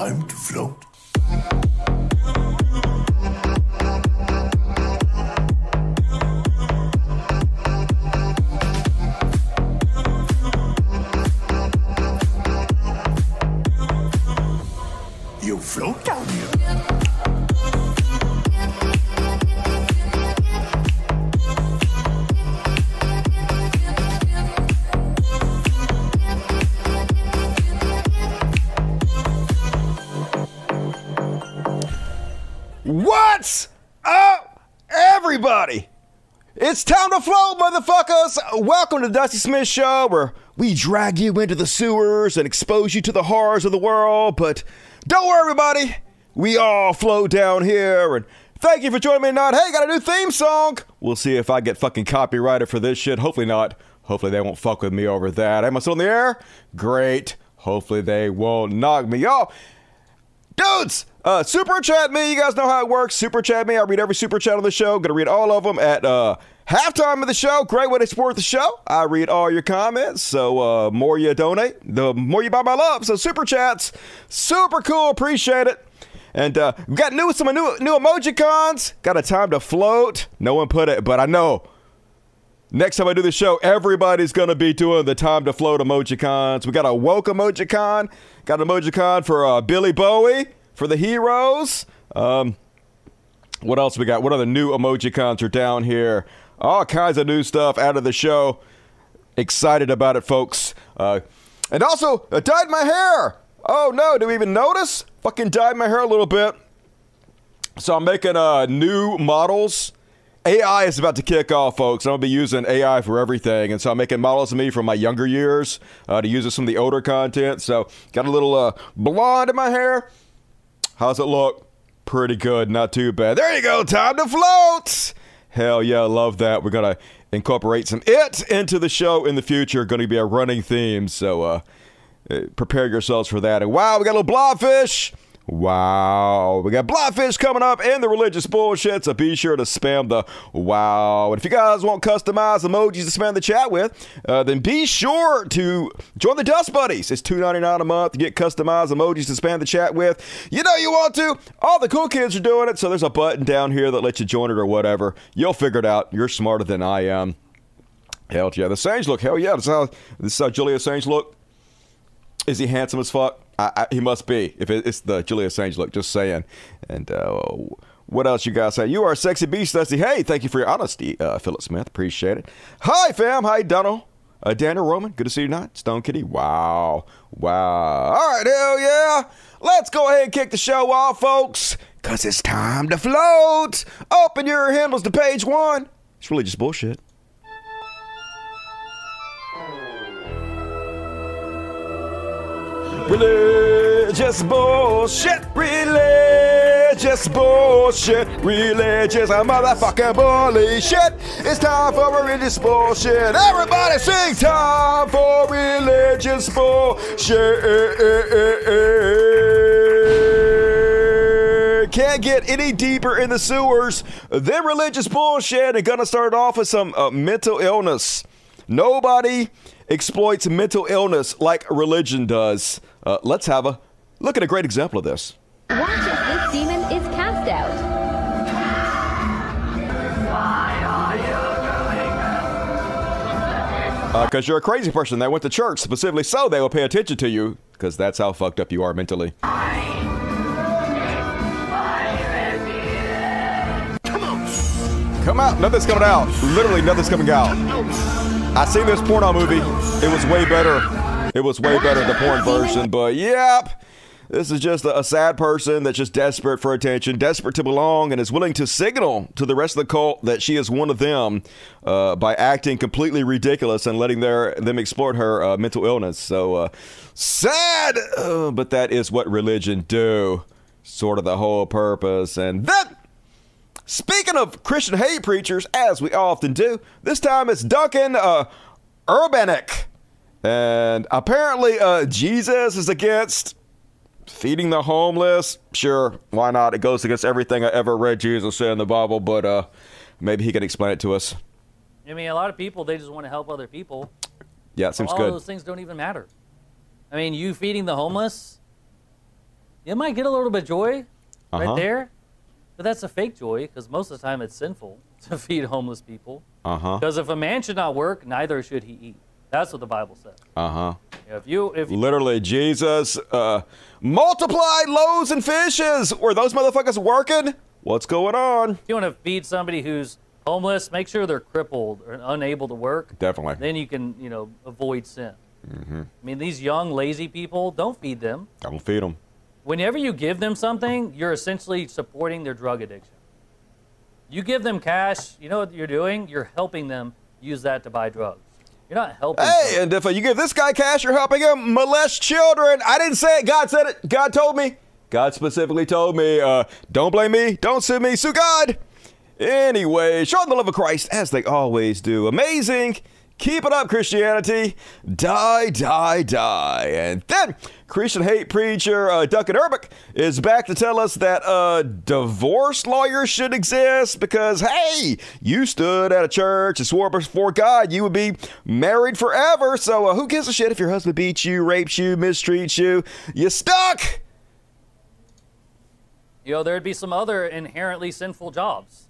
time to float. You float down here. Everybody? It's time to flow, motherfuckers. Welcome to the Dusty Smith Show, where we drag you into the sewers and expose you to the horrors of the world. But don't worry, everybody. We all flow down here. And thank you for joining me tonight. Hey, got a new theme song. We'll see if I get fucking copyrighted for this shit. Hopefully not. Hopefully they won't fuck with me over that. Am I still in the air? Great. Hopefully they won't knock me off. Dudes, uh, super chat me. You guys know how it works. Super chat me. I read every super chat on the show. Gonna read all of them at uh, halftime of the show. Great way to support the show. I read all your comments. So uh, more you donate, the more you buy my love. So super chats, super cool. Appreciate it. And uh, we got new some new new emoji cons. Got a time to float. No one put it, but I know. Next time I do the show, everybody's gonna be doing the time to float emojicons. We got a woke emojicon, got an emojicon for uh, Billy Bowie for the heroes. Um, what else we got? What other new emojicons are down here? All kinds of new stuff out of the show. Excited about it, folks. Uh, and also, I dyed my hair. Oh no, do we even notice? Fucking dyed my hair a little bit. So I'm making uh, new models. AI is about to kick off, folks. I'm gonna be using AI for everything, and so I'm making models of me from my younger years uh, to use with some of the older content. So got a little uh, blonde in my hair. How's it look? Pretty good, not too bad. There you go. Time to float. Hell yeah, love that. We're gonna incorporate some it into the show in the future. Going to be a running theme, so uh, uh, prepare yourselves for that. And wow, we got a little blobfish. Wow, we got blobfish coming up and the religious bullshit, so be sure to spam the wow. And if you guys want customized emojis to spam the chat with, uh, then be sure to join the Dust Buddies. It's $2.99 a month to get customized emojis to spam the chat with. You know you want to. All the cool kids are doing it, so there's a button down here that lets you join it or whatever. You'll figure it out. You're smarter than I am. Hell yeah, the Assange look. Hell yeah, this is how, this is how Julian Assange look. Is he handsome as fuck? I, he must be. If it, it's the Julian Assange look, just saying. And uh, what else you guys say? You are a sexy beast, Dusty. Hey, thank you for your honesty, uh, Philip Smith. Appreciate it. Hi, fam. Hi, Donald. Uh, Daniel Roman. Good to see you tonight. Stone Kitty. Wow. Wow. All right, hell yeah. Let's go ahead and kick the show off, folks. Because it's time to float. Open your handles to page one. It's really just bullshit. Religious bullshit, religious bullshit, religious motherfucking bullshit. It's time for religious bullshit. Everybody sing time for religious bullshit. Can't get any deeper in the sewers than religious bullshit. And gonna start off with some uh, mental illness. Nobody exploits mental illness like religion does. Uh, let's have a look at a great example of this. Watch as this demon is cast out. Because you're a crazy person that went to church specifically so they will pay attention to you, because that's how fucked up you are mentally. Come out. Nothing's coming out. Literally, nothing's coming out. I seen this porno movie. It was way better. It was way better the porn version, but yep. This is just a, sad person that's just desperate for attention, desperate to belong, and is willing to signal to the rest of the cult that she is one of them uh, by acting completely ridiculous and letting their them exploit her uh, mental illness. So uh, sad, uh, but that is what religion do. Sort of the whole purpose, and that Speaking of Christian hate preachers, as we often do, this time it's Duncan uh, Urbanic. And apparently, uh, Jesus is against feeding the homeless. Sure, why not? It goes against everything I ever read Jesus say in the Bible, but uh, maybe he can explain it to us. I mean, a lot of people they just want to help other people. Yeah, it seems All good. those things don't even matter. I mean, you feeding the homeless, you might get a little bit of joy Uh-huh. right there, but that's a fake joy because most of the time it's sinful to feed homeless people. Uh huh. Because if a man should not work, neither should he eat. That's what the Bible says. Uh huh. If you if Literally, Jesus uh, multiplied loaves and fishes. Were those motherfuckers working? What's going on? If you want to feed somebody who's homeless, make sure they're crippled or unable to work. Definitely. Then you can you know avoid sin. Mm-hmm. I mean, these young lazy people, don't feed them. Don't feed them. Whenever you give them something, you're essentially supporting their drug addiction. You give them cash, you know what you're doing? You're helping them use that to buy drugs. You're not helping. Hey, them. and if you give this guy cash, you're helping him molest children. I didn't say it. God said it. God told me. God specifically told me, uh, don't blame me. Don't sue me. Sue God. Anyway, showing the love of Christ as they always do. Amazing. Keep it up, Christianity. Die, die, die. And then Christian hate preacher uh, Duncan Urbick is back to tell us that uh, divorce lawyers should exist because, hey, you stood at a church and swore before God you would be married forever. So uh, who gives a shit if your husband beats you, rapes you, mistreats you? You stuck. You know, there'd be some other inherently sinful jobs.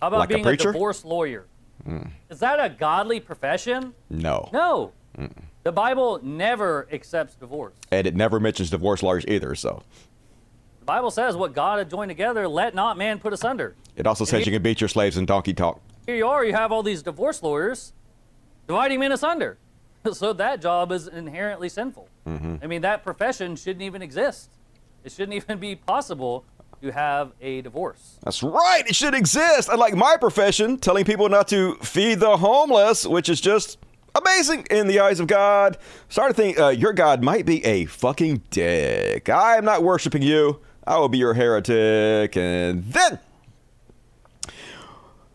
How about Like being a, preacher? divorce lawyer? Is that a godly profession? No. No. The Bible never accepts divorce. And it never mentions divorce lawyers either. So The Bible says, "What God had joined together, let not man put asunder." it also says you can beat your slaves in donkey talk. Here you are, you have all these divorce lawyers dividing men asunder. so that job is inherently sinful. Mm-hmm. I mean, that profession shouldn't even exist. It shouldn't even be possible to have a divorce. That's right. It should exist. Unlike my profession, telling people not to feed the homeless, which is just amazing in the eyes of God. Started to think uh, your God might be a fucking dick. I am not worshiping you. I will be your heretic. And then.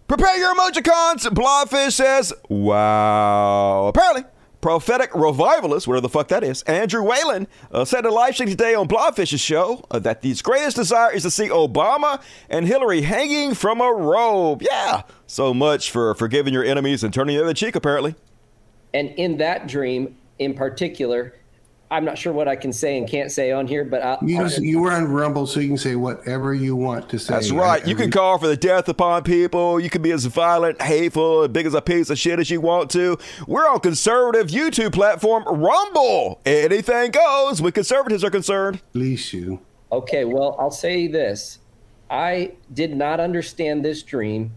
Prepare your emojicons. Blobfish says, wow. Apparently, prophetic revivalist, whatever the fuck that is, Andrew Whalen, uh, said in live stream today on Blobfish's show uh, that his greatest desire is to see Obama and Hillary hanging from a rope. Yeah, so much for forgiving your enemies and turning the other cheek, apparently. And in that dream in particular, I'm not sure what I can say and can't say on here, but I, You just, you were on Rumble, so you can say whatever you want to say. That's right. You can call for the death upon people. You can be as violent, hateful, as big as a piece of shit as you want to. We're on conservative YouTube platform Rumble. Anything goes when conservatives are concerned. Release you. Okay, well, I'll say this. I did not understand this dream.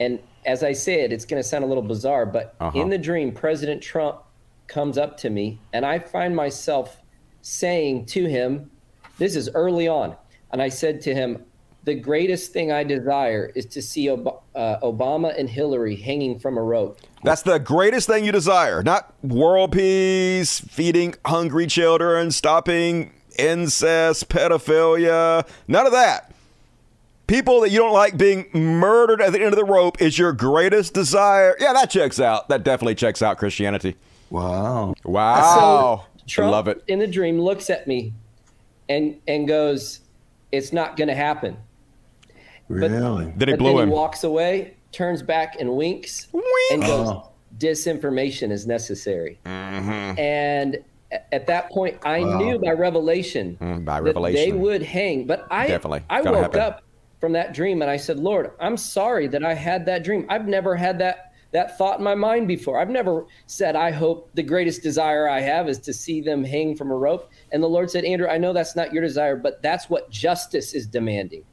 And as I said, it's going to sound a little bizarre, but Uh-huh. in the dream, President Trump comes up to me, and I find myself saying to him, This is early on. And I said to him, The greatest thing I desire is to see Ob- uh, Obama and Hillary hanging from a rope. That's the greatest thing you desire. Not world peace, feeding hungry children, stopping incest, pedophilia, none of that. People that you don't like being murdered at the end of the rope is your greatest desire. Yeah, that checks out. That definitely checks out Christianity. Wow. Wow. I Trump love it. in the dream looks at me and and goes, "It's not going to happen." Really? Then he but blew then him. he walks away, turns back, and winks, and goes, "Disinformation is necessary." Mm-hmm. And at that point, I knew by revelation Mm, by that they would hang. But I Definitely. I Gonna woke happen. up from that dream and I said, "Lord, I'm sorry that I had that dream. I've never had that." That thought in my mind before. I've never said, I hope the greatest desire I have is to see them hang from a rope. And the Lord said, Andrew, I know that's not your desire, but that's what justice is demanding.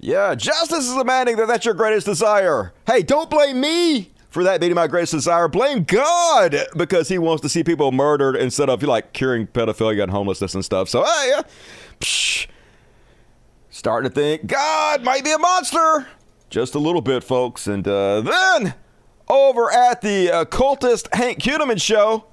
Yeah, justice is demanding that that's your greatest desire. Hey, don't blame me for that being my greatest desire. Blame God because He wants to see people murdered instead of like curing pedophilia and homelessness and stuff. So, hey, uh, psh, starting to think God might be a monster. Just a little bit, folks. And uh, then over at the occultist Hank Kunneman show,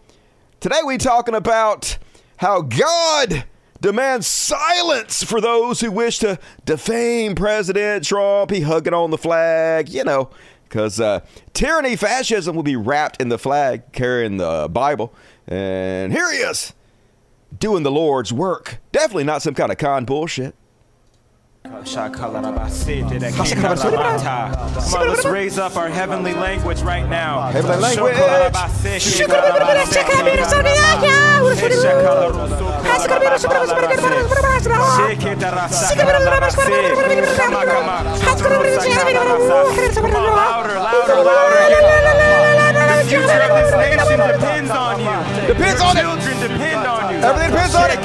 Today we talking about how God demands silence for those who wish to defame President Trump. He hugging on the flag, you know, because uh, tyranny, fascism will be wrapped in the flag carrying the Bible. And here he is, doing the Lord's work. Definitely not some kind of con bullshit. Come on, let's raise up our heavenly language right now. Heavenly language. Louder, louder, louder. The future of this nation depends on you. Depends on. Children depend on you. Everything depends on it.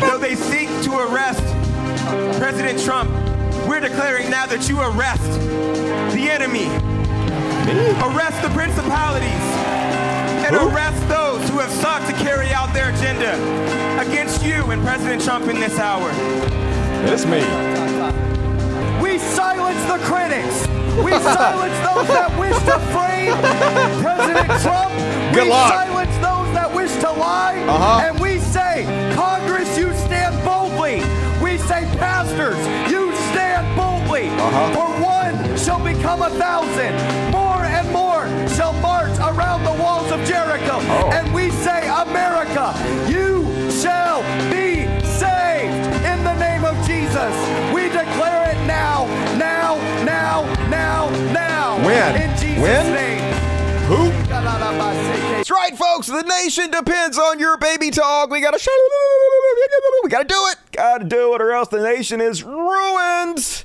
Though they seek to arrest President Trump, we're declaring now that you arrest the enemy. Arrest the principalities. And arrest those who have sought to carry out their agenda against you and President Trump in this hour. It's me. We silence the critics. We silence those that wish to frame President Trump. Good we luck. silence those that wish to lie. Uh-huh. And we say, Congress, you stand boldly. We say, pastors, you stand boldly. Uh-huh. For one shall become a thousand. More and more shall march around the walls of Jericho. Oh. And we say, America, you shall be saved Jesus. We declare it now, now, now, now, now. When? In Jesus' When? name. Who? That's right, folks. The nation depends on your baby talk. We gotta, we gotta do it. Gotta do it, or else the nation is ruined.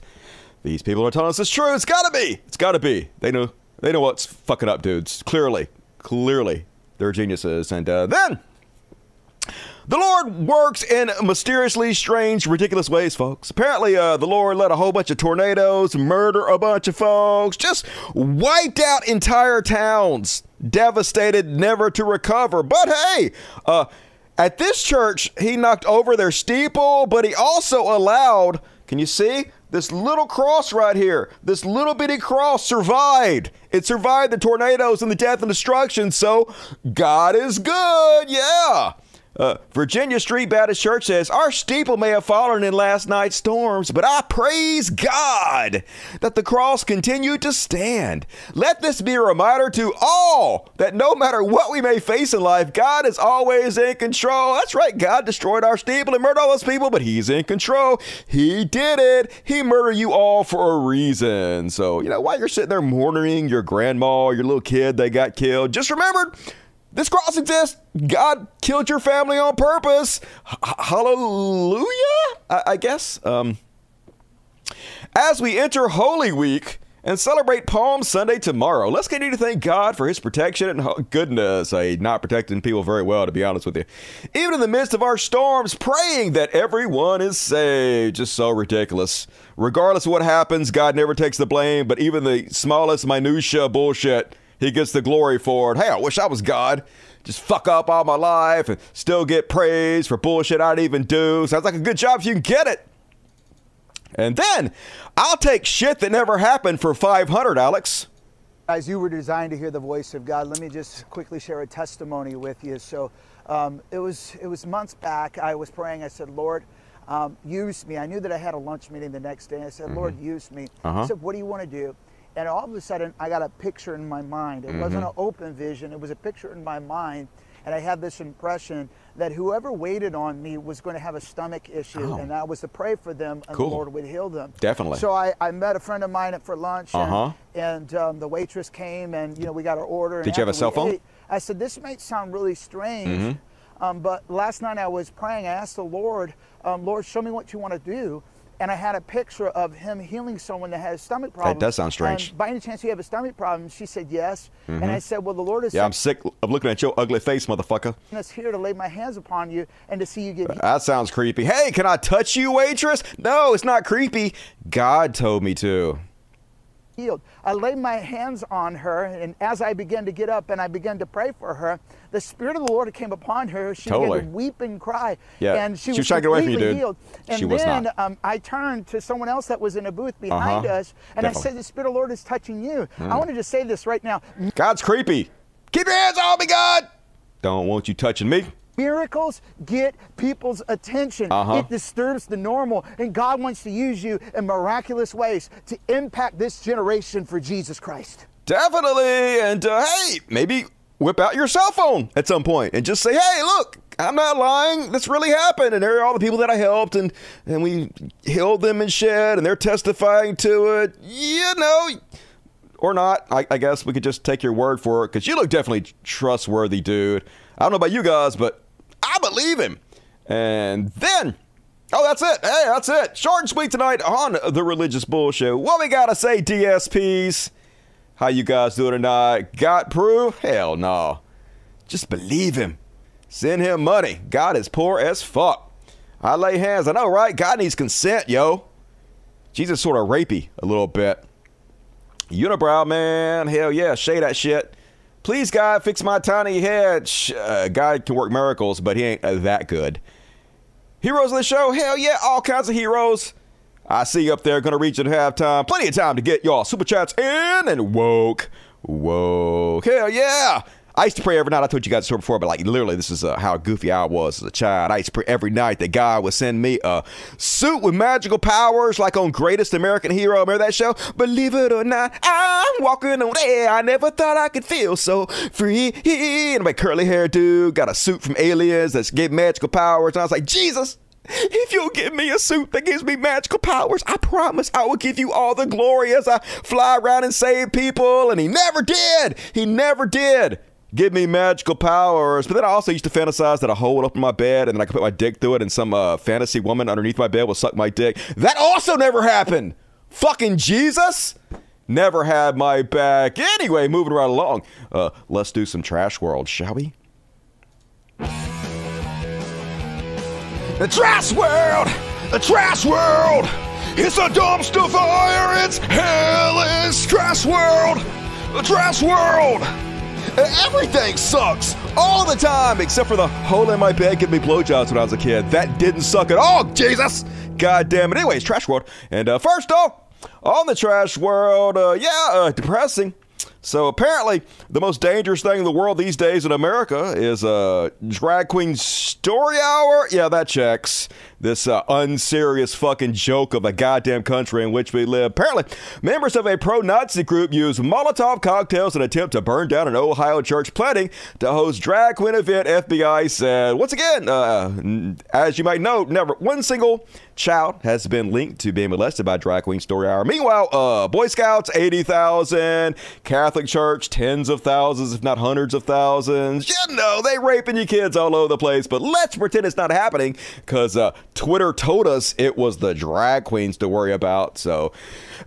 These people are telling us it's true. It's gotta be. It's gotta be. They know. They know what's fucking up, dudes. Clearly, clearly, they're geniuses. And uh, then the Lord works in mysteriously strange, ridiculous ways, folks. Apparently, uh, the Lord let a whole bunch of tornadoes murder a bunch of folks, just wiped out entire towns, devastated, never to recover. But hey, uh, at this church, he knocked over their steeple, but he also allowed, can you see? This little cross right here, this little bitty cross survived. It survived the tornadoes and the death and destruction, so God is good, yeah. Uh, Virginia Street Baptist Church says, Our steeple may have fallen in last night's storms, but I praise God that the cross continued to stand. Let this be a reminder to all that no matter what we may face in life, God is always in control. That's right, God destroyed our steeple and murdered all those people, but He's in control. He did it. He murdered you all for a reason. So, you know, while you're sitting there mourning your grandma or your little kid they got killed, just remember this cross exists. God killed your family on purpose. H- hallelujah, I, I guess. Um, as we enter Holy Week and celebrate Palm Sunday tomorrow, let's continue to thank God for His protection and ho- goodness. I not protecting people very well, to be honest with you. Even in the midst of our storms, praying that everyone is saved. Just so ridiculous. Regardless of what happens, God never takes the blame, but even the smallest minutia bullshit he gets the glory for it. Hey, I wish I was God. Just fuck up all my life and still get praise for bullshit I didn't even do. Sounds like a good job if you can get it. And then I'll take shit that never happened for 500, Alex. Guys, you were designed to hear the voice of God. Let me just quickly share a testimony with you. So, um, it was it was months back. I was praying. I said, Lord, um, use me. I knew that I had a lunch meeting the next day. I said, Lord, use me. Uh-huh. I said, What do you want to do? And all of a sudden, I got a picture in my mind. It wasn't an open vision. It was a picture in my mind. And I had this impression that whoever waited on me was going to have a stomach issue, Oh. and I was to pray for them, and Cool. the Lord would heal them. Definitely. So I, I met a friend of mine for lunch, and, Uh-huh. and um, the waitress came, and you know we got our order. and Did you have a cell phone? Mm-hmm. ate, I said, "This might sound really strange, um, but last night I was praying. I asked the Lord, um, Lord, show me what you want to do." And I had a picture of him healing someone that has stomach problems. That does sound strange. And by any chance you have a stomach problem? She said yes. And I said, well, the Lord is." Mm-hmm. Yeah, I'm sick of looking at your ugly face, motherfucker. us here to lay my hands upon you and to see you get That sounds creepy. Hey, can I touch you, waitress? No, it's not creepy. God told me to. Healed. I laid my hands on her, and as I began to get up and I began to pray for her, the Spirit of the Lord came upon her. She Totally. began to weep and cry. Yeah, And she, she was was, trying to get away from you, dude. healed. And She was then not. Um, I turned to someone else that was in a booth behind Uh-huh. us, and I Definitely. Hmm. said, The Spirit of the Lord is touching you. I wanted to say this right now. God's creepy. Keep your hands on me, God. Don't want you touching me. Miracles get people's attention. Uh-huh. It disturbs the normal, and God wants to use you in miraculous ways to impact this generation for Jesus Christ. Definitely. And uh, hey, maybe whip out your cell phone at some point and just say, hey, look, I'm not lying. This really happened. And there are all the people that I helped and, and we healed them and shit, and they're testifying to it. You know, or not. I, I guess we could just take your word for it because you look definitely trustworthy, dude. I don't know about you guys, but I believe him. And then, oh, that's it. Hey, that's it. Short and sweet tonight on the religious bullshit. What we gotta say, DSPs? How you guys doing tonight? Got proof? Hell no. Just believe him. Send him money. God is poor as fuck. I lay hands. I know, right? God needs consent, yo. Jesus sort of rapey a little bit. Unibrow, man. Hell yeah. Shade that shit. Please, God, fix my tiny head. Uh, God can work miracles, but he ain't uh, that good. Heroes of the show? Hell yeah. All kinds of heroes. I see you up there. Gonna reach at halftime. Plenty of time to get y'all super chats in and woke. Woke. Hell yeah. I used to pray every night. I told you guys this before, but like literally, this is uh, how goofy I was as a child. I used to pray every night that God would send me a suit with magical powers, like on Greatest American Hero. Remember that show? Believe it or not, I'm walking on air. I never thought I could feel so free. And my curly hair dude got a suit from Aliens that gave magical powers. And I was like, Jesus. If you'll give me a suit that gives me magical powers, I promise I will give you all the glory as I fly around and save people. And he never did. He never did give me magical powers. But then I also used to fantasize that a hole would open my bed and then I could put my dick through it and some uh, fantasy woman underneath my bed would suck my dick. That also never happened. Fucking Jesus never had my back. Anyway, moving right along. Uh, let's do some trash world, shall we? The trash world! The trash world! It's a dumpster fire! It's hellish trash world! The trash world! Everything sucks all the time, except for the hole in my bed giving me blowjobs when I was a kid. That didn't suck at all, Jesus! God damn it. Anyways, trash world. And uh, first off, on the trash world, uh, yeah, uh, depressing. So apparently, the most dangerous thing in the world these days in America is a uh, drag queen story hour. Yeah, that checks. This uh, unserious fucking joke of a goddamn country in which we live. Apparently, members of a pro-Nazi group use Molotov cocktails in an attempt to burn down an Ohio church planning to host drag queen event. FBI said once again, uh, as you might know, never one single child has been linked to being molested by drag queen story hour. Meanwhile, uh, Boy Scouts eighty thousand, Catholic Church tens of thousands, if not hundreds of thousands. You know they raping you kids all over the place. But let's pretend it's not happening because uh, Twitter told us it was the drag queens to worry about. So,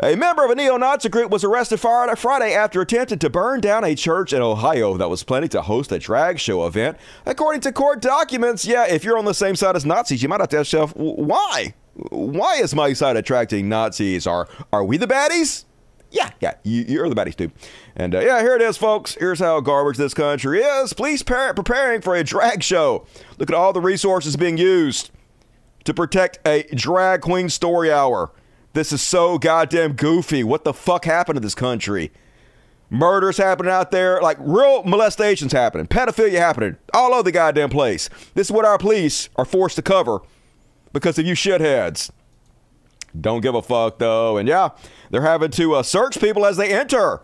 a member of a neo Nazi group was arrested Friday after attempting to burn down a church in Ohio that was planning to host a drag show event. According to court documents, yeah, if you're on the same side as Nazis, you might have to ask yourself, why? Why is my side attracting Nazis? Are are we the baddies? Yeah, yeah, you, are the baddies too. And uh, yeah, here it is, folks. Here's how garbage this country is. Police par- preparing for a drag show. Look at all the resources being used to protect a drag queen story hour. This is so goddamn goofy. What the fuck happened to this country? Murders happening out there, like real molestations happening, pedophilia happening all over the goddamn place. This is what our police are forced to cover because of you shitheads. Don't give a fuck though. And yeah, they're having to uh, search people as they enter.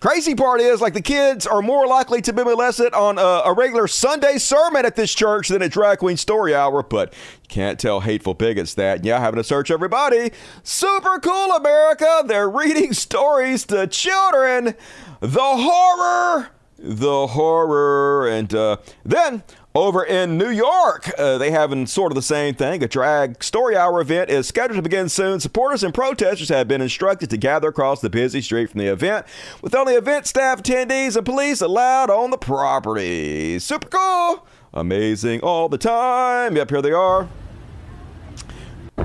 Crazy part is, like, the kids are more likely to be molested on a, a, regular Sunday sermon at this church than at Drag Queen Story Hour, but you can't tell hateful bigots that. Yeah, having to search everybody. Super cool, America. They're reading stories to children. The horror. The horror. And uh, then over in New York, uh, they having sort of the same thing. A drag story hour event is scheduled to begin soon. Supporters and protesters have been instructed to gather across the busy street from the event, with only event staff, attendees, and police allowed on the property. Super cool, amazing all the time. Yep, here they are.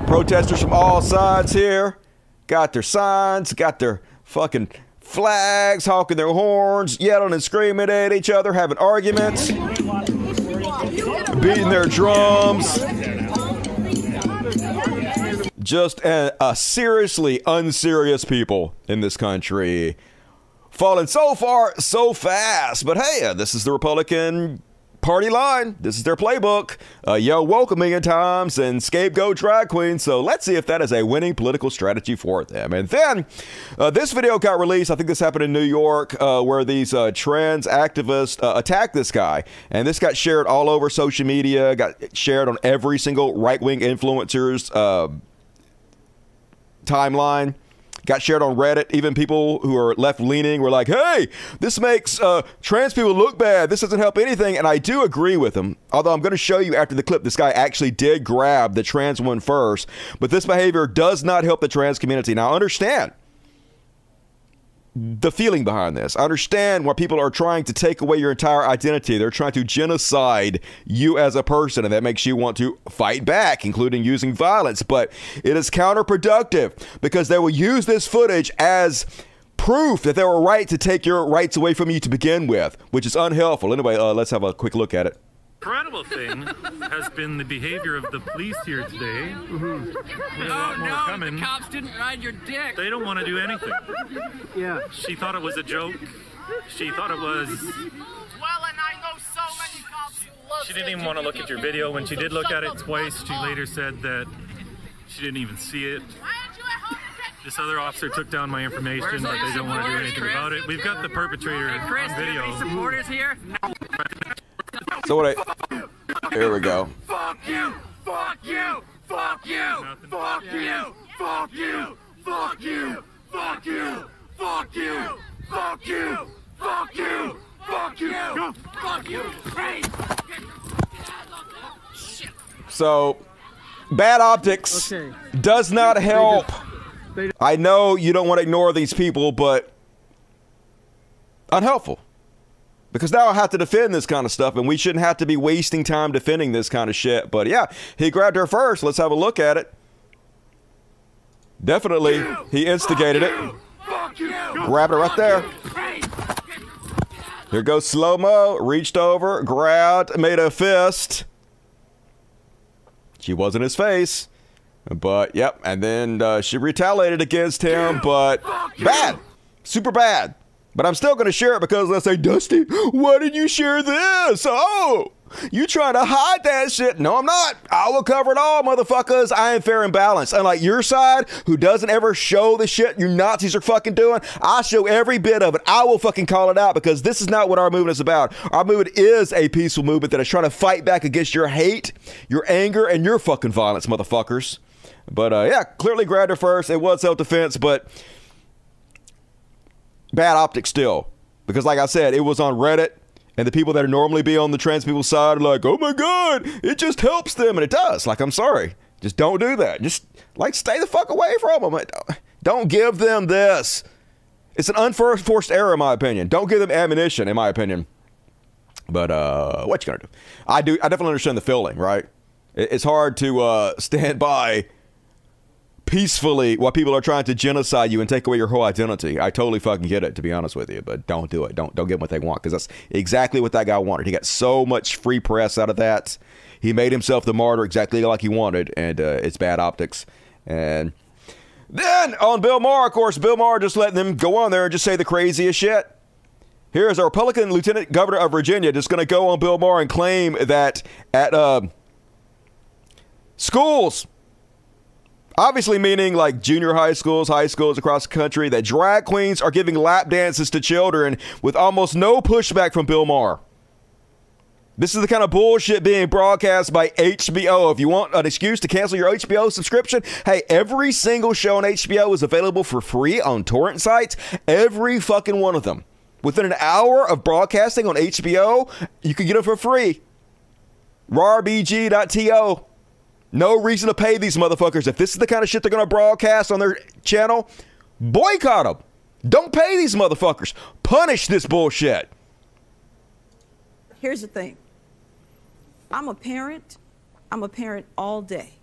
Protesters from all sides here got their signs, got their fucking flags, honking their horns, yelling and screaming at each other, having arguments beating their drums. Just a, a seriously unserious people in this country. Falling so far, so fast. But hey, uh, this is the Republican party line. This is their playbook. Uh, yo, woke a million times and scapegoat drag queen. So let's see if that is a winning political strategy for them. And then uh, this video got released. I think this happened in New York, uh, where these uh, trans activists uh, attacked this guy, and this got shared all over social media. Got shared on every single right wing influencer's uh, timeline got shared on Reddit. Even people who are left leaning were like, hey, this makes uh, trans people look bad. This doesn't help anything. And I do agree with them. Although I'm going to show you after the clip, this guy actually did grab the trans one first. But this behavior does not help the trans community. Now, understand the feeling behind this. I understand why people are trying to take away your entire identity. They're trying to genocide you as a person, and that makes you want to fight back, including using violence. But it is counterproductive because they will use this footage as proof that they were right to take your rights away from you to begin with, which is unhelpful. Anyway, uh, let's have a quick look at it. Incredible thing has been the behavior of the police here today. Mm-hmm. There's a lot Oh no, coming. the cops didn't ride your dick. They don't want to do anything. Yeah. She thought it was a joke. She thought it was. Well, and I know so many cops who love She didn't even want to look at your video. When she did look at it twice, she later said that she didn't even see it. This other officer took down my information, Where's but they don't want to do anything Chris? about it. We've got the perpetrator Hey, Chris, on do you have any supporters here? So what I. Here we go. Fuck you! Fuck you! Fuck you! Fuck you! Fuck you! Fuck you! Fuck you! Fuck you! Fuck you! Fuck you! Fuck you! Fuck you! So, bad optics does not help. I know you don't want to ignore these people, but unhelpful. Because now I have to defend this kind of stuff, and we shouldn't have to be wasting time defending this kind of shit. But yeah, he grabbed her first. Let's have a look at it. Definitely, he instigated it. Grabbed her right there. Here goes slow mo. Reached over, grabbed, made a fist. She was in his face. But, yep. And then uh, she retaliated against him, but bad. Super bad. But I'm still going to share it because let's say, Dusty, why did you share this? Oh, you trying to hide that shit? No, I'm not. I will cover it all, motherfuckers. I am fair and balanced. Unlike your side, who doesn't ever show the shit you Nazis are fucking doing, I show every bit of it. I will fucking call it out because this is not what our movement is about. Our movement is a peaceful movement that is trying to fight back against your hate, your anger, and your fucking violence, motherfuckers. But uh, yeah, clearly grabbed her first. It was self defense, but bad optics still. Because, like I said, it was on Reddit, and the people that normally be on the trans people side are like, oh my God, it just helps them. And it does. Like, I'm sorry. Just don't do that. Just, like, stay the fuck away from them. Don't give them this. It's an unforced error, in my opinion. Don't give them ammunition, in my opinion. But uh, what you gonna do? I do. I definitely understand the feeling, right? It's hard to uh, stand by peacefully while people are trying to genocide you and take away your whole identity. I totally fucking get it, to be honest with you. But don't do it. Don't don't them what they want because that's exactly what that guy wanted. He got so much free press out of that. He made himself the martyr exactly like he wanted, and uh, it's bad optics. And then on Bill Maher, of course, Bill Maher just letting them go on there and just say the craziest shit. Here's a Republican Lieutenant Governor of Virginia just going to go on Bill Maher and claim that at uh, schools, obviously meaning like junior high schools, high schools across the country, that drag queens are giving lap dances to children with almost no pushback from Bill Maher. This is the kind of bullshit being broadcast by HBO. If you want an excuse to cancel your HBO subscription, hey, every single show on HBO is available for free on torrent sites. Every fucking one of them. Within an hour of broadcasting on HBO, you can get it for free. RARBG.to. No reason to pay these motherfuckers. If this is the kind of shit they're going to broadcast on their channel, boycott them. Don't pay these motherfuckers. Punish this bullshit. Here's the thing I'm a parent, I'm a parent all day.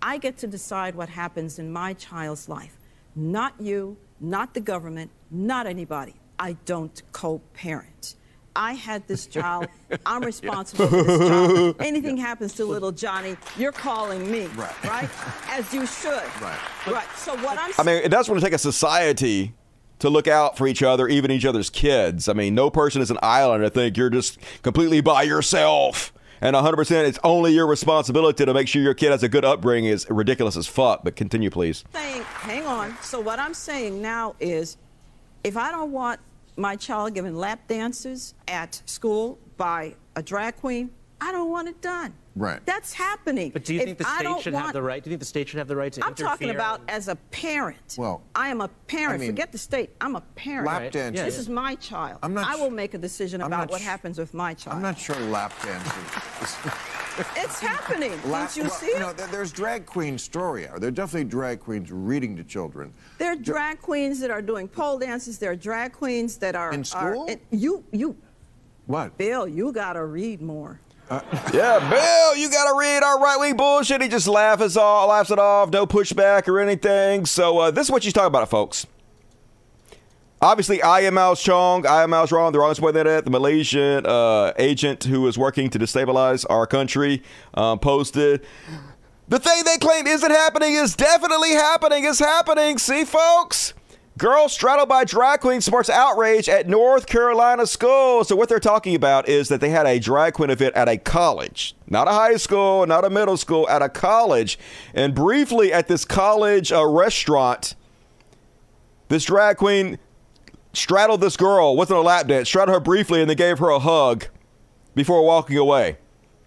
I get to decide what happens in my child's life. Not you, not the government, not anybody. I don't co parent. I had this child. I'm responsible for this child. Anything happens to little Johnny, you're calling me, right? Right? As you should. Right. Right. So what I'm I mean, it does want to take a society to look out for each other, even each other's kids. I mean, no person is an island. I think you're just completely by yourself. And 100%, it's only your responsibility to make sure your kid has a good upbringing is ridiculous as fuck. But continue, please. saying, hang on. So what I'm saying now is, if I don't want my child given lap dances at school by a drag queen, I don't want it done. Right. That's happening. But do you If think the I state don't should want, have the right? Do you think the state should have the right to I'm interfere? talking about as a parent. Well, I am a parent. I mean- Forget the state. I'm a parent. Lap Right. dancing. This Yeah. is my child. I'm not I will make a decision I'm about what happens with my child. I'm not sure lap dancing. It's happening. Lap, Don't you well, see it? No, there's drag queen story hour. There are definitely drag queens reading to children. There are drag queens that are doing pole dances. There are drag queens that are In are- school? and you you. What? Bill, you gotta read more. Yeah, Bill, you gotta read our right wing bullshit. He just laughs us all, laughs it off, no pushback or anything. So uh, this is what she's talking about, folks. Obviously, Ian Miles Cheong. I am Mao Wrong. The wrongest way that. The Malaysian uh, agent who is working to destabilize our country um, posted. The thing they claim isn't happening is definitely happening. It's happening. See, folks? Girl straddled by drag queen sparks outrage at North Carolina school. So what they're talking about is that they had a drag queen event at a college, not a high school, not a middle school, at a college. And briefly at this college uh, restaurant, this drag queen straddled this girl, wasn't a lap dance, straddled her briefly and then gave her a hug before walking away.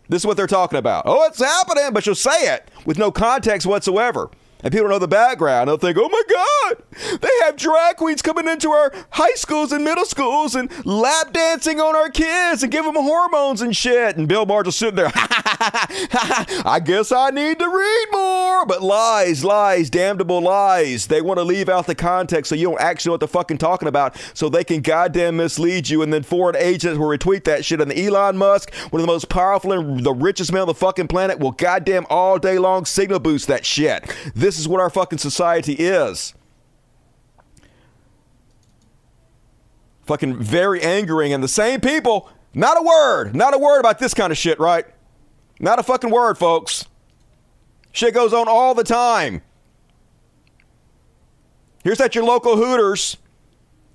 This is what they're talking about. Oh, it's happening, but she'll say it with no context whatsoever. And people know the background. They'll think, oh my God, they have drag queens coming into our high schools and middle schools and lap dancing on our kids and give them hormones and shit. And Bill Maher's just sitting there, I guess I need to read more. But lies, lies, damnable lies. They want to leave out the context so you don't actually know what they're fucking talking about so they can goddamn mislead you. And then foreign agents will retweet that shit. And Elon Musk, one of the most powerful and the richest man on the fucking planet, will goddamn all day long signal boost that shit. This is what our fucking society is. Fucking very angering. And the same people, not a word, not a word about this kind of shit, right? Not a fucking word, folks. Shit goes on all the time. Here's at your local Hooters.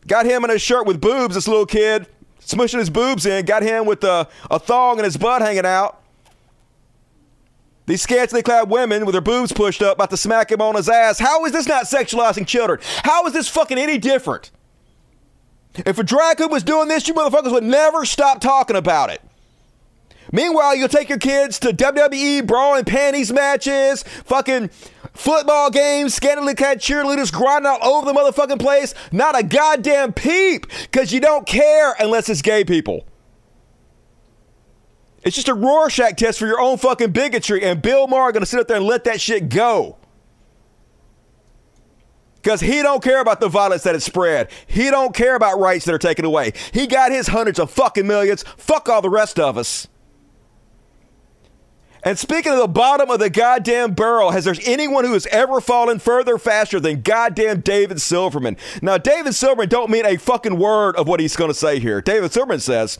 Got him in a shirt with boobs, this little kid, smushing his boobs in. Got him with a, a thong and his butt hanging out. These scantily clad women with their boobs pushed up about to smack him on his ass. How is this not sexualizing children? How is this fucking any different? If a drag queen was doing this, you motherfuckers would never stop talking about it. Meanwhile, you'll take your kids to WWE bra and panties matches, fucking football games, scantily clad cheerleaders grinding all over the motherfucking place. Not a goddamn peep, because you don't care unless it's gay people. It's just a Rorschach test for your own fucking bigotry, and Bill Maher gonna sit up there and let that shit go. Because he don't care about the violence that is spread. He don't care about rights that are taken away. He got his hundreds of fucking millions. Fuck all the rest of us. And speaking of the bottom of the goddamn barrel, has there anyone who has ever fallen further faster than goddamn David Silverman? Now, David Silverman don't mean a fucking word of what he's going to say here. David Silverman says,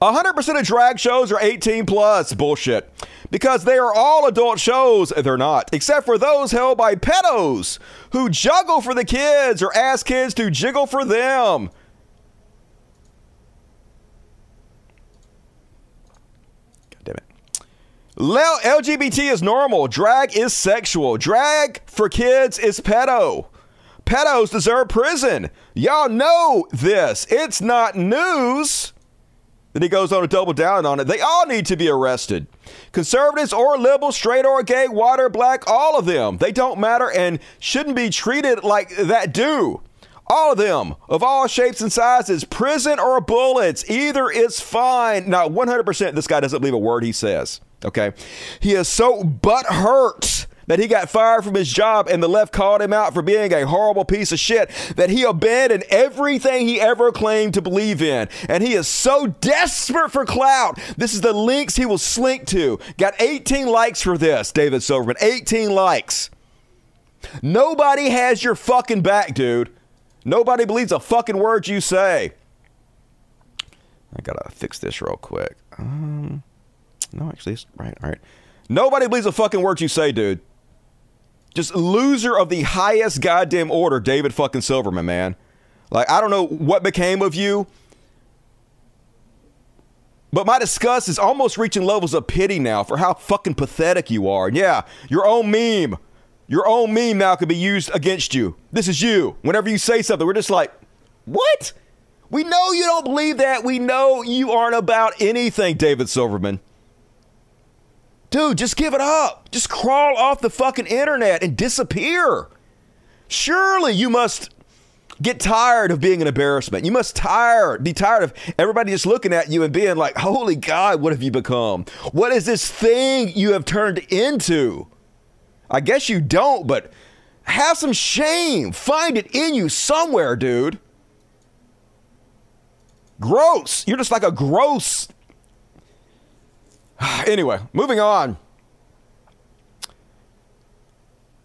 100% of drag shows are 18 plus. Bullshit. Because they are all adult shows. They're not. Except for those held by pedos who juggle for the kids or ask kids to jiggle for them. God damn it. LGBT is normal. Drag is sexual. Drag for kids is pedo. Pedos deserve prison. Y'all know this. It's not news. Then he goes on to double down on it. They all need to be arrested. Conservatives or liberals, straight or gay, white or black, all of them. They don't matter and shouldn't be treated like that do. All of them, of all shapes and sizes, prison or bullets, either is fine. Now, 100% this guy doesn't believe a word he says. Okay? He is so butthurt that he got fired from his job and the left called him out for being a horrible piece of shit that he abandoned everything he ever claimed to believe in. And he is so desperate for clout. This is the links he will slink to. Got 18 likes for this, David Silverman. 18 likes. Nobody has your fucking back, dude. Nobody believes a fucking word you say. I gotta fix this real quick. Um, no, actually, it's right. All right. Nobody believes a fucking word you say, dude. Just loser of the highest goddamn order, David fucking Silverman, man. Like, I don't know what became of you. But my disgust is almost reaching levels of pity now for how fucking pathetic you are. Yeah, your own meme, your own meme now could be used against you. This is you. Whenever you say something, we're just like, what? We know you don't believe that. We know you aren't about anything, David Silverman. Dude, just give it up. Just crawl off the fucking internet and disappear. Surely you must get tired of being an embarrassment. You must tire, be tired of everybody just looking at you and being like, "Holy God, what have you become? What is this thing you have turned into?" I guess you don't, but have some shame. Find it in you somewhere, dude. Gross. You're just like a gross. anyway, moving on.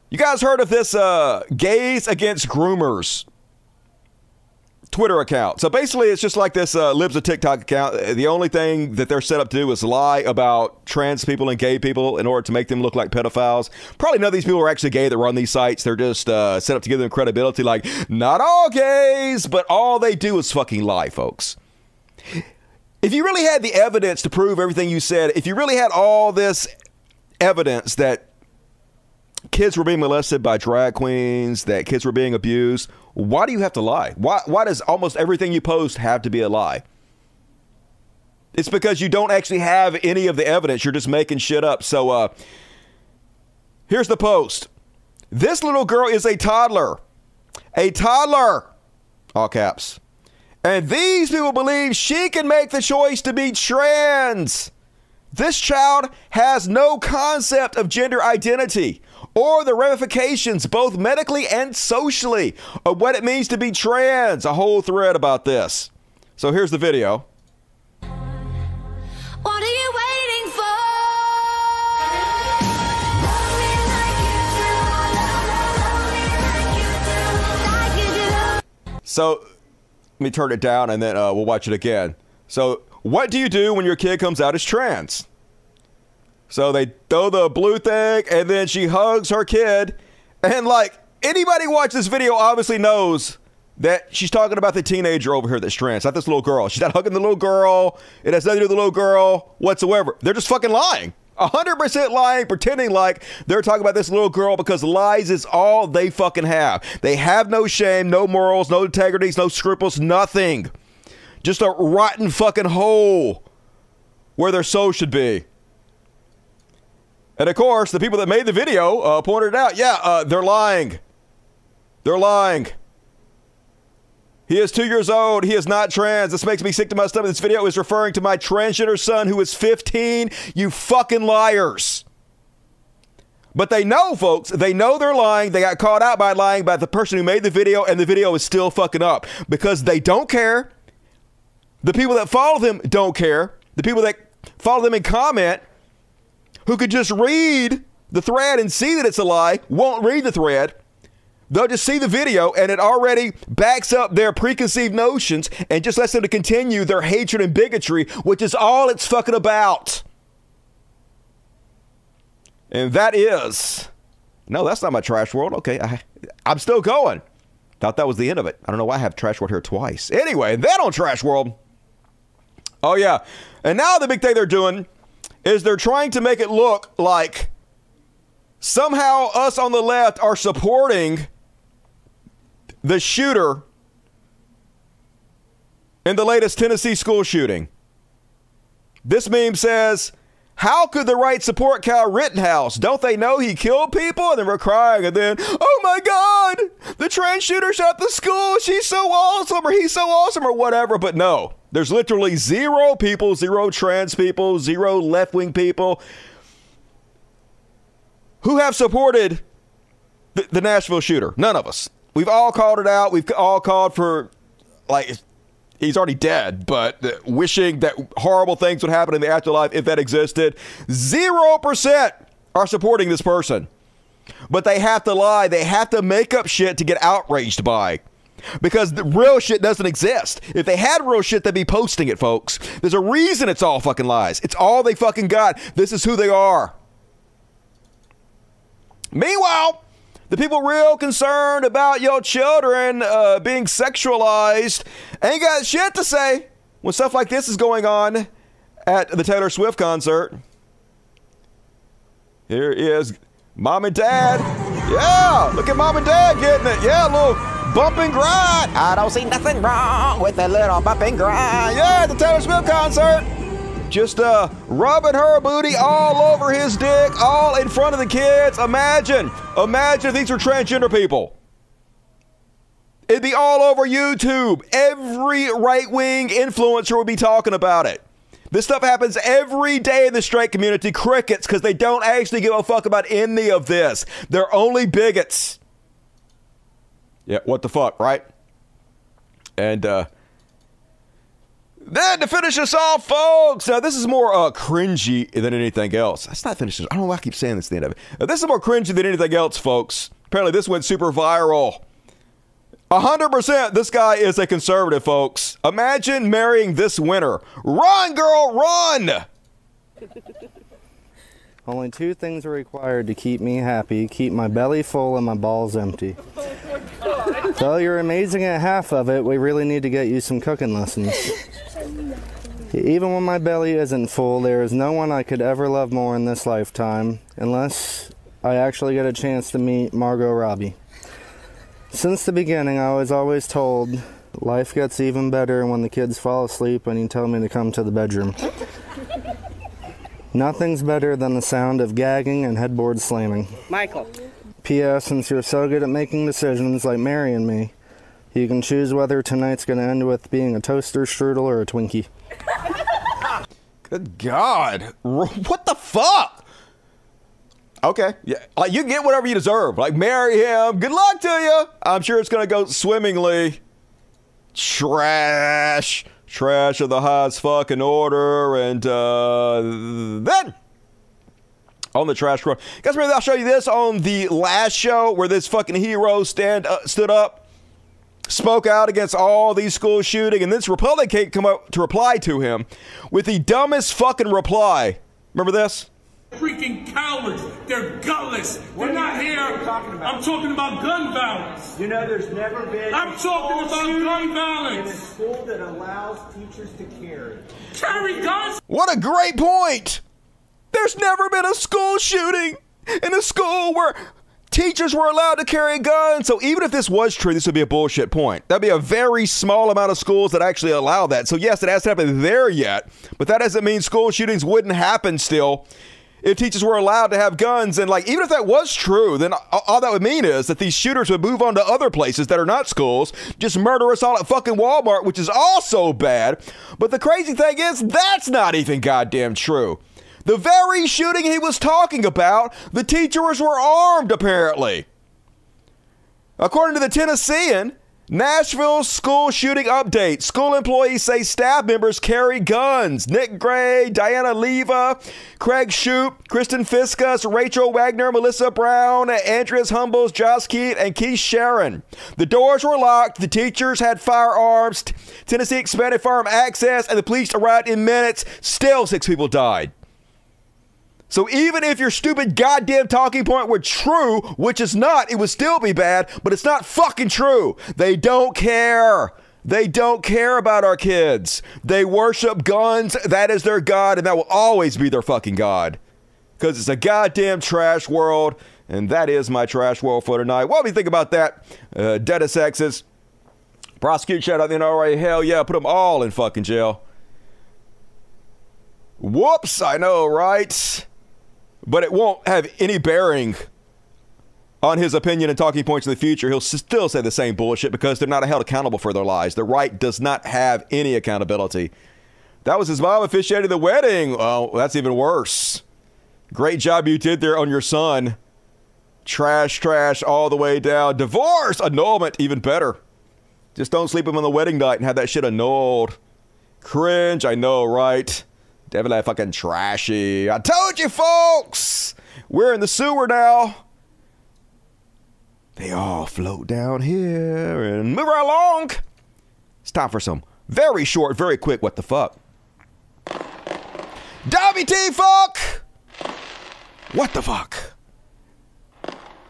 You guys heard of this uh, gays against groomers Twitter account? So basically, it's just like this uh, Libs of TikTok account. The only thing that they're set up to do is lie about trans people and gay people in order to make them look like pedophiles. Probably none of these people are actually gay that run these sites. They're just uh, set up to give them credibility, like, not all gays, but all they do is fucking lie, folks. If you really had the evidence to prove everything you said, if you really had all this evidence that kids were being molested by drag queens, that kids were being abused, why do you have to lie? Why, why does almost everything you post have to be a lie? It's because you don't actually have any of the evidence. You're just making shit up. So, uh, here's the post. This little girl is a toddler. A toddler. All caps. And these people believe she can make the choice to be trans. This child has no concept of gender identity or the ramifications, both medically and socially, of what it means to be trans. A whole thread about this. So here's the video. What are you waiting for? So me turn it down and then uh, we'll watch it again. So, what do you do when your kid comes out as trans? So they throw the blue thing and then she hugs her kid. And like anybody watch this video obviously knows that she's talking about the teenager over here that's trans, not this little girl. She's not hugging the little girl. It has nothing to do with the little girl whatsoever. They're just fucking lying. 100% lying, pretending like they're talking about this little girl because lies is all they fucking have. They have no shame, no morals, no integrities, no scruples, nothing. Just a rotten fucking hole where their soul should be. And of course, the people that made the video uh, pointed it out, yeah, uh, they're lying. They're lying. He is two years old. He is not trans. This makes me sick to my stomach. This video is referring to my transgender son who is 15. You fucking liars. But they know, folks, they know they're lying. They got caught out by lying by the person who made the video, and the video is still fucking up because they don't care. The people that follow them don't care. The people that follow them and comment who could just read the thread and see that it's a lie won't read the thread. They'll just see the video and it already backs up their preconceived notions and just lets them to continue their hatred and bigotry, which is all it's fucking about. And that is. No, that's not my trash world. Okay, I, I'm still going. Thought that was the end of it. I don't know why I have trash world here twice. Anyway, then on trash world. Oh, yeah. And now the big thing they're doing is they're trying to make it look like somehow us on the left are supporting the shooter in the latest Tennessee school shooting. This meme says, How could the right support Kyle Rittenhouse? Don't they know he killed people? And then we're crying, and then, Oh my God, the trans shooter shot the school. She's so awesome, or he's so awesome, or whatever. But no, there's literally zero people, zero trans people, zero left wing people who have supported the, the Nashville shooter. None of us. We've all called it out. We've all called for, like, he's already dead, but wishing that horrible things would happen in the afterlife if that existed. Zero percent are supporting this person. But they have to lie. They have to make up shit to get outraged by. Because the real shit doesn't exist. If they had real shit, they'd be posting it, folks. There's a reason it's all fucking lies. It's all they fucking got. This is who they are. Meanwhile, the people real concerned about your children uh, being sexualized ain't got shit to say when stuff like this is going on at the Taylor Swift concert. Here is mom and dad. Yeah, look at mom and dad getting it. Yeah, little bump and grind. I don't see nothing wrong with a little bump and grind. Yeah, the Taylor Swift concert. Just uh, rubbing her booty all over his dick, all in front of the kids. Imagine, imagine if these were transgender people. It'd be all over YouTube. Every right wing influencer would be talking about it. This stuff happens every day in the straight community. Crickets, because they don't actually give a fuck about any of this. They're only bigots. Yeah, what the fuck, right? And uh, then to finish us off, folks. Now this is more uh, cringy than anything else. That's not finishing. I don't know why I keep saying this at the end of it. Uh, this is more cringy than anything else, folks. Apparently, this went super viral. 100% this guy is a conservative, folks. Imagine marrying this winner. Run, girl, run! Only two things are required to keep me happy keep my belly full and my balls empty. Though you're amazing at half of it, we really need to get you some cooking lessons. Even when my belly isn't full, there is no one I could ever love more in this lifetime, unless I actually get a chance to meet Margot Robbie. Since the beginning, I was always told life gets even better when the kids fall asleep and you tell me to come to the bedroom. Nothing's better than the sound of gagging and headboard slamming. Michael. P.S. Since you're so good at making decisions like marrying me, you can choose whether tonight's going to end with being a toaster strudel or a Twinkie. Good God. What the fuck? Okay. Yeah. Like you get whatever you deserve. Like marry him. Good luck to you. I'm sure it's gonna go swimmingly. Trash. Trash of the highest fucking order. And uh then on the trash front. Guys, remember I'll show you this on the last show where this fucking hero stand uh, stood up, spoke out against all these school shooting, and this Republican come up to reply to him with the dumbest fucking reply. Remember this? Freaking cowards. They're gutless. They're not here. I'm talking about gun violence. You know, there's never been. I'm talking school about shooting gun in a school that allows teachers to carry. Carry guns. What a great point! There's never been a school shooting in a school where teachers were allowed to carry guns. So even if this was true, this would be a bullshit point. That'd be a very small amount of schools that actually allow that. So yes, it hasn't happened there yet, but that doesn't mean school shootings wouldn't happen still. If teachers were allowed to have guns, and like, even if that was true, then all that would mean is that these shooters would move on to other places that are not schools, just murder us all at fucking Walmart, which is also bad. But the crazy thing is, that's not even goddamn true. The very shooting he was talking about, the teachers were armed, apparently. According to the Tennessean, Nashville school shooting update. School employees say staff members carry guns. Nick Gray, Diana Leva, Craig Shoup, Kristen Fiskus, Rachel Wagner, Melissa Brown, Andreas Humbles, Josh Keat, and Keith Sharon. The doors were locked. The teachers had firearms. Tennessee expanded firearm access, and the police arrived in minutes. Still, six people died. So even if your stupid goddamn talking point were true, which is not, it would still be bad, but it's not fucking true. They don't care. They don't care about our kids. They worship guns. That is their God, and that will always be their fucking God. Because it's a goddamn trash world, and that is my trash world for tonight. What do you think about that? Uh, dead sexes. Prosecute shut out the NRA. Hell yeah, put them all in fucking jail. Whoops, I know, right? But it won't have any bearing on his opinion and talking points in the future. He'll still say the same bullshit because they're not held accountable for their lies. The right does not have any accountability. That was his mom officiating the wedding. Oh, that's even worse. Great job you did there on your son. Trash, trash, all the way down. Divorce, annulment, even better. Just don't sleep him on the wedding night and have that shit annulled. Cringe, I know, right? Definitely fucking trashy. I told you, folks! We're in the sewer now. They all float down here and move right along. It's time for some very short, very quick what the fuck. WT fuck! What the fuck?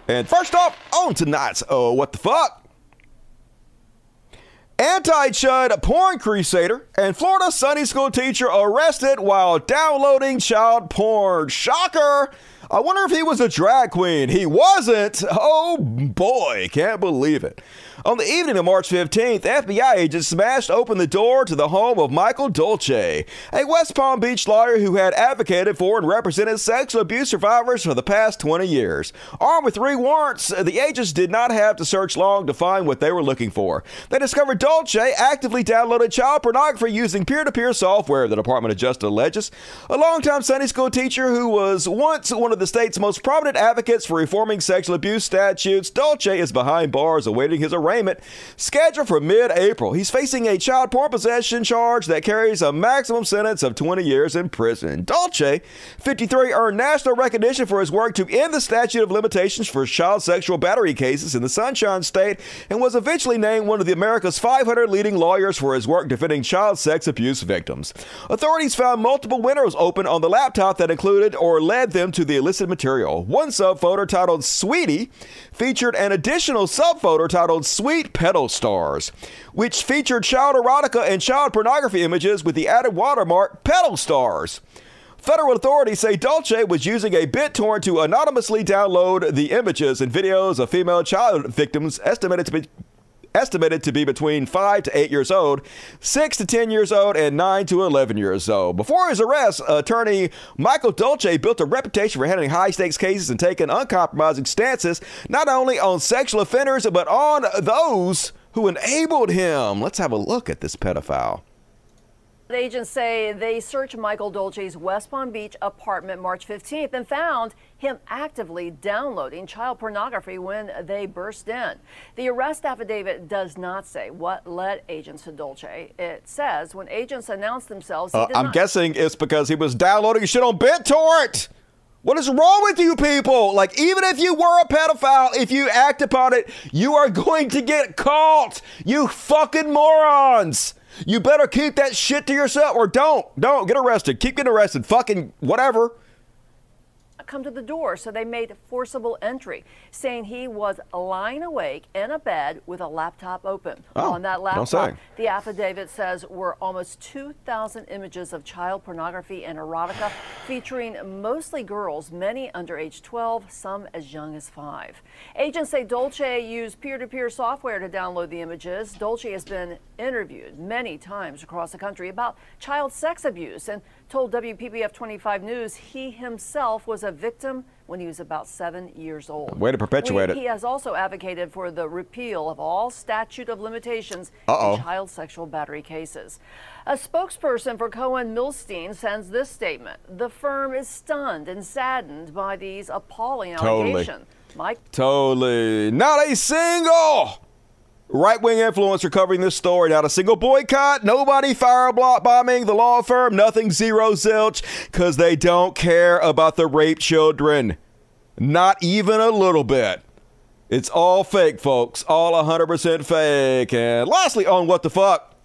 And first off, on tonight's Oh What the Fuck. Anti Chud porn crusader and Florida Sunday school teacher arrested while downloading child porn. Shocker! I wonder if he was a drag queen. He wasn't. Oh boy, can't believe it. On the evening of March 15th, FBI agents smashed open the door to the home of Michael Dolce, a West Palm Beach lawyer who had advocated for and represented sexual abuse survivors for the past 20 years. Armed with three warrants, the agents did not have to search long to find what they were looking for. They discovered Dolce actively downloaded child pornography using peer to peer software, the Department of Justice alleges. A longtime Sunday school teacher who was once one of the state's most prominent advocates for reforming sexual abuse statutes, Dolce is behind bars awaiting his arraignment scheduled for mid April. He's facing a child porn possession charge that carries a maximum sentence of 20 years in prison. Dolce, 53, earned national recognition for his work to end the statute of limitations for child sexual battery cases in the Sunshine State and was eventually named one of the America's 500 leading lawyers for his work defending child sex abuse victims. Authorities found multiple windows open on the laptop that included or led them to the illicit material. One subfolder titled Sweetie featured an additional subfolder titled Sweet Pedal Stars, which featured child erotica and child pornography images with the added watermark Pedal Stars. Federal authorities say Dolce was using a BitTorrent to anonymously download the images and videos of female child victims estimated to be estimated to be between 5 to 8 years old, 6 to 10 years old, and 9 to 11 years old. Before his arrest, attorney Michael Dolce built a reputation for handling high stakes cases and taking uncompromising stances not only on sexual offenders, but on those who enabled him. Let's have a look at this pedophile. Agents say they searched Michael Dolce's West Palm Beach apartment March 15th and found him actively downloading child pornography when they burst in. The arrest affidavit does not say what led agents to Dolce. It says when agents announced themselves, Uh, I'm not- guessing it's because he was downloading shit on BitTorrent. What is wrong with you people? Like, even if you were a pedophile, if you act upon it, you are going to get caught. You fucking morons. You better keep that shit to yourself or don't. Don't get arrested. Keep getting arrested. Fucking whatever. Come to the door, so they made forcible entry, saying he was lying awake in a bed with a laptop open. Oh, On that don't say. laptop, the affidavit says were almost 2,000 images of child pornography and erotica, featuring mostly girls, many under age 12, some as young as five. Agents say Dolce used peer-to-peer software to download the images. Dolce has been interviewed many times across the country about child sex abuse and told WPBF 25 News he himself was a victim when he was about seven years old. Way to perpetuate We- it. He has also advocated for the repeal of all statute of limitations Uh-oh. in child sexual battery cases. A spokesperson for Cohen Milstein sends this statement. The firm is stunned and saddened by these appalling Totally. allegations. Mike Totally. Not a single right wing influencer covering this story. Not a single boycott. Nobody fire block bombing the law firm. Nothing zero zilch because they don't care about the rape children. Not even a little bit. It's all fake, folks. All 100% fake. And lastly, on what the fuck?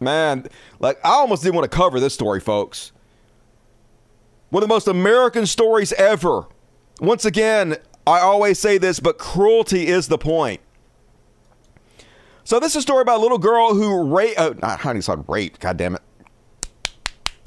Man, like, I almost didn't want to cover this story, folks. One of the most American stories ever. Once again, I always say this, but cruelty is the point. So this is a story about a little girl who raped. Oh, not how do you say rape? God damn it!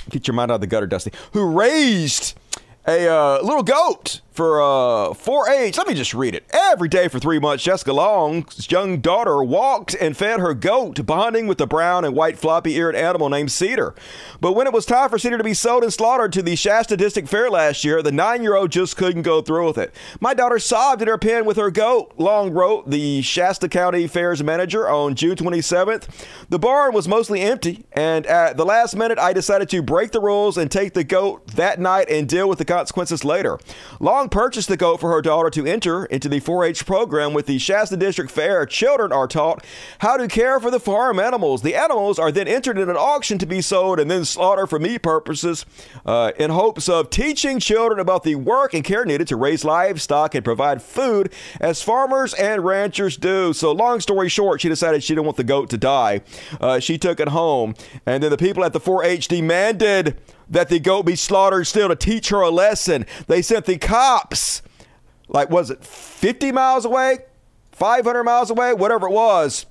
Get your mind out of the gutter, Dusty. Who raised a uh, little goat for uh, 4-H. Let me just read it. Every day for three months, Jessica Long's young daughter walked and fed her goat, bonding with the brown and white floppy-eared animal named Cedar. But when it was time for Cedar to be sold and slaughtered to the Shasta District Fair last year, the nine-year-old just couldn't go through with it. My daughter sobbed in her pen with her goat, Long wrote the Shasta County Fair's manager on June 27th. The barn was mostly empty, and at the last minute, I decided to break the rules and take the goat that night and deal with the consequences later. Long purchased the goat for her daughter to enter into the 4 H program with the Shasta District Fair. Children are taught how to care for the farm animals. The animals are then entered in an auction to be sold and then slaughtered for meat purposes uh, in hopes of teaching children about the work and care needed to raise livestock and provide food as farmers and ranchers do. So, long story short, she decided she didn't want the goat to die. Uh, she took it home, and then the people at the 4 H demanded that the goat be slaughtered still to teach her a lesson. They sent the cops, like, was it 50 miles away? 500 miles away? Whatever it was.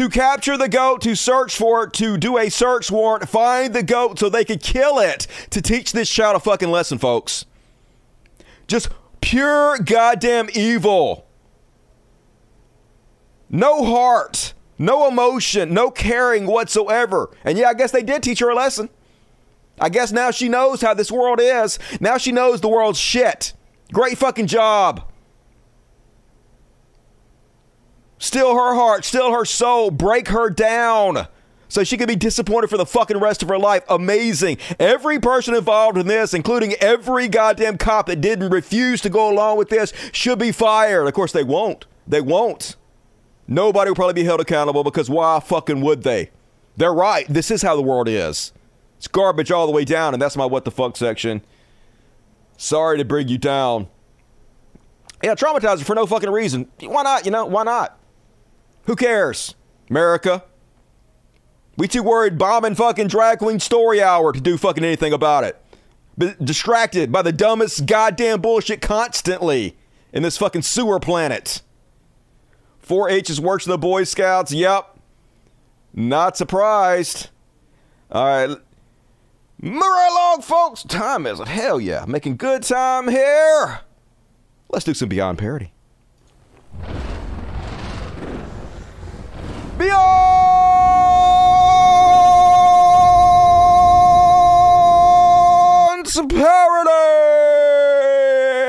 to capture the goat, to search for it, to do a search warrant, find the goat so they could kill it, to teach this child a fucking lesson, folks. Just pure goddamn evil. No heart, no emotion, no caring whatsoever. And yeah, I guess they did teach her a lesson. I guess now she knows how this world is. Now she knows the world's shit. Great fucking job. Steal her heart, steal her soul, break her down so she could be disappointed for the fucking rest of her life. Amazing. Every person involved in this, including every goddamn cop that didn't refuse to go along with this, should be fired. Of course, they won't. They won't. Nobody will probably be held accountable because why fucking would they? They're right. This is how the world is. It's garbage all the way down, and that's my what the fuck section. Sorry to bring you down. Yeah, traumatize for no fucking reason. Why not? You know, why not? Who cares? America. We too worried bombing fucking drag queen story hour to do fucking anything about it. But distracted by the dumbest goddamn bullshit constantly in this fucking sewer planet. 4-H is works in the Boy Scouts. Yep. Not surprised. All right. Move along, folks. Time is it? Hell yeah. Making good time here. Let's do some Beyond Parody. Beyond Parody!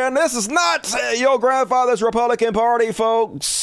And this is not uh, your grandfather's Republican Party, folks.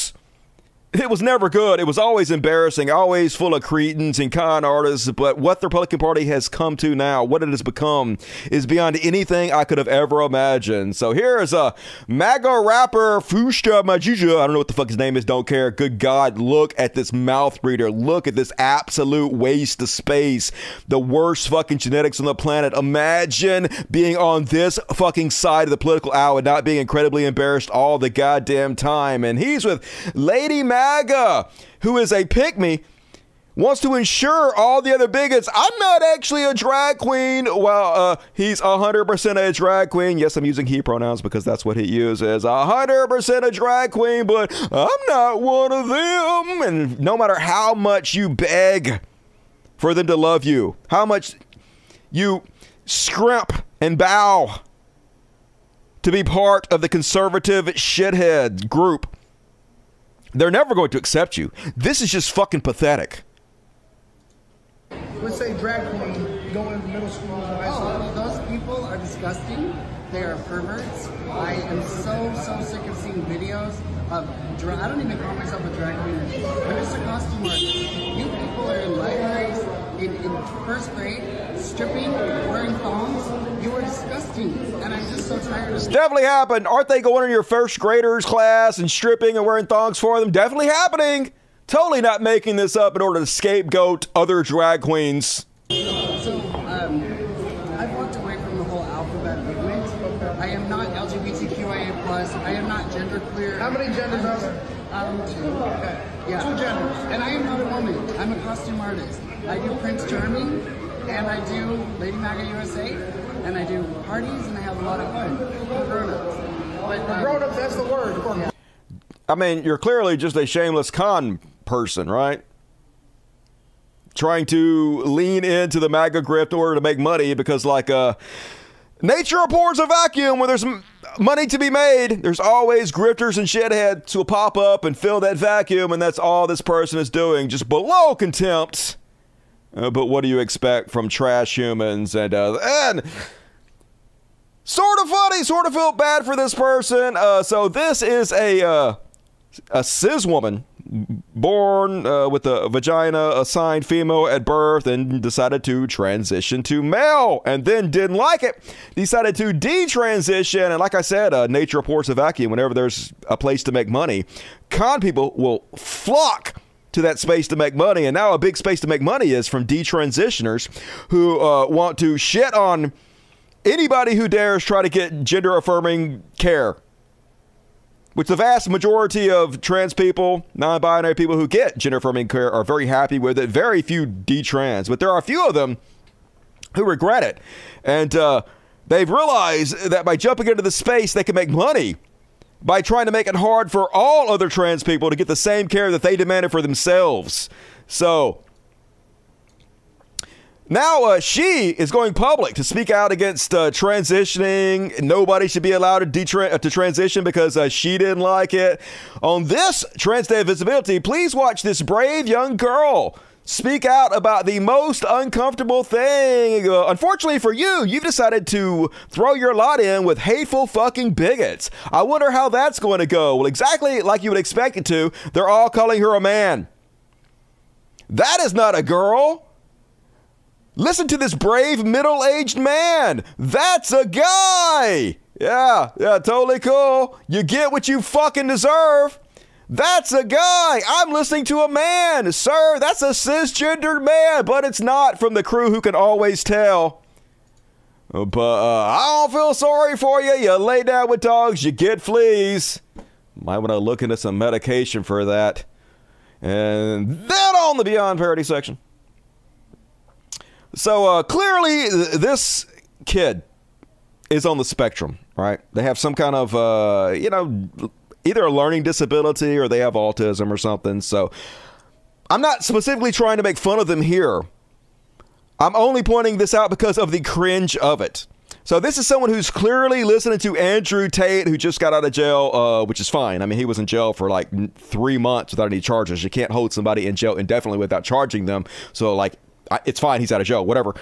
It was never good. It was always embarrassing, always full of cretins and con artists. But what the Republican Party has come to now, what it has become, is beyond anything I could have ever imagined. So here is a MAGA rapper, Fushka Majija. I don't know what the fuck his name is, don't care. Good God, look at this mouth breather. Look at this absolute waste of space. The worst fucking genetics on the planet. Imagine being on this fucking side of the political aisle and not being incredibly embarrassed all the goddamn time. And he's with Lady MAGA, who is a pick-me, wants to ensure all the other bigots I'm not actually a drag queen. Well, uh, he's 100% a drag queen. Yes, I'm using he pronouns because that's what he uses. 100% a drag queen, but I'm not one of them. And no matter how much you beg for them to love you, how much you scrimp and bow to be part of the conservative shithead group they're never going to accept you. This is just fucking pathetic. Let's say drag queen going to middle school and high school. Oh, those people are disgusting. They are perverts. I am so, so sick of seeing videos of drag. I don't even call myself a drag queen. I'm just a costume artist. You people are in libraries, in, in first grade, stripping, wearing thongs. You are disgusting. And I'm just so tired of It's definitely happened. Aren't they going in your first graders class and stripping and wearing thongs for them? Definitely happening. Totally not making this up in order to scapegoat other drag queens. So, um, I've walked away from the whole alphabet movement. I am not LGBTQIA plus. I am not genderqueer. How many genders are there? Um, two. Okay. Yeah. Two genders. And I am not a woman. I'm a costume artist. I do Prince Charming, and I do Lady Maga USA, and I do parties, and I have a lot of fun grown-ups. But um, grown-ups, that's the word. Yeah. I mean, you're clearly just a shameless con person, right? Trying to lean into the MAGA grift in order to make money because, like, uh, nature abhors a vacuum where there's money to be made. There's always grifters and shitheads who will pop up and fill that vacuum, and that's all this person is doing, just below contempt. Uh, but what do you expect from trash humans and uh, and sort of funny, sort of felt bad for this person. Uh, so this is a uh, a cis woman born uh, with a vagina assigned female at birth and decided to transition to male and then didn't like it decided to detransition and like i said uh, nature reports a vacuum whenever there's a place to make money con people will flock to that space to make money and now a big space to make money is from detransitioners who uh, want to shit on anybody who dares try to get gender affirming care which the vast majority of trans people, non binary people who get gender affirming care are very happy with it. Very few detrans, but there are a few of them who regret it. And uh, they've realized that by jumping into the space, they can make money. by trying to make it hard for all other trans people to get the same care that they demanded for themselves. So now uh, she is going public to speak out against uh, transitioning. Nobody should be allowed to, uh, to transition because uh, she didn't like it. On this Trans Day of Visibility, please watch this brave young girl speak out about the most uncomfortable thing. Uh, unfortunately for you, you've decided to throw your lot in with hateful fucking bigots. I wonder how that's going to go. Well, exactly like you would expect it to, they're all calling her a man. That is not a girl. Listen to this brave middle aged man. That's a guy. Yeah, yeah, totally cool. You get what you fucking deserve. That's a guy. I'm listening to a man. Sir, that's a cisgendered man, but it's not from the crew who can always tell. But uh, I don't feel sorry for you. You lay down with dogs, you get fleas. Might want to look into some medication for that. And then on the Beyond Parody section. So uh, clearly, th- this kid is on the spectrum, right? They have some kind of, uh, you know, either a learning disability or they have autism or something. So I'm not specifically trying to make fun of them here. I'm only pointing this out because of the cringe of it. So this is someone who's clearly listening to Andrew Tate, who just got out of jail, uh, which is fine. I mean, he was in jail for like three months without any charges. You can't hold somebody in jail indefinitely without charging them. So like, it's fine. He's out of jail, whatever.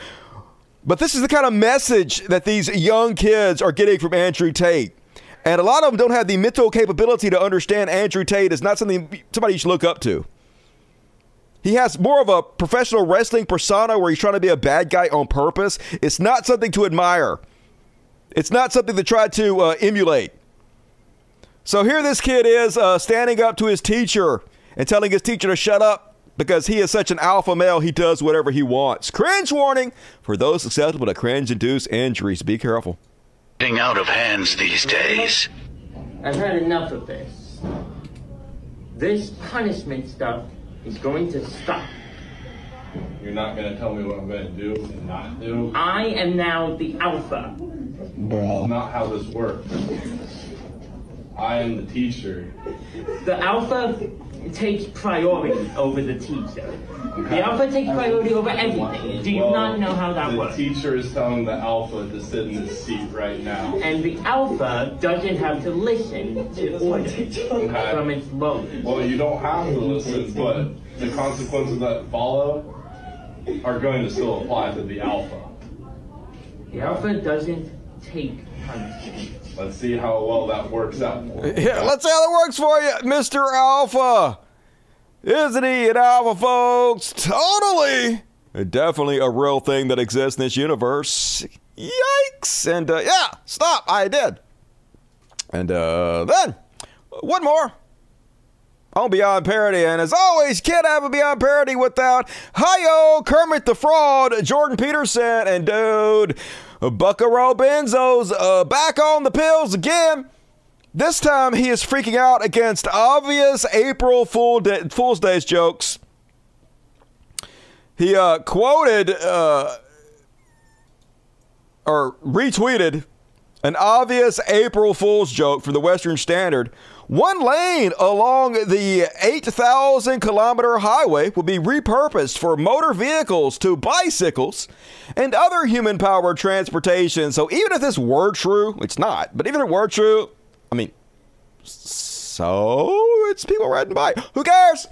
But this is the kind of message that these young kids are getting from Andrew Tate. And a lot of them don't have the mental capability to understand Andrew Tate is not something somebody you should look up to. He has more of a professional wrestling persona where he's trying to be a bad guy on purpose. It's not something to admire. It's not something to try to uh, emulate. So here this kid is uh, standing up to his teacher and telling his teacher to shut up because he is such an alpha male, he does whatever he wants. Cringe warning for those susceptible to cringe induced injuries. Be careful. Getting out of hands these days. I've had enough of this. This punishment stuff is going to stop. You're not gonna tell me what I'm gonna do and not do? I am now the alpha. Bro. Not how this works. I am the teacher. The alpha takes priority over the teacher. The alpha takes priority over everything. Do you Well, not know how that the works? The teacher is telling the alpha to sit in this seat right now. And the alpha doesn't have to listen to orders from its lower. Well, you don't have to listen, but the consequences that follow are going to still apply to the alpha. The alpha doesn't take punishment. Let's see how well that works out. Yeah, let's see how that works for you, Mr. Alpha. Isn't he an alpha, folks? Totally. Definitely a real thing that exists in this universe. Yikes. And uh, yeah, stop. I did. And uh, then, one more. On Beyond Parody. And as always, can't have a Beyond Parody without Hi-Yo, Kermit the Fraud, Jordan Peterson, and dude, Buckaroo Benzo's uh, back on the pills again. This time he is freaking out against obvious April Fool Day, Fool's jokes. He uh, quoted uh, or retweeted an obvious April Fool's joke from the Western Standard. One lane along the 8,000 kilometer highway will be repurposed for motor vehicles to bicycles and other human powered transportation. So even if this were true, it's not, but even if it were true, I mean, so it's people riding by. Who cares?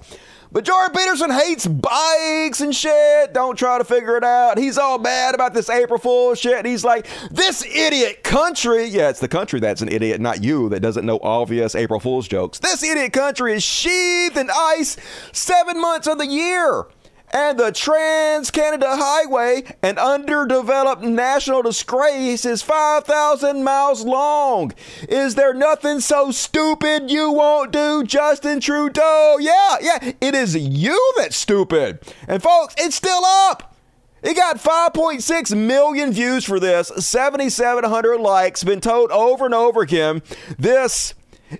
But Jordan Peterson hates bikes and shit. Don't try to figure it out. He's all mad about this April Fool shit. He's like, this idiot country. Yeah, it's the country that's an idiot, not you that doesn't know obvious April Fool's jokes. This idiot country is sheathed in ice seven months of the year. And the Trans Canada Highway, an underdeveloped national disgrace, is 5,000 miles long. Is there nothing so stupid you won't do, Justin Trudeau? Yeah, yeah, it is you that's stupid. And folks, it's still up. It got 5.6 million views for this, 7,700 likes, been told over and over again. This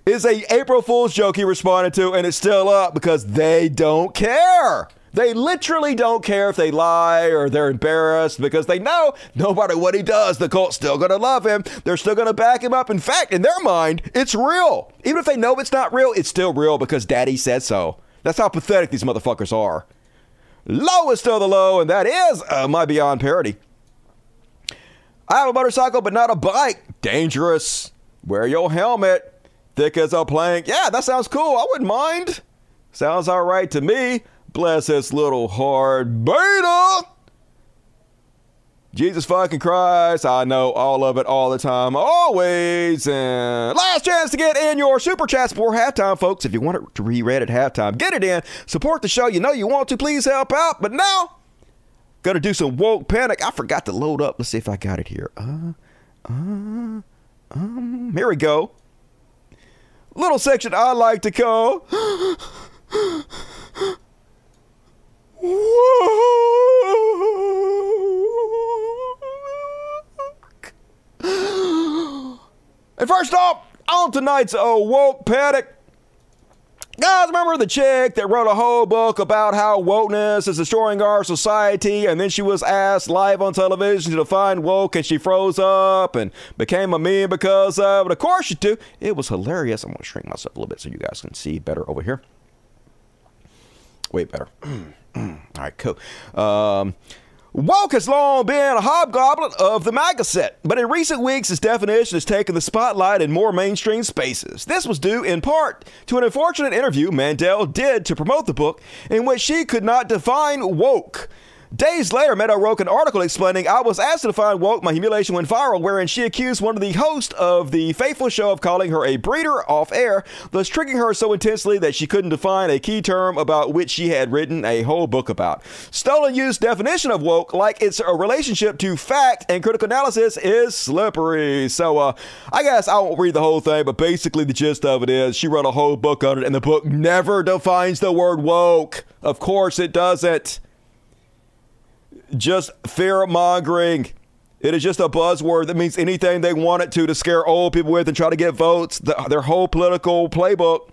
is a April Fool's joke he responded to, and it's still up because they don't care. They literally don't care if they lie or they're embarrassed because they know no matter what he does, the cult's still going to love him. They're still going to back him up. In fact, in their mind, it's real. Even if they know it's not real, it's still real because daddy said so. That's how pathetic these motherfuckers are. Low is still the low, and that is uh, my beyond parody. I have a motorcycle, but not a bike. Dangerous. Wear your helmet. Thick as a plank. Yeah, that sounds cool. I wouldn't mind. Sounds all right to me. Bless this little hard beta. Jesus fucking Christ. I know all of it all the time, always. And last chance to get in your super chats before halftime, folks. If you want it to be read at halftime, get it in. Support the show. You know you want to. Please help out. But now, gonna do some woke panic. I forgot to load up. Let's see if I got it here. Uh, uh, um, here we go. Little section I like to call. And first off, on tonight's woke panic. Guys, remember the chick that wrote a whole book about how wokeness is destroying our society, and then she was asked live on television to define woke, and she froze up and became a meme because of it. Of course, you do. It was hilarious. I'm going to shrink myself a little bit so you guys can see better over here. Way better. All right, cool. Um, Woke has long been a hobgoblin of the MAGA set, but in recent weeks, its definition has taken the spotlight in more mainstream spaces. This was due in part to an unfortunate interview Mandel did to promote the book, in which she could not define woke. Days later, Meadow wrote an article explaining I was asked to define woke. My humiliation went viral, wherein she accused one of the hosts of the faithful show of calling her a breeder off air, thus tricking her so intensely that she couldn't define a key term about which she had written a whole book about. Stolen used definition of woke, like it's a relationship to fact and critical analysis, is slippery. So, uh, I guess I won't read the whole thing, but basically the gist of it is she wrote a whole book on it, and the book never defines the word woke. Of course, it doesn't just fear mongering. It is just a buzzword that means anything they want it to to scare old people with and try to get votes. The, their whole political playbook.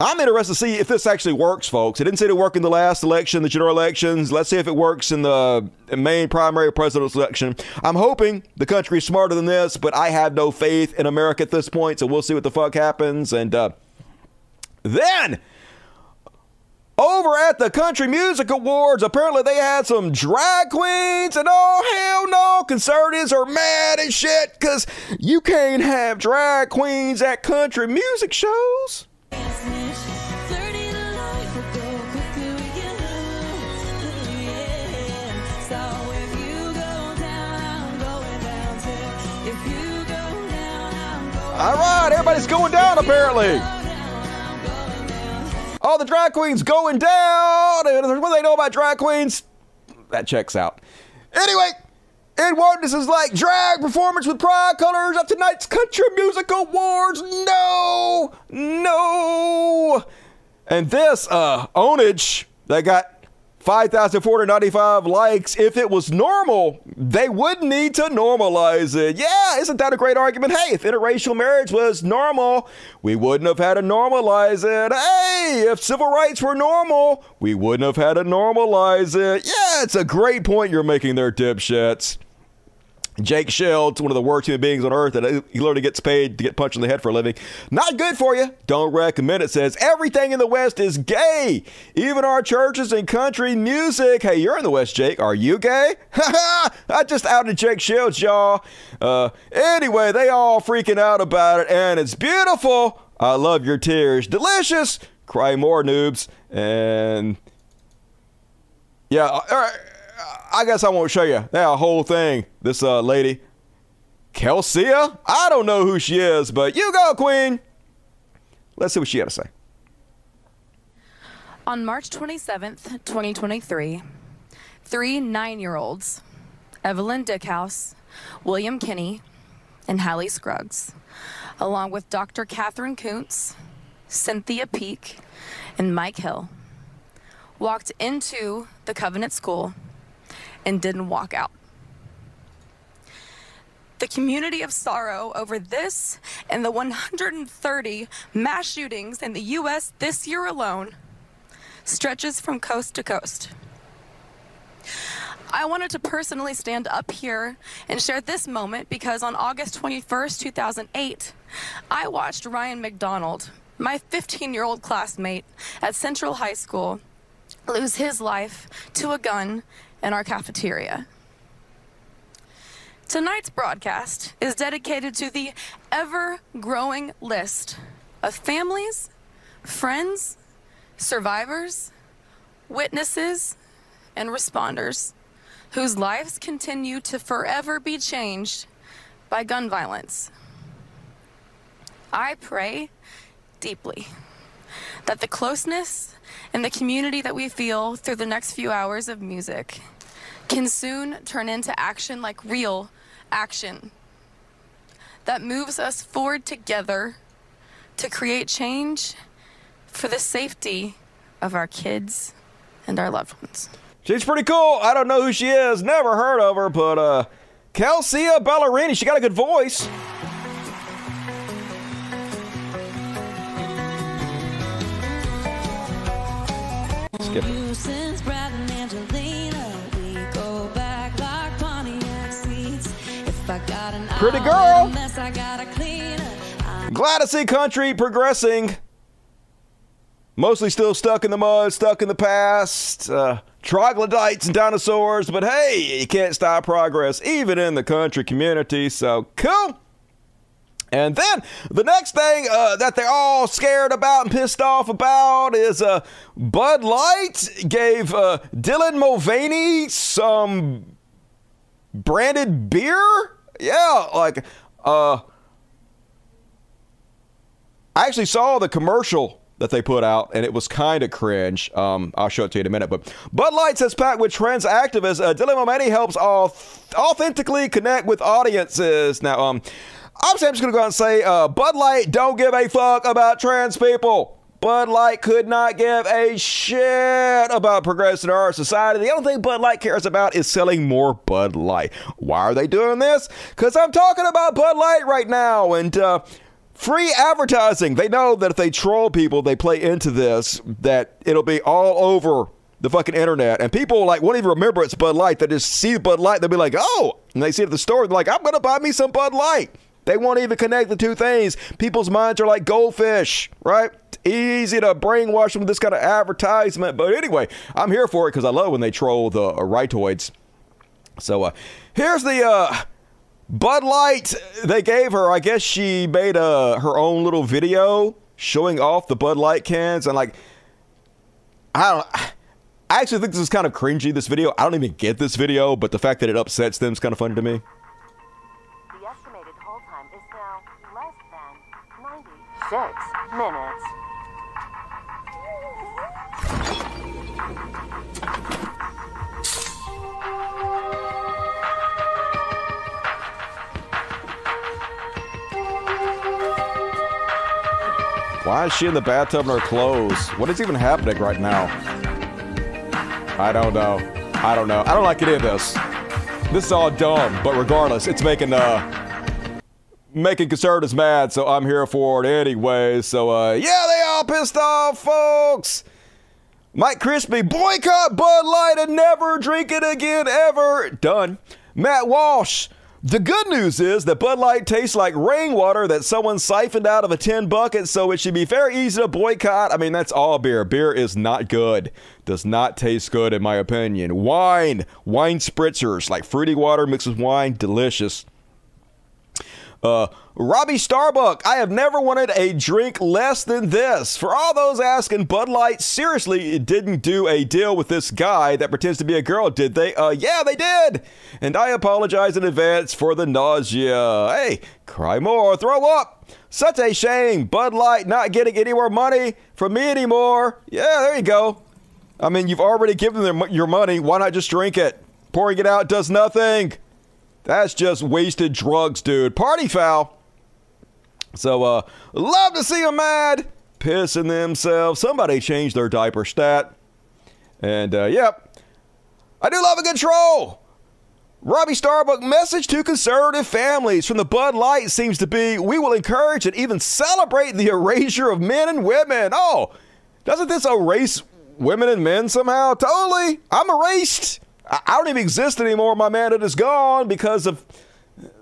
I'm interested to see if this actually works, folks. It didn't seem to work in the last election, the general elections. Let's see if it works in the main primary presidential election. I'm hoping the country's smarter than this, but I have no faith in America at this point, so we'll see what the fuck happens. And uh, then over at the Country Music Awards, apparently they had some drag queens, and oh, hell no, conservatives are mad as shit because you can't have drag queens at country music shows. All right, everybody's going down apparently. All the drag queens going down. What do they know about drag queens? That checks out. Anyway, what this is like drag performance with pride colors at tonight's Country Music Awards. No, no. And this uh ownage that got 5,495 likes. If it was normal, they would need to normalize it. Yeah, isn't that a great argument? Hey, if interracial marriage was normal, we wouldn't have had to normalize it. Hey, if civil rights were normal, we wouldn't have had to normalize it. Yeah, it's a great point you're making there, dipshits. Jake Shields, one of the worst human beings on earth, that he literally gets paid to get punched in the head for a living. Not good for you. Don't recommend it. Says everything in the West is gay, even our churches and country music. Hey, you're in the West, Jake. Are you gay? I just outed Jake Shields, y'all. Uh, anyway, they all freaking out about it, and it's beautiful. I love your tears. Delicious. Cry more, noobs. And yeah, all right. I guess I won't show you that whole thing. This uh, lady, Kelsey, I don't know who she is, but you go, Queen. Let's see what she had to say. On March 27th, 2023, three nine year olds, Evelyn Dieckhaus, William Kinney, and Hallie Scruggs, along with Dr. Katherine Koonce, Cynthia Peak, and Mike Hill, walked into the Covenant School and didn't walk out. The community of sorrow over this and the 130 mass shootings in the U.S. this year alone stretches from coast to coast. I wanted to personally stand up here and share this moment because on August 21st, 2008, I watched Ryan McDonald, my 15 year old classmate at Central High School, lose his life to a gun in our cafeteria. Tonight's broadcast is dedicated to the ever growing list of families, friends, survivors, witnesses, and responders whose lives continue to forever be changed by gun violence. I pray deeply that the closeness and the community that we feel through the next few hours of music can soon turn into action like real action that moves us forward together to create change for the safety of our kids and our loved ones. She's pretty cool. I don't know who she is. Never heard of her, but uh, Kelsea Ballerini. She got a good voice. Skip it. Pretty girl. Glad to see country progressing. Mostly still stuck in the mud, stuck in the past, uh, troglodytes and dinosaurs, but hey, you can't stop progress, even in the country community, so cool. And then the next thing uh, that they're all scared about and pissed off about is uh, Bud Light gave uh, Dylan Mulvaney some branded beer. Yeah, like uh, I actually saw the commercial that they put out, and it was kind of cringe. Um, I'll show it to you in a minute. But Bud Light says packed with trans activists. Uh, Dylan Mulvaney helps auth- authentically connect with audiences. Now, um, I'm just going to go out and say uh, Bud Light don't give a fuck about trans people. Bud Light could not give a shit about progressing our society. The only thing Bud Light cares about is selling more Bud Light. Why are they doing this? Because I'm talking about Bud Light right now. And, uh, Free advertising. They know that if they troll people, they play into this, that it'll be all over the fucking internet. And people like won't even remember it's Bud Light. They just see Bud Light, they'll be like, oh, and they see it at the store, they're like, I'm gonna buy me some Bud Light. They won't even connect the two things. People's minds are like goldfish, right? Easy to brainwash them with this kind of advertisement. But anyway, I'm here for it because I love when they troll the uh, rightoids. So uh, here's the uh, Bud Light, they gave her, I guess she made a, her own little video showing off the Bud Light cans. And like, I don't I actually think this is kind of cringy, this video. I don't even get this video, but the fact that it upsets them is kind of funny to me. The estimated time is now less than 96 minutes. Why is she in the bathtub in her clothes? What is even happening right now? I don't know. I don't know. I don't like any of this. This is all dumb, but regardless, it's making uh making conservatives mad, so I'm here for it anyway. So uh yeah, they all pissed off, folks. Mike Crispy, boycott Bud Light and never drink it again ever. Done. Matt Walsh, the good news is that Bud Light tastes like rainwater that someone siphoned out of a tin bucket, so it should be very easy to boycott. I mean, that's all beer. Beer is not good. Does not taste good, in my opinion. Wine, wine spritzers, like fruity water mixed with wine, delicious. Uh, Robbie Starbuck, I have never wanted a drink less than this. For all those asking, Bud Light seriously it didn't do a deal with this guy that pretends to be a girl, did they? Uh, yeah, they did. And I apologize in advance for the nausea. Hey, cry more, throw up. Such a shame. Bud Light not getting any more money from me anymore. Yeah, there you go. I mean, you've already given them your money. Why not just drink it? Pouring it out does nothing. That's just wasted drugs, dude. Party foul. So, uh, love to see them mad, pissing themselves. Somebody changed their diaper stat. And, uh, yep. I do love a good troll. Robbie Starbuck message to conservative families from the Bud Light seems to be we will encourage and even celebrate the erasure of men and women. Oh, doesn't this erase women and men somehow? Totally. I'm erased. I, don't even exist anymore. My manhood is gone because of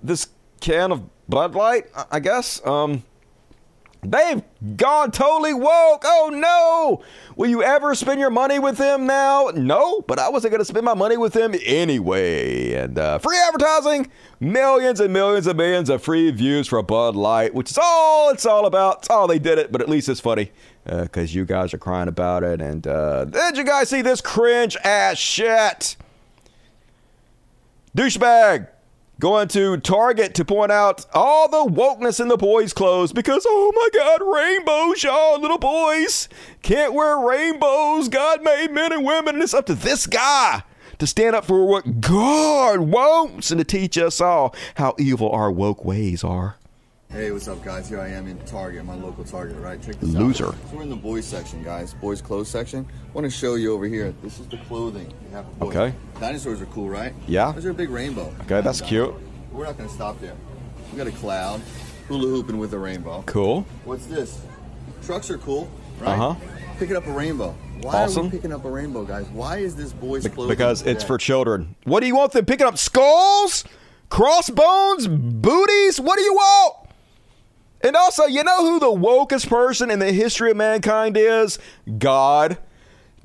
this can of Bud Light, I- guess. Um, they've gone totally woke. Oh no! Will you ever spend your money with them now? No, but I wasn't going to spend my money with them anyway. And uh, free advertising, millions and millions and millions of free views for Bud Light, which is all it's all about. It's all they did it, but at least it's funny because you guys are crying about it. And uh, did you guys see this cringe ass shit? Douchebag going to Target to point out all the wokeness in the boys' clothes because, oh my God, rainbows, y'all, little boys can't wear rainbows. God made men and women, and it's up to this guy to stand up for what God wants and to teach us all how evil our woke ways are. Hey, what's up, guys? Here I am in Target, my local Target, right? Check this Loser. out. So we're in the boys section, guys. Boys clothes section. I want to show you over here. This is the clothing you have for boys. Okay. Dinosaurs are cool, right? Yeah. There's a big rainbow. Okay, that's cute. We're not going to stop there. We got a cloud, hula hooping with a rainbow. Cool. What's this? Trucks are cool, right? Uh huh. Picking up a rainbow. Why are Awesome. we picking up a rainbow, guys? Why is this boys' clothing? Because it's for children. What do you want them picking up? Skulls? Crossbones? Booties? What do you want? And also, you know who the wokest person in the history of mankind is? God.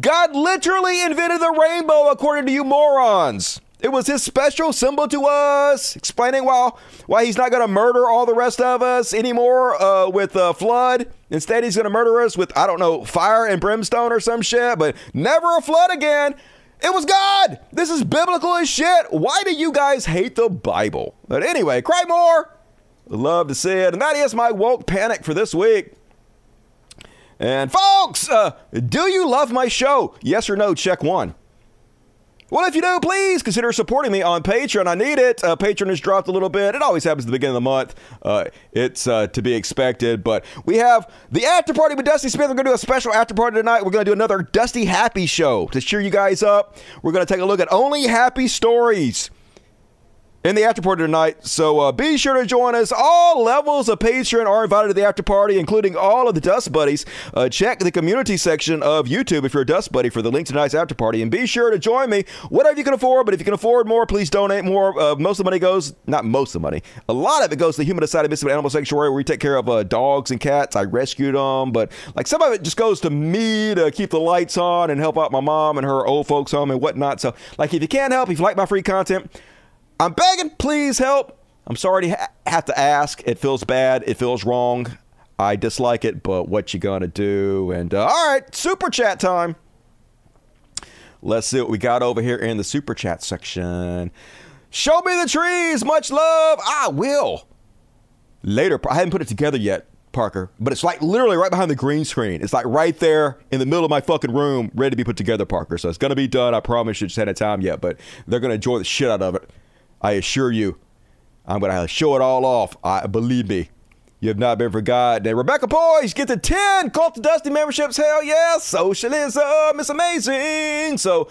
God literally invented the rainbow, according to you morons. It was his special symbol to us, explaining why, why he's not going to murder all the rest of us anymore uh, with a flood. Instead, he's going to murder us with, I don't know, fire and brimstone or some shit, but never a flood again. It was God. This is biblical as shit. Why do you guys hate the Bible? But anyway, cry more. Love to see it. And that is my woke panic for this week. And folks, uh, do you love my show? Yes or no? Check one. Well, if you do, please consider supporting me on Patreon. I need it. Uh, Patreon has dropped a little bit. It always happens at the beginning of the month. Uh, it's uh, to be expected. But we have the after party with Dusty Smith. We're going to do a special after party tonight. We're going to do another Dusty Happy show to cheer you guys up. We're going to take a look at only happy stories in the after party tonight. So uh, be sure to join us. All levels of Patreon are invited to the after party, including all of the Dust Buddies. Uh, check the community section of YouTube if you're a Dust Buddy for the link to tonight's after party. And be sure to join me, whatever you can afford. But if you can afford more, please donate more. Uh, most of the money goes, not most of the money, a lot of it goes to the Human Society Mississippi Animal Sanctuary, where we take care of uh, dogs and cats. I rescued them, but like some of it just goes to me to keep the lights on and help out my mom and her old folks home and whatnot. So, like, if you can't help, if you like my free content, I'm begging, please help. I'm sorry to ha- have to ask. It feels bad. It feels wrong. I dislike it, but what you gonna do? And uh, all right, super chat time. Let's see what we got over here in the super chat section. Show me the trees. Much love. I will. Later. I haven't put it together yet, Parker, but it's like literally right behind the green screen. It's like right there in the middle of my fucking room, ready to be put together, Parker. So it's gonna be done. I promise you. Just had a time yet, but they're gonna enjoy the shit out of it. I assure you. I'm gonna show it all off. I believe me. You have not been forgotten. And Rebecca Boys, get the 10 Cult to Dusty memberships. Hell yeah. Socialism is amazing. So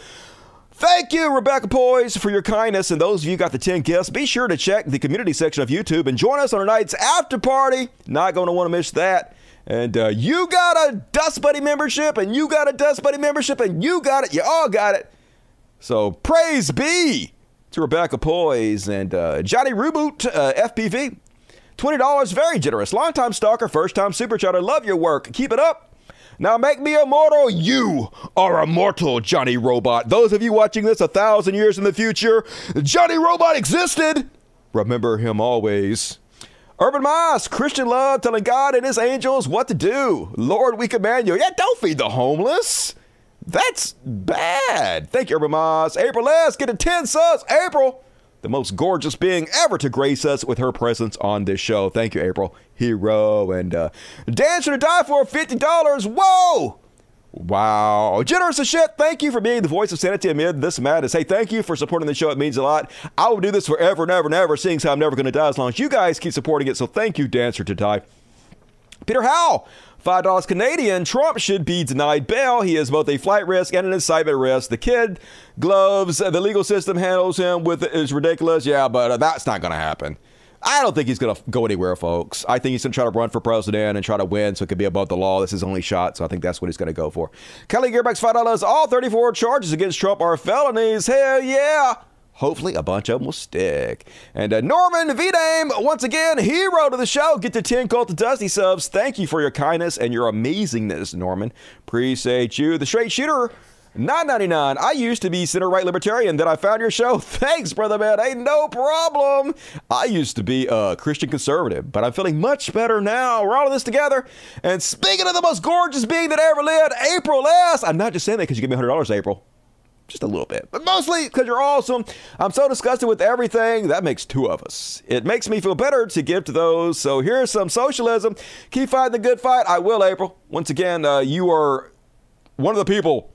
thank you, Rebecca Boys, for your kindness. And those of you who got the 10 gifts, be sure to check the community section of YouTube and join us on tonight's after party. Not going to want to miss that. And uh, you got a Dust Buddy membership, and you got a Dust Buddy membership, and you got it. You all got it. So praise be to Rebecca Poise and uh, Johnny Reboot uh, FPV. $20, very generous. Longtime stalker, first time super chatter. Love your work. Keep it up. Now make me immortal. You are immortal, Johnny Robot. Those of you watching this a thousand years in the future, Johnny Robot existed. Remember him always. Urban Moss, Christian love, telling God and his angels what to do. Lord, we command you. Yeah, don't feed the homeless. That's bad. Thank you, Urban Moss. April S, get a 10 subs. April, the most gorgeous being ever to grace us with her presence on this show. Thank you, April. Hero. And uh, Dancer to Die for $50. Whoa! Wow. Generous as shit. Thank you for being the voice of sanity amid this madness. Hey, thank you for supporting the show. It means a lot. I will do this forever and ever and ever, seeing as how I'm never going to die as long as you guys keep supporting it. So thank you, Dancer to Die. Peter Howell, $5 Canadian. Trump should be denied bail. He is both a flight risk and an incitement risk. The kid gloves, the legal system handles him with is ridiculous. Yeah, but uh, that's not going to happen. I don't think he's going to go anywhere, folks. I think he's going to try to run for president and try to win so it could be above the law. This is his only shot, so I think that's what he's going to go for. Kelly Gearbox $5. All 34 charges against Trump are felonies. Hell yeah. Hopefully, a bunch of them will stick. And uh, Norman V Name, once again, hero to the show. Get to 10 Cult of Dusty subs. Thank you for your kindness and your amazingness, Norman. Appreciate you. The Straight Shooter 999. I used to be center right libertarian. Then I found your show. Thanks, brother man. Ain't no problem. I used to be a Christian conservative, but I'm feeling much better now. We're all in this together. And speaking of the most gorgeous being that ever lived, April S. I'm not just saying that because you give me $100, April. Just a little bit, but mostly because you're awesome. I'm so disgusted with everything. That makes two of us. It makes me feel better to give to those. So here's some socialism. Keep fighting the good fight. I will, April. Once again, uh, you are one of the people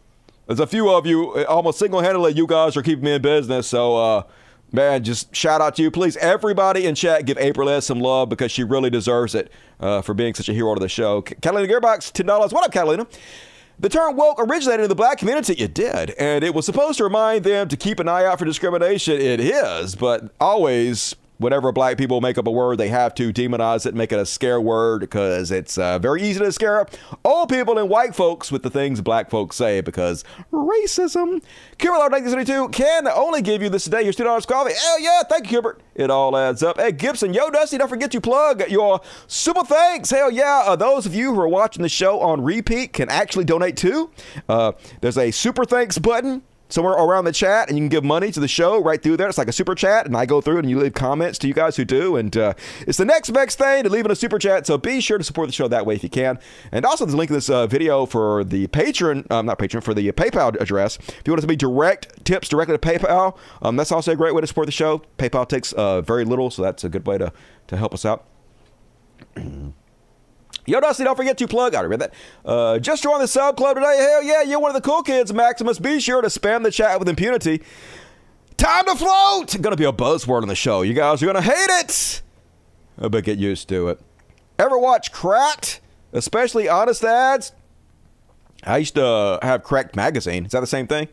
there's a few of you, uh, almost single-handedly, you guys are keeping me in business. So, uh, man, just shout out to you, please. Everybody in chat, give April S some love because she really deserves it uh, for being such a hero to the show. Catalina Gearbox, ten dollars. What up, Catalina? The term woke originated in the black community. It did. And it was supposed to remind them to keep an eye out for discrimination. It is, but always whenever black people make up a word, they have to demonize it, make it a scare word because it's uh, very easy to scare up old people and white folks with the things black folks say because racism. Cubert 1972 can only give you this today. Your $2 coffee. Hell yeah. Thank you, Cubert. It all adds up. Hey, Gibson. Yo, Dusty, don't forget to plug your super thanks. Hell yeah. Uh, those of you who are watching the show on repeat can actually donate too. Uh, there's a super thanks button somewhere around the chat and you can give money to the show right through there. It's like a super chat, and I go through and you leave comments to you guys who do. And uh, it's the next best thing to leaving a super chat. So be sure to support the show that way if you can. And also, there's a link in this uh, video for the patron, um, not patron, for the PayPal address. If you want to be direct tips directly to PayPal, um, that's also a great way to support the show. PayPal takes uh, very little, so that's a good way to, to help us out. Yo, Dusty, don't forget to plug. I read that. Uh, just join the sub club today. Hell yeah, you're one of the cool kids, Maximus. Be sure to spam the chat with impunity. Time to float! Gonna be a buzzword on the show. You guys are gonna hate it! But get used to it. Ever watch Cracked? Especially honest ads? I used to have Cracked magazine. Is that the same thing?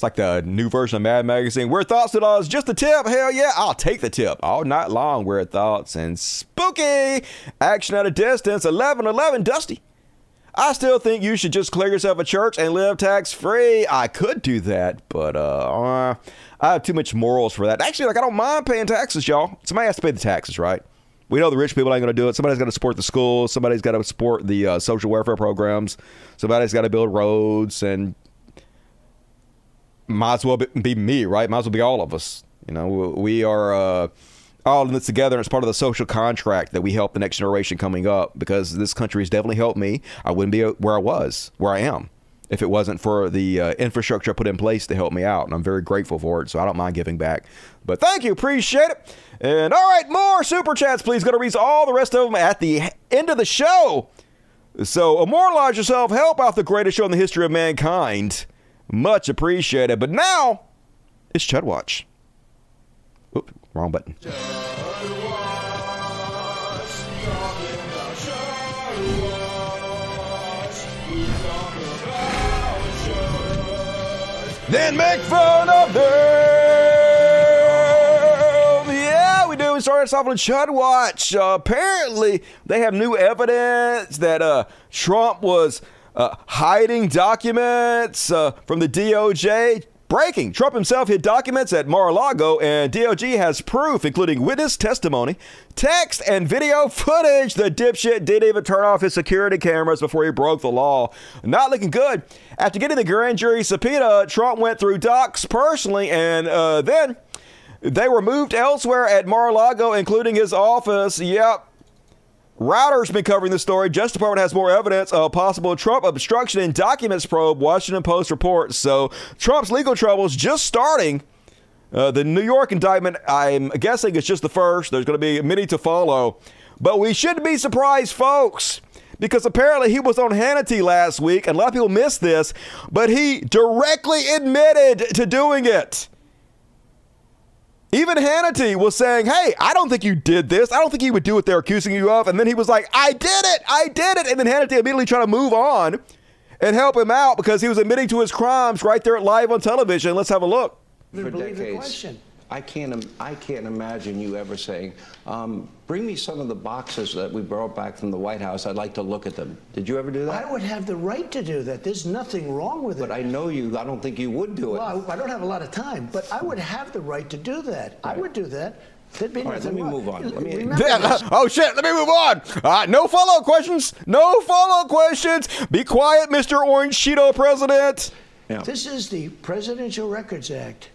It's like the new version of Mad Magazine. Weird thoughts to us. Just a tip. Hell yeah, I'll take the tip. All night long, weird thoughts and spooky action at a distance. 11 11 Dusty. I still think you should just clear yourself a church and live tax free. I could do that, but uh, I have too much morals for that. Actually, like I don't mind paying taxes, y'all. Somebody has to pay the taxes, right? We know the rich people ain't going to do it. Somebody's got to support the schools. Somebody's got to support the uh, social welfare programs. Somebody's got to build roads and might as well be me, right? Might as well be all of us. You know, we are uh, all in this together. And it's part of the social contract that we help the next generation coming up because this country has definitely helped me. I wouldn't be where I was, where I am, if it wasn't for the uh, infrastructure I put in place to help me out. And I'm very grateful for it. So I don't mind giving back. But thank you. Appreciate it. And all right, more super chats, please. Going to read all the rest of them at the end of the show. So immortalize yourself. Help out the greatest show in the history of mankind. Much appreciated. But now it's Chud Watch. Oop, wrong button. Then make fun of them. Yeah, we do. We started us off on Chud Watch. Uh, apparently, they have new evidence that uh, Trump was uh, hiding documents uh, from the DOJ. Breaking. Trump himself hid documents at Mar-a-Lago, and DOJ has proof, including witness testimony, text, and video footage. The dipshit didn't even turn off his security cameras before he broke the law. Not looking good. After getting the grand jury subpoena, Trump went through docs personally, and uh, then they were moved elsewhere at Mar-a-Lago, including his office. Yep. Reuters been covering the story. Justice Department has more evidence of possible Trump obstruction in documents probe. Washington Post reports. So Trump's legal troubles just starting. Uh, the New York indictment, I'm guessing it's just the first. There's going to be many to follow. But we shouldn't be surprised, folks, because apparently he was on Hannity last week, and a lot of people missed this, but he directly admitted to doing it. Even Hannity was saying, Hey, I don't think you did this. I don't think he would do what they're accusing you of. And then he was like, I did it. I did it. And then Hannity immediately tried to move on and help him out because he was admitting to his crimes right there live on television. Let's have a look. For decades, I can't, im- I can't imagine you ever saying, um, bring me some of the boxes that we brought back from the White House. I'd like to look at them. Did you ever do that? I would have the right to do that. There's nothing wrong with it. But I know you, I don't think you would do it. Well, I I don't have a lot of time, but I would have the right to do that. I would do that. There'd be All right, let me wrong. move on. Let me- Remember Yeah, this. oh shit, let me move on. Uh, no follow up questions. No follow up questions. Be quiet, Mr. Orange Cheeto President. This is the Presidential Records Act.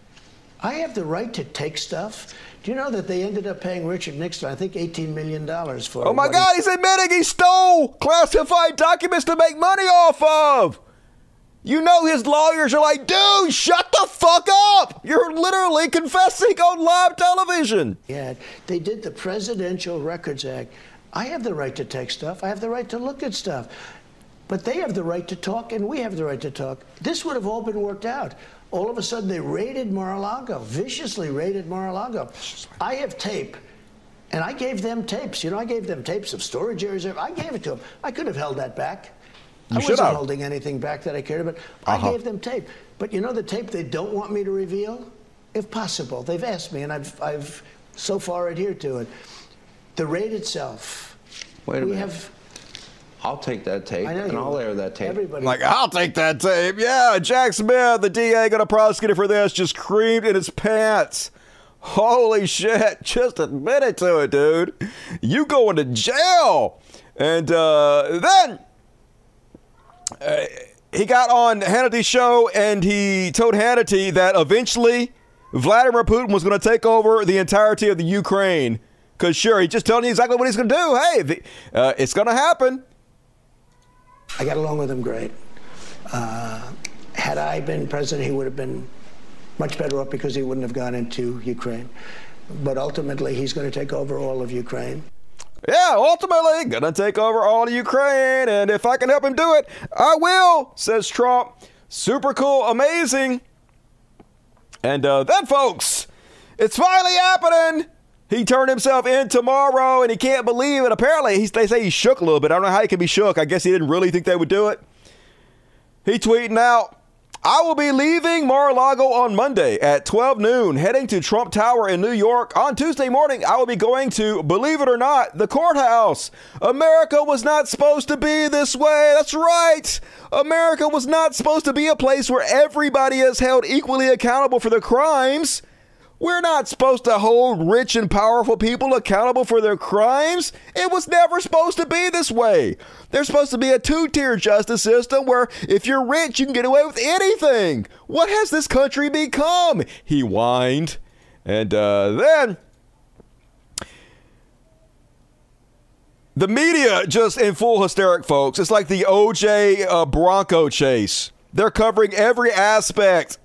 I have the right to take stuff. Do you know that they ended up paying Richard Nixon, I think, $18 million for Oh my God, he's admitting he stole classified documents to make money off of. You know his lawyers are like, dude, shut the fuck up. You're literally confessing on live television. Yeah, they did the Presidential Records Act. I have the right to take stuff. I have the right to look at stuff. But they have the right to talk, and we have the right to talk. This would have all been worked out. All of a sudden, they raided Mar-a-Lago, viciously raided Mar-a-Lago. I have tape, and I gave them tapes. You know, I gave them tapes of storage areas. I gave it to them. I could have held that back. You I wasn't have. holding anything back that I cared about. Uh-huh. I gave them tape. But you know the tape they don't want me to reveal? If possible. They've asked me, and I've, I've so far adhered to it. The raid itself. Wait a we minute. have I'll take that tape and I'll air that tape. Everybody. Like, I'll take that tape. Yeah, Jack Smith, the DA, gonna prosecute him for this, just creamed in his pants. Holy shit, just admit it to it, dude. You going to jail. And uh, then uh, he got on Hannity's show and he told Hannity that eventually Vladimir Putin was going to take over the entirety of the Ukraine. Because, sure, he's just telling you exactly what he's going to do. Hey, if he- uh, it's going to happen. I got along with him great. Uh, had I been president, he would have been much better off because he wouldn't have gone into Ukraine. But ultimately, he's going to take over all of Ukraine. Yeah, ultimately, gonna take over all of Ukraine, and if I can help him do it, I will, says Trump. Super cool, amazing. And uh, then, folks, it's finally happening. He turned himself in tomorrow, and he can't believe it. Apparently, he's, they say he shook a little bit. I don't know how he can be shook. I guess he didn't really think they would do it. He tweeting out, I will be leaving Mar-a-Lago on Monday at 12 noon, heading to Trump Tower in New York. On Tuesday morning, I will be going to, believe it or not, the courthouse. America was not supposed to be this way. That's right. America was not supposed to be a place where everybody is held equally accountable for their crimes. We're not supposed to hold rich and powerful people accountable for their crimes. It was never supposed to be this way. There's supposed to be a two tier justice system where if you're rich, you can get away with anything. What has this country become? He whined. And uh, then the media just in full hysteric, folks. It's like the OJ uh, Bronco chase. They're covering every aspect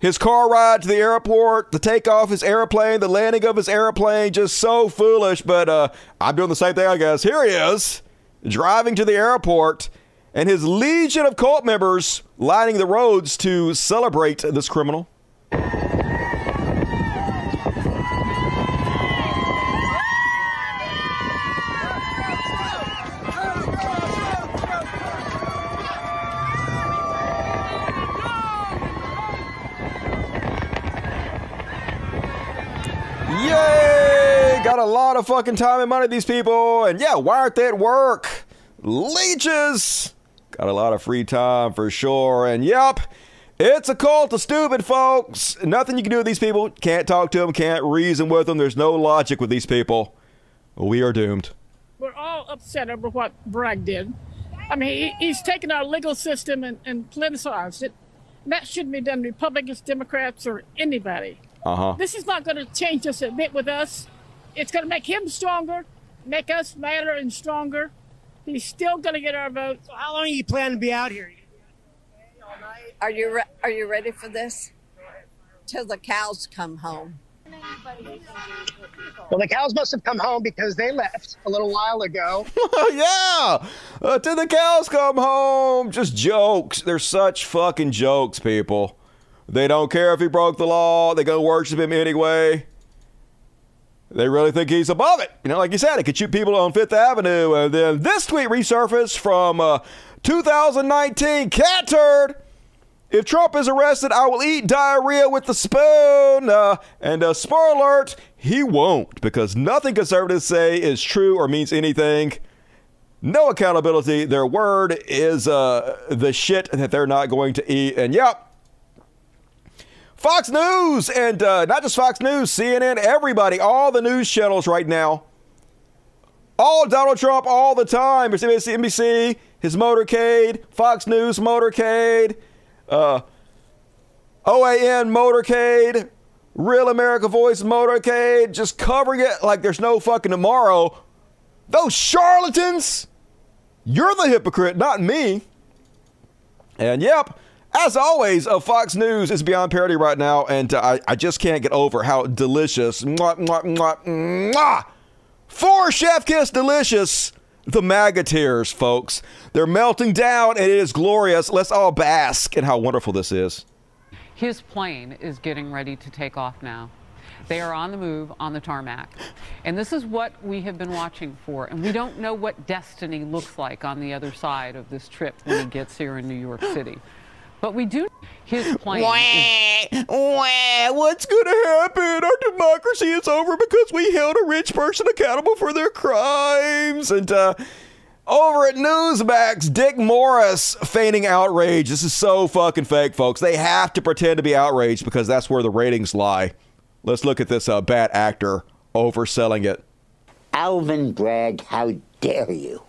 his car ride to the airport, the takeoff of his airplane, the landing of his airplane, just so foolish. But uh, I'm doing the same thing, I guess. Here he is, driving to the airport, and his legion of cult members lining the roads to celebrate this criminal. Yay! Got a lot of fucking time and money, these people. And yeah, why aren't they at work? Leeches! Got a lot of free time for sure. And yep, it's a cult of stupid folks. Nothing you can do with these people. Can't talk to them, can't reason with them. There's no logic with these people. We are doomed. We're all upset over what Bragg did. I mean, he, he's taken our legal system and, and politicized it. And that shouldn't be done, Republicans, Democrats, or anybody. Uh huh. This is not going to change us a bit with us. It's going to make him stronger, make us madder and stronger. He's still going to get our vote. So how long do you plan to be out here? Are you re- are you ready for this? Till the cows come home. Well, the cows must have come home because they left a little while ago. yeah! Uh, till the cows come home. Just jokes. They're such fucking jokes, people. They don't care if he broke the law. They go worship him anyway. They really think he's above it. You know, like you said, it could shoot people on Fifth Avenue. And then this tweet resurfaced from uh, 2019. Catturd. If Trump is arrested, I will eat diarrhea with the spoon. Uh, and uh, spoiler alert, he won't, because nothing conservatives say is true or means anything. No accountability. Their word is uh, the shit that they're not going to eat. And yep, Fox News, and uh, not just Fox News, CNN, everybody, all the news channels right now, all Donald Trump all the time. NBC, NBC his motorcade, Fox News motorcade, uh, OAN motorcade, Real America Voice motorcade, just covering it like there's no fucking tomorrow. Those charlatans, you're the hypocrite, not me. And yep, as always, uh, Fox News is beyond parody right now, and uh, I, I just can't get over how delicious, mwah, mwah, mwah, mwah, Chef Kiss delicious, the MAGA tears, folks. They're melting down, and it is glorious. Let's all bask in how wonderful this is. His plane is getting ready to take off now. They are on the move on the tarmac. And this is what we have been watching for. And we don't know what destiny looks like on the other side of this trip when he gets here in New York City. But we do his plane. is- Wah, what's going to happen? Our democracy is over because we held a rich person accountable for their crimes. And uh, over at Newsmax, Dick Morris feigning outrage. This is so fucking fake, folks. They have to pretend to be outraged because that's where the ratings lie. Let's look at this uh, bad actor overselling it. Alvin Bragg, how dare you?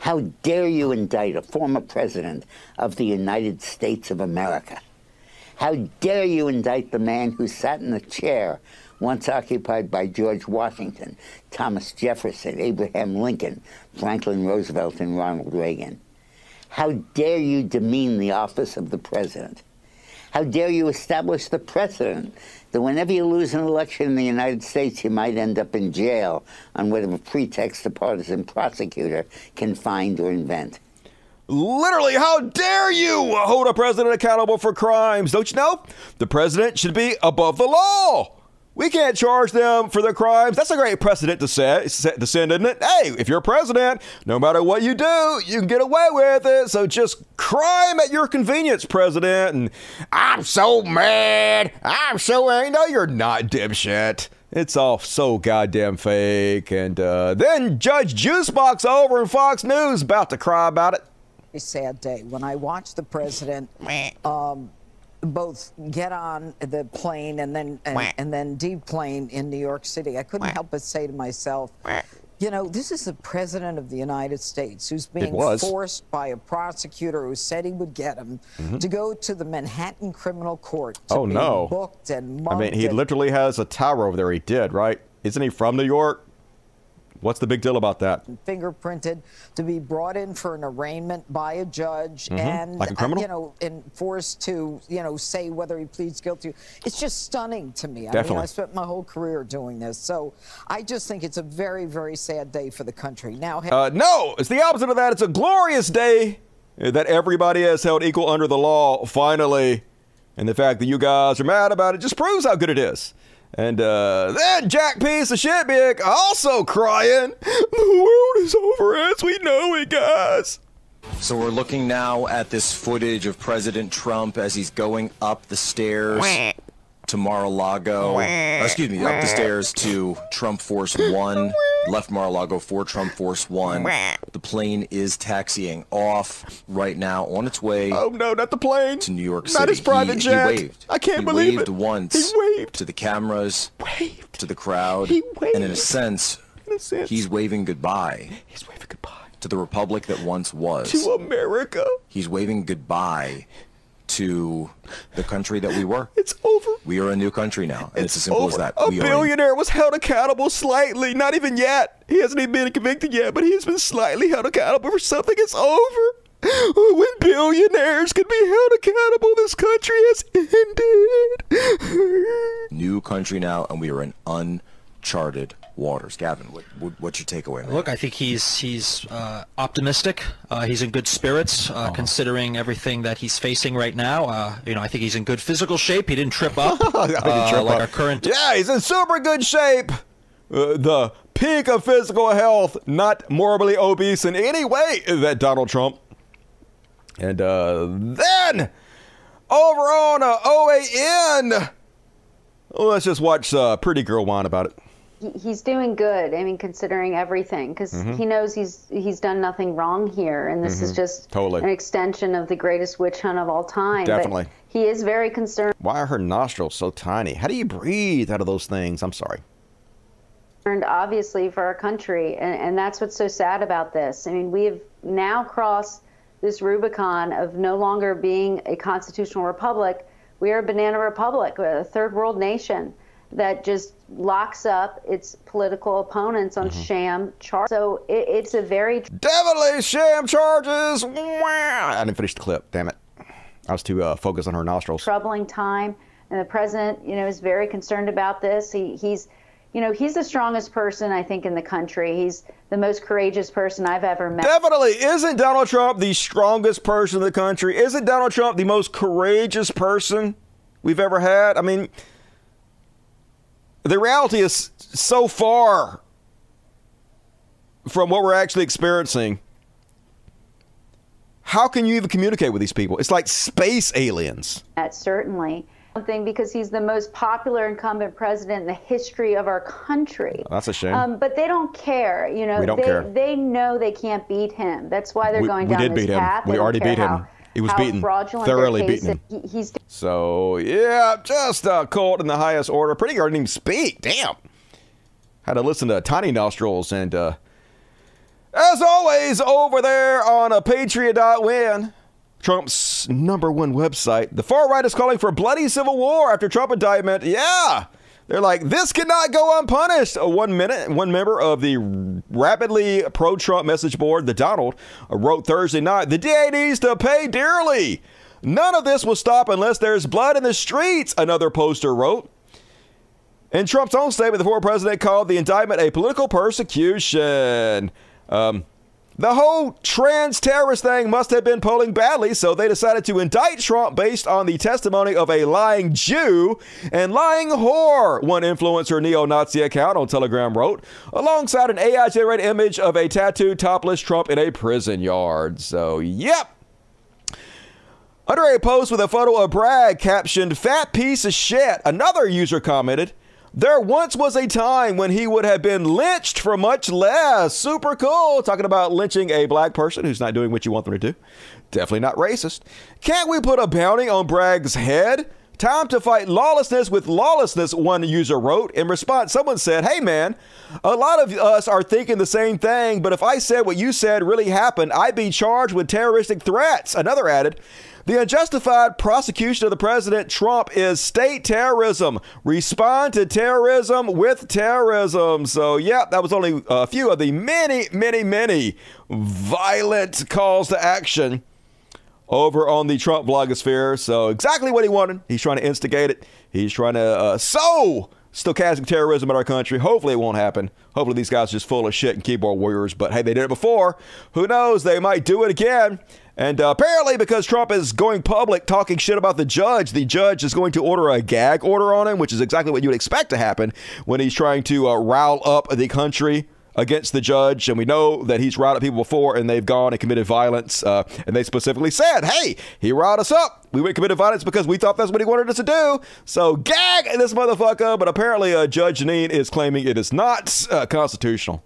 How dare you indict a former president of the United States of America? How dare you indict the man who sat in the chair once occupied by George Washington, Thomas Jefferson, Abraham Lincoln, Franklin Roosevelt, and Ronald Reagan? How dare you demean the office of the president? How dare you establish the precedent that whenever you lose an election in the United States, you might end up in jail on whatever pretext a partisan prosecutor can find or invent? Literally, how dare you hold a president accountable for crimes? Don't you know? The president should be above the law. We can't charge them for their crimes. That's a great precedent to set, set to send, isn't it? Hey, if you're president, no matter what you do, you can get away with it. So just crime at your convenience, president. And I'm so mad. I'm so angry. No, you're not, dipshit. It's all so goddamn fake. And uh, then Judge Juicebox over in Fox News about to cry about it. A sad day when I watched the president um, both get on the plane and then and, and then deplane in New York City. I couldn't help but say to myself, you know, this is the president of the United States who's being forced by a prosecutor who said he would get him Mhm. to go to the Manhattan Criminal Court to Oh, be no. booked and I mean, he literally has a tower over there. He did, right? Isn't he from New York? What's the big deal about that? fingerprinted to be brought in for an arraignment by a judge Mhm. and Like a criminal? uh, you know and forced to you know say whether he pleads guilty it's just stunning to me i mean i spent my whole career doing this so i just think it's a very very sad day for the country now Uh, no, it's the opposite of that. It's a glorious day that everybody has held equal under the law, finally. And the fact that you guys are mad about it just proves how good it is. And uh, then Jack Piece of Shitbig also crying. The world is over as we know it, guys. So we're looking now at this footage of President Trump as he's going up the stairs to Mar-a-Lago. uh, excuse me, up the stairs to Trump Force One. Left Mar-a-Lago for Trump Force One. The plane is taxiing off right now on its way. Oh no, not the plane! To New York Not City. his private he, jet. He waved. I can't he believe waved it. once. He waved. to the cameras. Waved. To the crowd. He And in a sense, In a sense. he's waving goodbye. He's waving goodbye to the republic that once was. To America. He's waving goodbye to the country that we were. It's over. We are a new country now, and it's, as simple as that. A we billionaire was held accountable slightly, not even yet. He hasn't even been convicted yet, but he's been slightly held accountable for something It's over. When billionaires can be held accountable, this country has ended. new country now, and we are in uncharted waters. Gavin, what, what, what's your takeaway? Man? Look, I think he's he's uh, optimistic. Uh, he's in good spirits, uh, considering everything that he's facing right now. Uh, you know, I think he's in good physical shape. He didn't trip up, I didn't uh, trip like up. our current. Yeah, he's in super good shape. Uh, the peak of physical health, not morbidly obese in any way, that Donald Trump. And uh, then over on uh, OAN. Let's just watch uh, Pretty Girl whine about it. He- He's doing good. I mean, considering everything, because Mhm. he knows he's he's done nothing wrong here, and this is Mhm. just Totally. an extension of the greatest witch hunt of all time. Definitely. But he is very concerned, Why are her nostrils so tiny? How do you breathe out of those things? I'm sorry. obviously, for our country, and, and that's what's so sad about this. I mean, we have now crossed this Rubicon of no longer being a constitutional republic. We are a banana republic, a third world nation that just locks up its political opponents on sham charges. So it, it's a very Definitely sham charges. Wah! I didn't finish the clip. Damn it. I was too uh, focused on her nostrils. troubling time, and the president, you know, is very concerned about this. He, he's, you know, he's the strongest person I think in the country. He's the most courageous person I've ever met. Definitely. Isn't Donald Trump the strongest person in the country? Isn't Donald Trump the most courageous person we've ever had? I mean, the reality is so far from what we're actually experiencing. How can you even communicate with these people? It's like space aliens. That certainly something because he's the most popular incumbent president in the history of our country. That's a shame. Um, but they don't care, you know. We don't they, care. They know they can't beat him. That's why they're We- going we down did this beat him. path. We already beat him. how- He was beaten. Thoroughly beaten. He- So yeah, just uh, cold in the highest order. Pretty girl didn't even speak. Damn. Had to listen to Tiny Nostrils and uh, as always over there on a Patriot.win, Trump's number one website. The far right is calling for bloody civil war after Trump indictment. Yeah. They're like, this cannot go unpunished. A one minute, one member of the rapidly pro-Trump message board, the Donald, uh, wrote Thursday night, the DA needs to pay dearly. None of this will stop unless there's blood in the streets, another poster wrote. In Trump's own statement, the former president called the indictment a political persecution. Um, the whole trans terrorist thing must have been polling badly, so they decided to indict Trump based on the testimony of a lying Jew and lying whore, one influencer neo Nazi account on Telegram wrote, alongside an AI generated image of a tattooed topless Trump in a prison yard. So, yep. Under a post with a photo of Bragg captioned, Fat piece of shit, another user commented, There once was a time when he would have been lynched for much less. Super cool. Talking about lynching a black person who's not doing what you want them to do. Definitely not racist. Can't we put a bounty on Bragg's head? Time to fight lawlessness with lawlessness, one user wrote. In response, someone said, Hey man, a lot of us are thinking the same thing, but if I said what you said really happened, I'd be charged with terroristic threats. Another added, the unjustified prosecution of the president Trump is state terrorism. Respond to terrorism with terrorism. So, yeah, that was only a few of the many, many, many violent calls to action over on the Trump blogosphere. So, exactly what he wanted. He's trying to instigate it. He's trying to uh, sow stochastic terrorism in our country. Hopefully, it won't happen. Hopefully, these guys are just full of shit and keyboard warriors. But hey, they did it before. Who knows? They might do it again. And uh, apparently, because Trump is going public talking shit about the judge, the judge is going to order a gag order on him, which is exactly what you would expect to happen when he's trying to uh, rile up the country against the judge. And we know that he's riled up people before and they've gone and committed violence. Uh, and they specifically said, hey, he riled us up. We went committed violence because we thought that's what he wanted us to do. So gag this motherfucker. But apparently, uh, Judge Janine is claiming it is not uh, constitutional.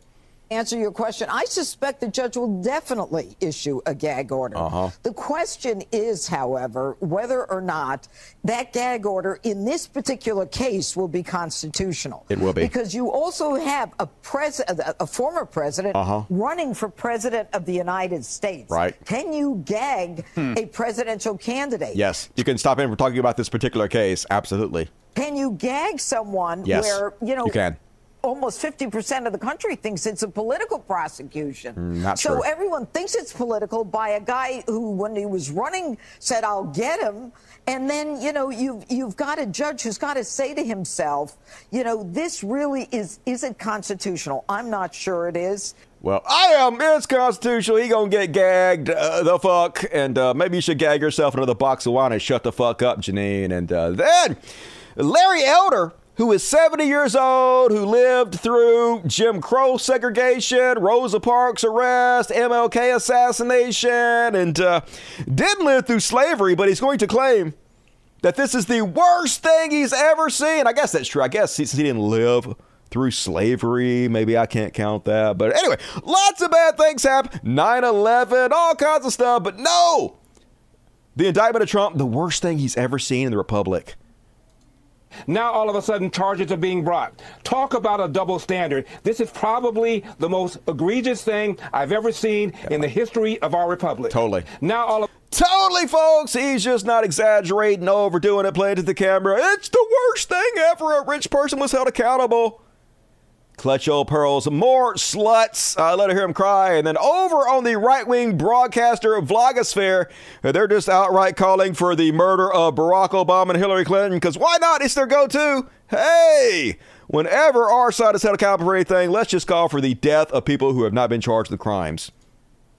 Answer your question. I suspect the judge will definitely issue a gag order. Uh-huh. The question is, however, whether or not that gag order in this particular case will be constitutional. It will be. Because you also have a president, a former president Uh-huh. running for president of the United States. Right. Can you gag Hmm. a presidential candidate? Yes, you can stop him from talking about this particular case. Absolutely. Can you gag someone Yes, where, you know, you can. Almost 50% of the country thinks it's a political prosecution. Mm, not so true. everyone thinks it's political by a guy who, when he was running, said, I'll get him. And then, you know, you've, you've got a judge who's got to say to himself, you know, this really is, is it constitutional? I'm not sure it is. Well, I am. It's constitutional. He gonna get gagged uh, the fuck, and uh, maybe you should gag yourself another box of wine and shut the fuck up, Janine. And uh, then Larry Elder, who is 70 years old, who lived through Jim Crow segregation, Rosa Parks arrest, MLK assassination, and uh, didn't live through slavery, but he's going to claim that this is the worst thing he's ever seen. I guess that's true. I guess since he didn't live through slavery, maybe I can't count that. But anyway, lots of bad things happen 9 11, all kinds of stuff. But no! The indictment of Trump, the worst thing he's ever seen in the Republic. Now, all of a sudden, charges are being brought. Talk about a double standard. This is probably the most egregious thing I've ever seen in the history of our republic. Totally. Now, all of Totally, folks. He's just not exaggerating, overdoing it, playing to the camera. It's the worst thing ever. A rich person was held accountable. Clutch old pearls, more sluts. Uh, let her hear him cry. And then over on the right wing broadcaster vlogosphere, they're just outright calling for the murder of Barack Obama and Hillary Clinton because why not? It's their go to. Hey, whenever our side is held accountable for anything, let's just call for the death of people who have not been charged with crimes.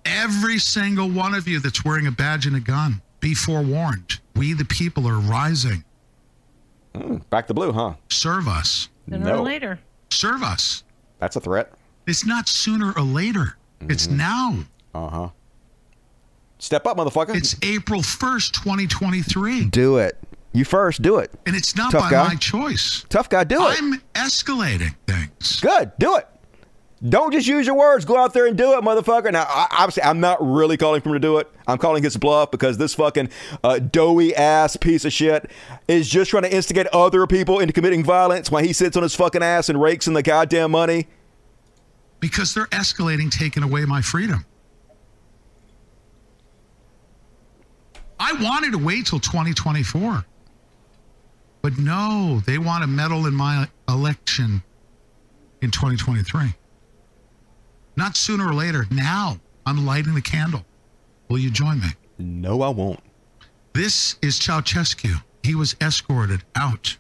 Every single one of you that's wearing a badge and a gun, be forewarned. We, the people, are rising. Mm, back to blue, huh? Serve us. Sooner or later. Serve us. That's a threat. It's not sooner or later. It's now. Uh huh. Step up, motherfucker. It's April 1st, 2023. Do it. You first, do it. And it's not Tough by guy. my choice. Tough guy, do it. I'm escalating things. Good, do it. Don't just use your words. Go out there and do it, motherfucker. Now, I, obviously, I'm not really calling for him to do it. I'm calling his bluff because this fucking uh, doughy ass piece of shit is just trying to instigate other people into committing violence while he sits on his fucking ass and rakes in the goddamn money. Because they're escalating, taking away my freedom. I wanted to wait till 2024. But no, they want to meddle in my election in 2023. Not sooner or later. Now, I'm lighting the candle. Will you join me? No, I won't. This is Ceausescu. He was escorted out.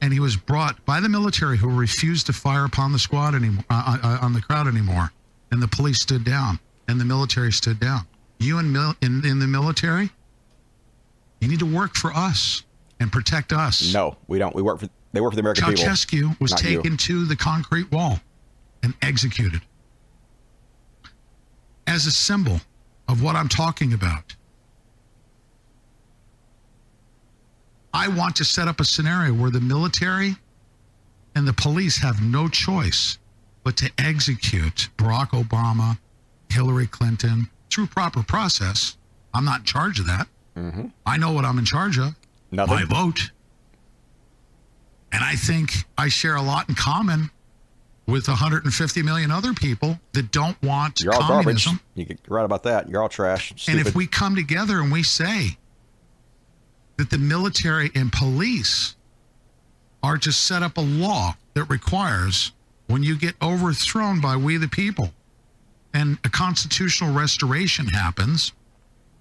And he was brought by the military who refused to fire upon the squad anymore, uh, uh, on the crowd anymore. And the police stood down, and the military stood down. You in, mil- in, in the military, you need to work for us and protect us. No, we don't. We work for they work for the American people. Ceausescu was not you. taken to the concrete wall and executed as a symbol of what I'm talking about. I want to set up a scenario where the military and the police have no choice but to execute Barack Obama, Hillary Clinton through proper process. I'm not in charge of that. Mm-hmm. I know what I'm in charge of. Nothing. My vote. And I think I share a lot in common with 150 million other people that don't want You're all communism. garbage. You get right about that. You're all trash. And if we come together and we say that the military and police are to set up a law that requires when you get overthrown by we the people and a constitutional restoration happens,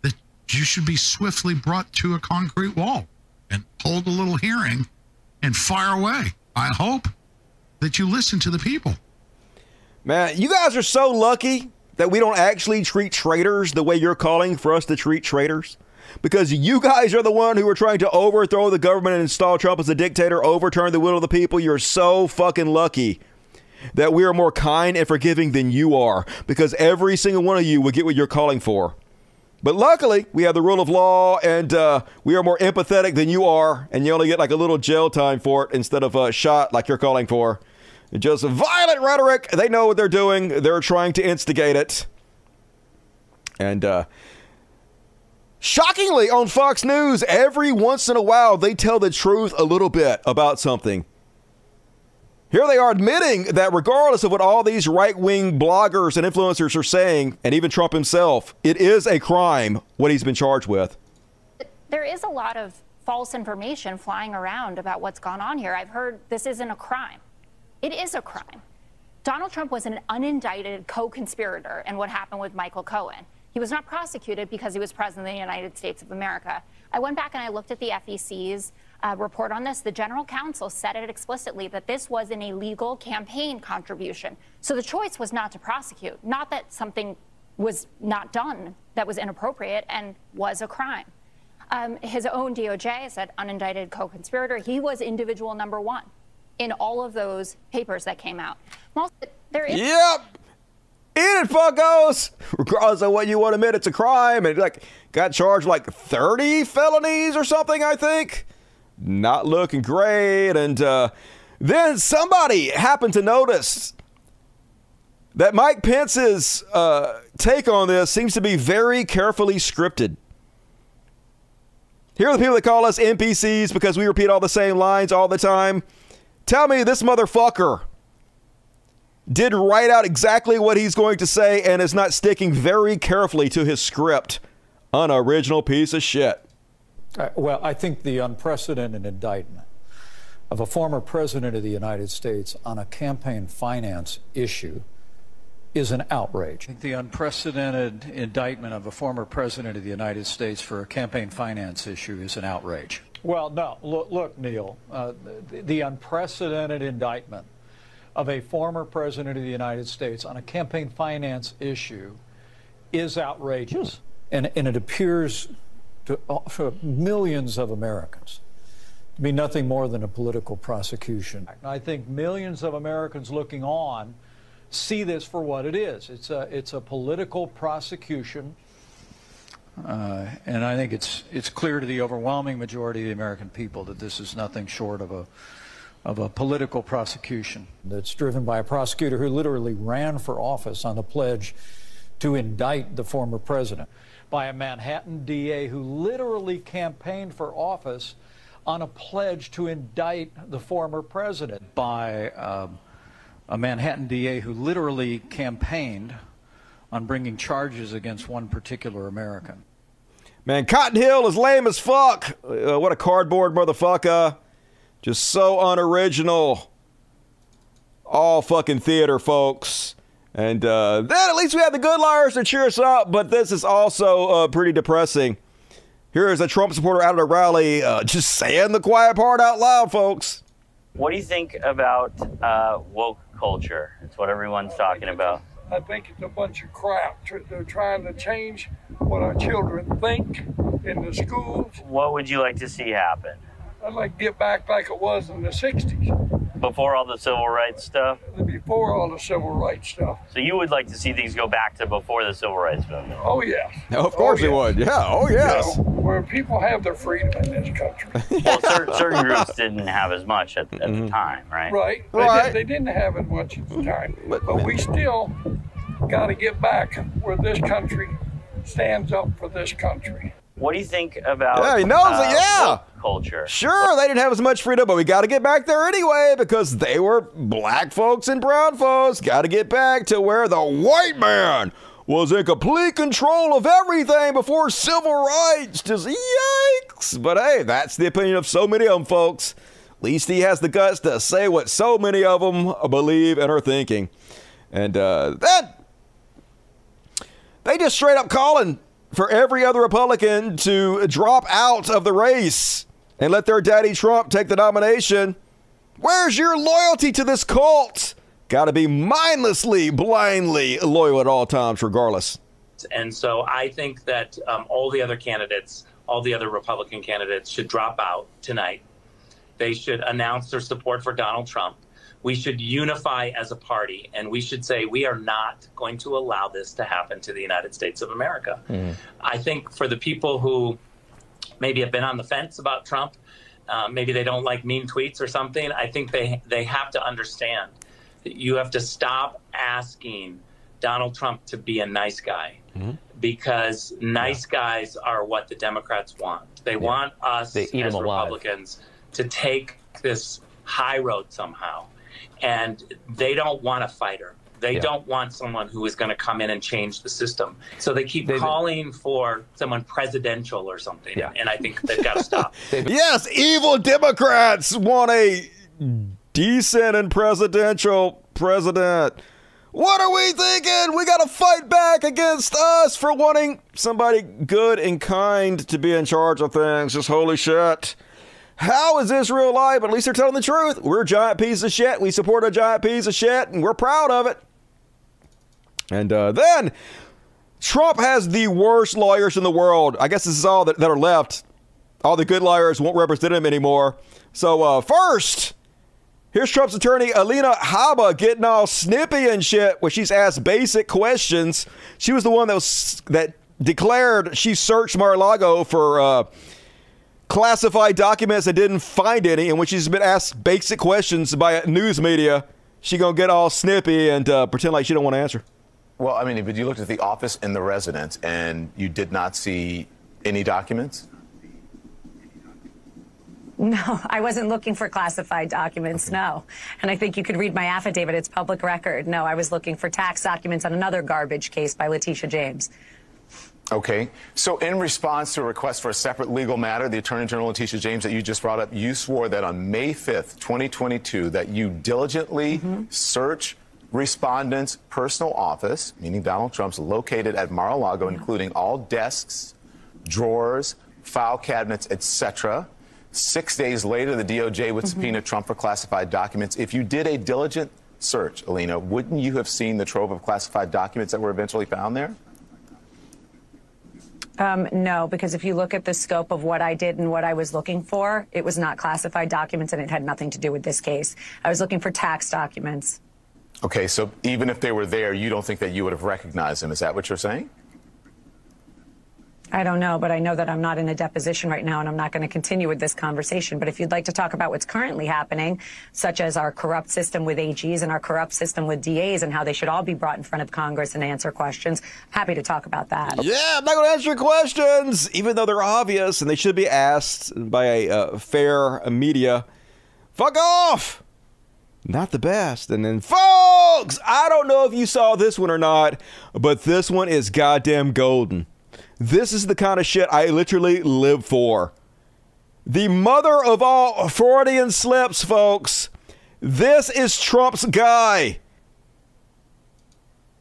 that you should be swiftly brought to a concrete wall and hold a little hearing and fire away. I hope that you listen to the people. Man, you guys are so lucky that we don't actually treat traitors the way you're calling for us to treat traitors. Because you guys are the one who are trying to overthrow the government and install Trump as a dictator, overturn the will of the people. You're so fucking lucky that we are more kind and forgiving than you are. Because every single one of you would get what you're calling for. But luckily, we have the rule of law, and uh, we are more empathetic than you are, and you only get like a little jail time for it instead of a shot like you're calling for. Just violent rhetoric. They know what they're doing. They're trying to instigate it. And uh, shockingly, on Fox News, every once in a while, they tell the truth a little bit about something. Here they are admitting that regardless of what all these right wing bloggers and influencers are saying, and even Trump himself, it is a crime what he's been charged with. There is a lot of false information flying around about what's gone on here. I've heard this isn't a crime. It is a crime. Donald Trump was an unindicted co conspirator in what happened with Michael Cohen. He was not prosecuted because he was president of the United States of America. I went back and I looked at the FEC's uh, report on this. The general counsel said it explicitly that this was an illegal campaign contribution. So the choice was not to prosecute, not that something was not done that was inappropriate and was a crime. Um, his own DOJ said unindicted co conspirator. He was individual number one in all of those papers that came out. There is. Yep. Eat it, fuckos! Regardless of what you want to admit, it's a crime. And like got charged like 30 felonies or something, I think. Not looking great. And uh, then somebody happened to notice that Mike Pence's uh, take on this seems to be very carefully scripted. Here are the people that call us NPCs because we repeat all the same lines all the time. Tell me this motherfucker did write out exactly what he's going to say and is not sticking very carefully to his script. Unoriginal piece of shit. Uh, well, I think the unprecedented indictment of a former president of the United States on a campaign finance issue is an outrage. The unprecedented indictment of a former president of the United States for a campaign finance issue is an outrage. Well, no, look, look Neil, uh, the, the unprecedented indictment of a former president of the United States on a campaign finance issue is outrageous. And, and it appears to, uh, millions of Americans to be nothing more than a political prosecution. I think millions of Americans looking on see this for what it is. It's a, it's a political prosecution. Uh, and I think it's, it's clear to the overwhelming majority of the American people that this is nothing short of a, of a political prosecution. That's driven by a prosecutor who literally ran for office on the pledge to indict the former president, by a Manhattan DA who literally campaigned for office on a pledge to indict the former president, by um, a Manhattan DA who literally campaigned on bringing charges against one particular American. Man, Cotton Hill is lame as fuck. Uh, what a cardboard motherfucker. Just so unoriginal. All fucking theater, folks. And uh, then at least we have the good liars to cheer us up, but this is also uh, pretty depressing. Here is a Trump supporter out at a rally uh, just saying the quiet part out loud, folks. What do you think about uh, woke culture? It's what everyone's talking about. I think it's a bunch of crap. They're trying to change what our children think in the schools. What would you like to see happen? I'd like to get back like it was in the 60s. Before all the civil rights stuff? Before all the civil rights stuff. So you would like to see things go back to before the civil rights movement? Oh, yeah. of course oh, he would. Yeah, oh, yes. You know, where people have their freedom in this country. well, certain, certain groups didn't have as much at, at mm-hmm. the time, right? Right. They, right. Did, they didn't have as much at the time. But, but we still got to get back where this country stands up for this country. What do you think about? Yeah, he knows uh, it. Yeah, culture. Sure, they didn't have as much freedom, but we got to get back there anyway because they were black folks and brown folks. Got to get back to where the white man was in complete control of everything before civil rights. Just yikes! But hey, that's the opinion of so many of them, folks. At least he has the guts to say what so many of them believe and are thinking. And uh, that they just straight up calling for every other Republican to drop out of the race and let their daddy Trump take the nomination. Where's your loyalty to this cult? Got to be mindlessly, blindly loyal at all times, regardless. And so I think that um, all the other candidates, all the other Republican candidates, should drop out tonight. They should announce their support for Donald Trump we should unify as a party and we should say we are not going to allow this to happen to the United States of America. Mm-hmm. I think for the people who maybe have been on the fence about Trump, uh, maybe they don't like mean tweets or something, I think they, they have to understand that you have to stop asking Donald Trump to be a nice guy. Mm-hmm. Because nice yeah. guys are what the Democrats want. They yeah. want us as Republicans to take this high road somehow and they don't want a fighter. They yeah. don't want someone who is going to come in and change the system. So they keep they, calling for someone presidential or something. Yeah. And I think they've got to stop. yes, evil Democrats want a decent and presidential president. What are we thinking? We got to fight back against us for wanting somebody good and kind to be in charge of things. Just holy shit. How is Israel alive? But at least they're telling the truth. We're a giant piece of shit. We support a giant piece of shit, and we're proud of it. And uh, then Trump has the worst lawyers in the world. I guess this is all that, that are left. All the good lawyers won't represent him anymore. So, uh, first, Here's Trump's attorney Alina Habba getting all snippy and shit when she's asked basic questions. She was the one that was that declared she searched Mar-a-Lago for uh, classified documents and didn't find any. And when she's been asked basic questions by news media, she gonna get all snippy and uh, pretend like she don't want to answer. Well, I mean, but you looked at the office and the residence, and you did not see any documents. No, I wasn't looking for classified documents, no. And I think you could read my affidavit, it's public record. No, I was looking for tax documents on another garbage case by Letitia James. Okay. So, in response to a request for a separate legal matter, the Attorney General Letitia James that you just brought up, you swore that on May 5th, 2022, that you diligently Mm-hmm. search respondents' personal office, meaning Donald Trump's, located at Mar-a-Lago, including all desks, drawers, file cabinets, etc. Six days later, the DOJ would subpoena Trump for classified documents. If you did a diligent search, Alina, wouldn't you have seen the trove of classified documents that were eventually found there? Um, no, because if you look at the scope of what I did and what I was looking for, it was not classified documents and it had nothing to do with this case. I was looking for tax documents. Okay, so even if they were there, you don't think that you would have recognized them. Is that what you're saying? I don't know, but I know that I'm not in a deposition right now and I'm not going to continue with this conversation. But if you'd like to talk about what's currently happening, such as our corrupt system with AGs and our corrupt system with DAs and how they should all be brought in front of Congress and answer questions, happy to talk about that. Yeah, I'm not going to answer questions, even though they're obvious and they should be asked by a uh, fair media. Fuck off! Not the best. And then, folks, I don't know if you saw this one or not, but this one is goddamn golden. This is the kind of shit I literally live for. The mother of all Freudian slips, folks. This is Trump's guy.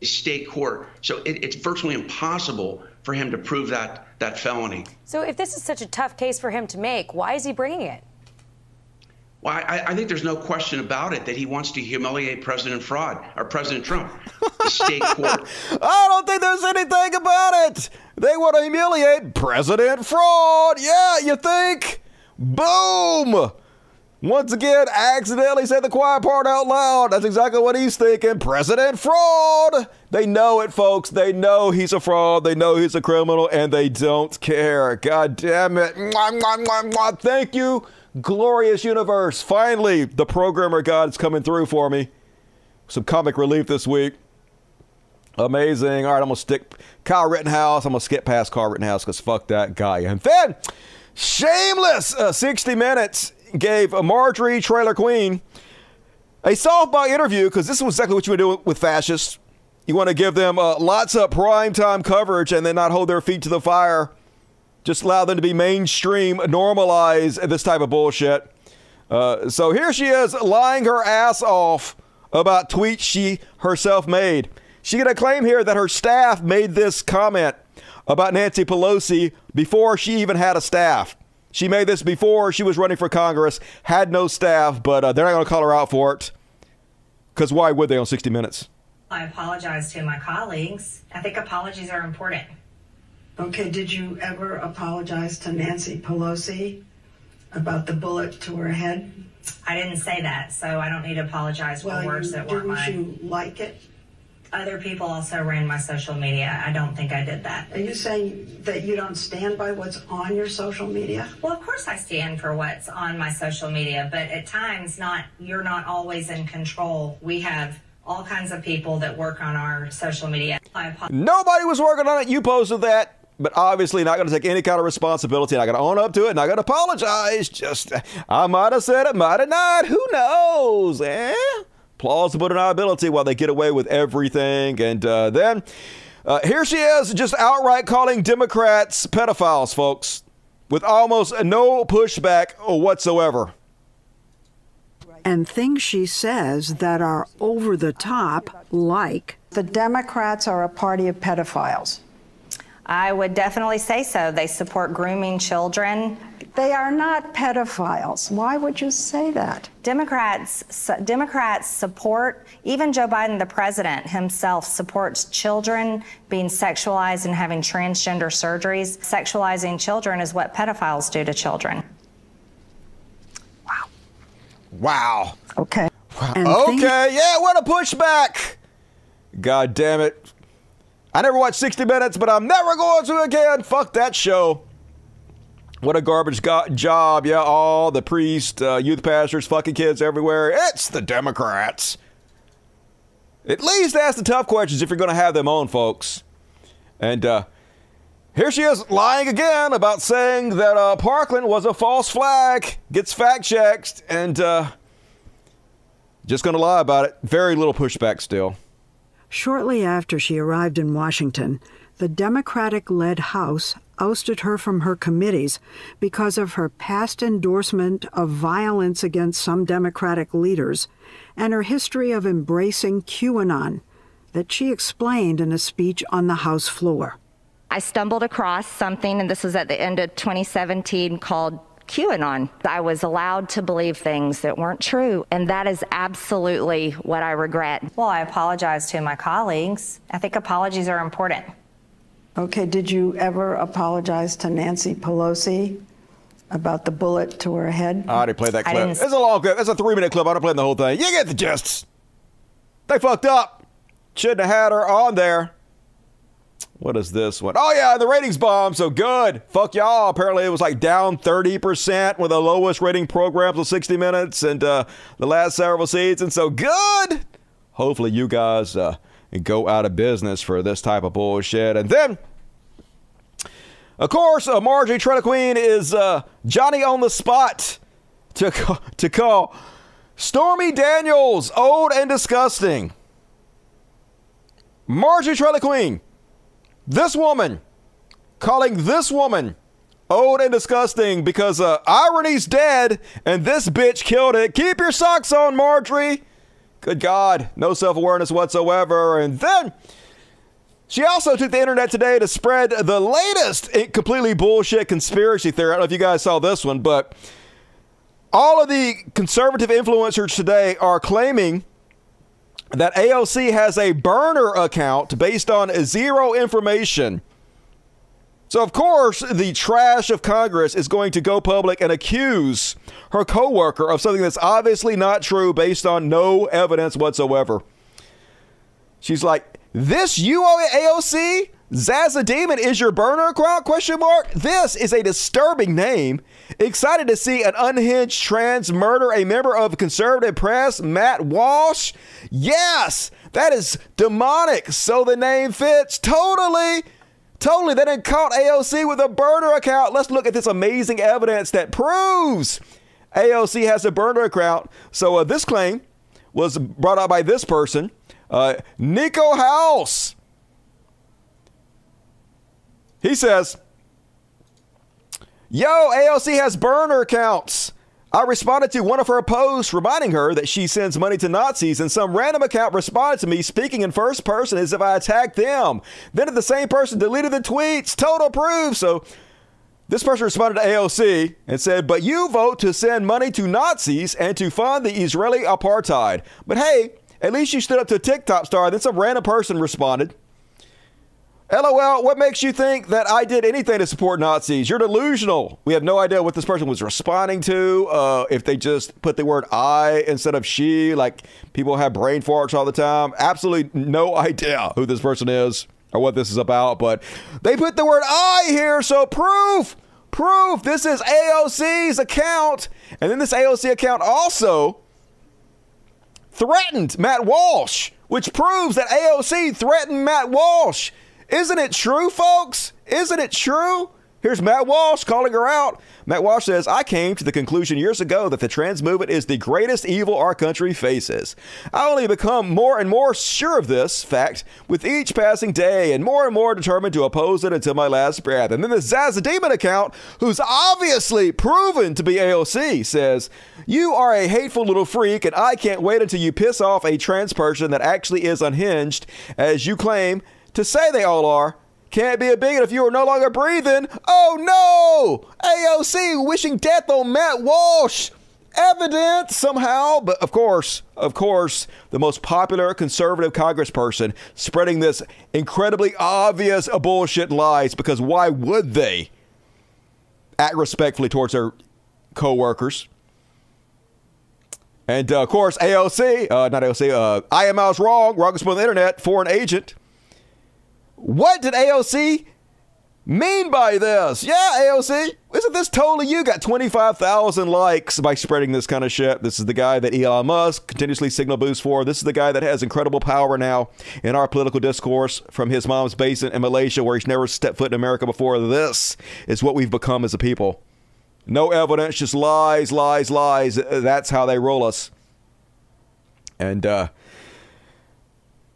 state court. So it, it's virtually impossible for him to prove that that felony. So if this is such a tough case for him to make, why is he bringing it? Well, I, I think there's no question about it that he wants to humiliate President Fraud or President Trump. The state court. I don't think there's anything about it. They want to humiliate President Fraud. Yeah, you think? Boom! Once again, accidentally said the quiet part out loud. That's exactly what he's thinking. President Fraud. They know it, folks. They know he's a fraud. They know he's a criminal, and they don't care. God damn it. Mwah, mwah, mwah. Thank you, glorious universe. Finally, the programmer God is coming through for me. Some comic relief this week. Amazing. All right, I'm going to stick Kyle Rittenhouse. I'm going to skip past Kyle Rittenhouse because fuck that guy. And then, shameless uh, 60 Minutes gave Marjorie Trailer Queen a softball interview because this is exactly what you would do with fascists. You want to give them uh, lots of primetime coverage and then not hold their feet to the fire. Just allow them to be mainstream, normalize this type of bullshit. Uh, so here she is lying her ass off about tweets she herself made. She got a claim here that her staff made this comment about Nancy Pelosi before she even had a staff. She made this before she was running for Congress, had no staff, but uh, they're not going to call her out for it. Because why would they on 60 Minutes? I apologize to my colleagues. I think apologies are important. Okay, did you ever apologize to Nancy Pelosi about the bullet to her head? I didn't say that, so I don't need to apologize for Well, words you, that weren't didn't mine. you like it? Other people also ran my social media. I don't think I did that. Are you saying that you don't stand by what's on your social media? Well, of course I stand for what's on my social media, but at times not you're not always in control. We have all kinds of people that work on our social media. I apologize. Nobody was working on it. You posted that. But obviously, not going to take any kind of responsibility. Not going to own up to it. Not going to apologize. Just, I might have said it, might have not. Who knows? Eh? Plausible deniability while they get away with everything. And uh, then uh, here she is, just outright calling Democrats pedophiles, folks, with almost no pushback whatsoever. and things she says that are over the top, like The Democrats are a party of pedophiles. I would definitely say so. They support grooming children. They are not pedophiles. Why would you say that? Democrats su- Democrats support even Joe Biden the president himself supports children being sexualized and having transgender surgeries. Sexualizing children is what pedophiles do to children. Wow. Wow. Okay. And okay, things- yeah, what a pushback. God damn it. I never watched 60 Minutes, but I'm never going to again. Fuck that show. What a garbage go- job. Yeah, all the priests, uh, youth pastors, fucking kids everywhere. It's the Democrats. At least ask the tough questions if you're going to have them on, folks. And uh, here she is lying again about saying that uh, Parkland was a false flag. Gets fact checked and uh, just going to lie about it. Very little pushback still. Shortly after she arrived in Washington, the Democratic led House ousted her from her committees because of her past endorsement of violence against some Democratic leaders and her history of embracing QAnon that she explained in a speech on the House floor. I stumbled across something, and this was at the end of 2017, called QAnon. I was allowed to believe things that weren't true, and that is absolutely what I regret. Well, I apologize to my colleagues. I think apologies are important. Okay, did you ever apologize to Nancy Pelosi about the bullet to her head? I already played that clip. It's a long clip. It's a three minute clip. I'm not playing the whole thing. You get the gist. They fucked up. Shouldn't have had her on there. What is this one? Oh, yeah, the ratings bomb. So good. Fuck y'all. Apparently, it was like down 30% with the lowest rating programs of 60 Minutes and uh, the last several seasons. So good. Hopefully, you guys uh, go out of business for this type of bullshit. And then. Of course, uh, Marjorie Taylor Queen is uh, Johnny on the spot to ca- to call Stormy Daniels old and disgusting. Marjorie Taylor Queen, this woman, calling this woman old and disgusting because uh, irony's dead and this bitch killed it. Keep your socks on, Marjorie. Good God, no self awareness whatsoever. And then. She also took the internet today to spread the latest completely bullshit conspiracy theory. I don't know if you guys saw this one, but all of the conservative influencers today are claiming that AOC has a burner account based on zero information. So, of course, the trash of Congress is going to go public and accuse her coworker of something that's obviously not true based on no evidence whatsoever. She's like, this you AOC? Zaza Demon is your burner account? Question mark. This is a disturbing name. Excited to see an unhinged trans murder a member of conservative press, Matt Walsh. Yes, that is demonic. So the name fits totally. Totally. They didn't caught AOC with a burner account. Let's look at this amazing evidence that proves AOC has a burner account. So uh, this claim was brought up by this person. Uh, Nico House. He says, Yo, AOC has burner accounts. I responded to one of her posts reminding her that she sends money to Nazis, and some random account responded to me speaking in first person as if I attacked them. Then the same person deleted the tweets. Total proof. So this person responded to AOC and said, But you vote to send money to Nazis and to fund the Israeli apartheid. But hey, at least you stood up to a TikTok star. Then some random person responded. LOL, what makes you think that I did anything to support Nazis? You're delusional. We have no idea what this person was responding to. Uh, if they just put the word I instead of she, like people have brain farts all the time. Absolutely no idea who this person is or what this is about, but they put the word I here, so proof, proof. This is AOC's account. And then this AOC account also threatened Matt Walsh, which proves that AOC threatened Matt Walsh. Isn't it true, folks? Isn't it true? Here's Matt Walsh calling her out. Matt Walsh says, I came to the conclusion years ago that the trans movement is the greatest evil our country faces. I only become more and more sure of this fact with each passing day and more and more determined to oppose it until my last breath. And then the Zaza Demon account, who's obviously proven to be AOC, says, You are a hateful little freak, and I can't wait until you piss off a trans person that actually is unhinged, as you claim to say they all are. Can't be a bigot if you are no longer breathing. Oh no! AOC wishing death on Matt Walsh. Evident somehow, but of course, of course, the most popular conservative congressperson spreading this incredibly obvious bullshit lies because why would they act respectfully towards their co-workers? And uh, of course, AOC, uh, not AOC, uh, Ian Miles Wrong, Wrong on the Internet, foreign agent. What did AOC mean by this? Yeah, AOC, isn't this totally you? Got 25,000 likes by spreading this kind of shit. This is the guy that Elon Musk continuously signal boosts for. This is the guy that has incredible power now in our political discourse from his mom's base in Malaysia, where he's never stepped foot in America before. This is what we've become as a people. No evidence, just lies, lies, lies. That's how they roll us. And uh,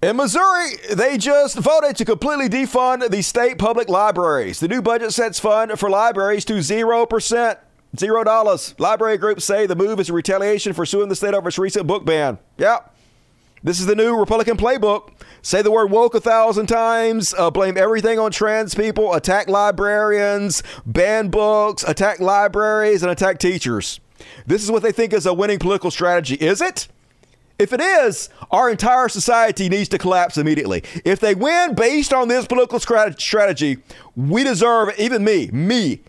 in Missouri, they just voted to completely defund the state public libraries. The new budget sets fund for libraries to 0%. Zero dollars. Library groups say the move is a retaliation for suing the state over its recent book ban. Yep. This is the new Republican playbook. Say the word woke a thousand times, uh, blame everything on trans people, attack librarians, ban books, attack libraries, and attack teachers. This is what they think is a winning political strategy. Is it? If it is, our entire society needs to collapse immediately. If they win based on this political strategy, we deserve, even me, me,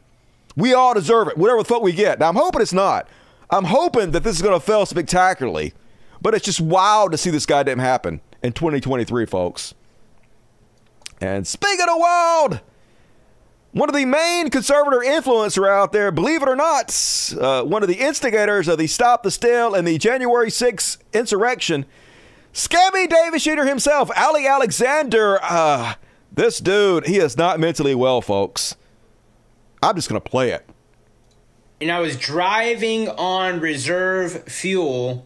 we all deserve it, whatever the fuck we get. Now, I'm hoping it's not. I'm hoping that this is going to fail spectacularly. But it's just wild to see this goddamn happen in 2023, folks. And speaking of wild, one of the main conservative influencer out there, believe it or not, uh, one of the instigators of the Stop the Steal and the January 6th insurrection, Scammy Davis Shooter himself, Ali Alexander. Uh, this dude, he is not mentally well, folks. I'm just going to play it. And I was driving on reserve fuel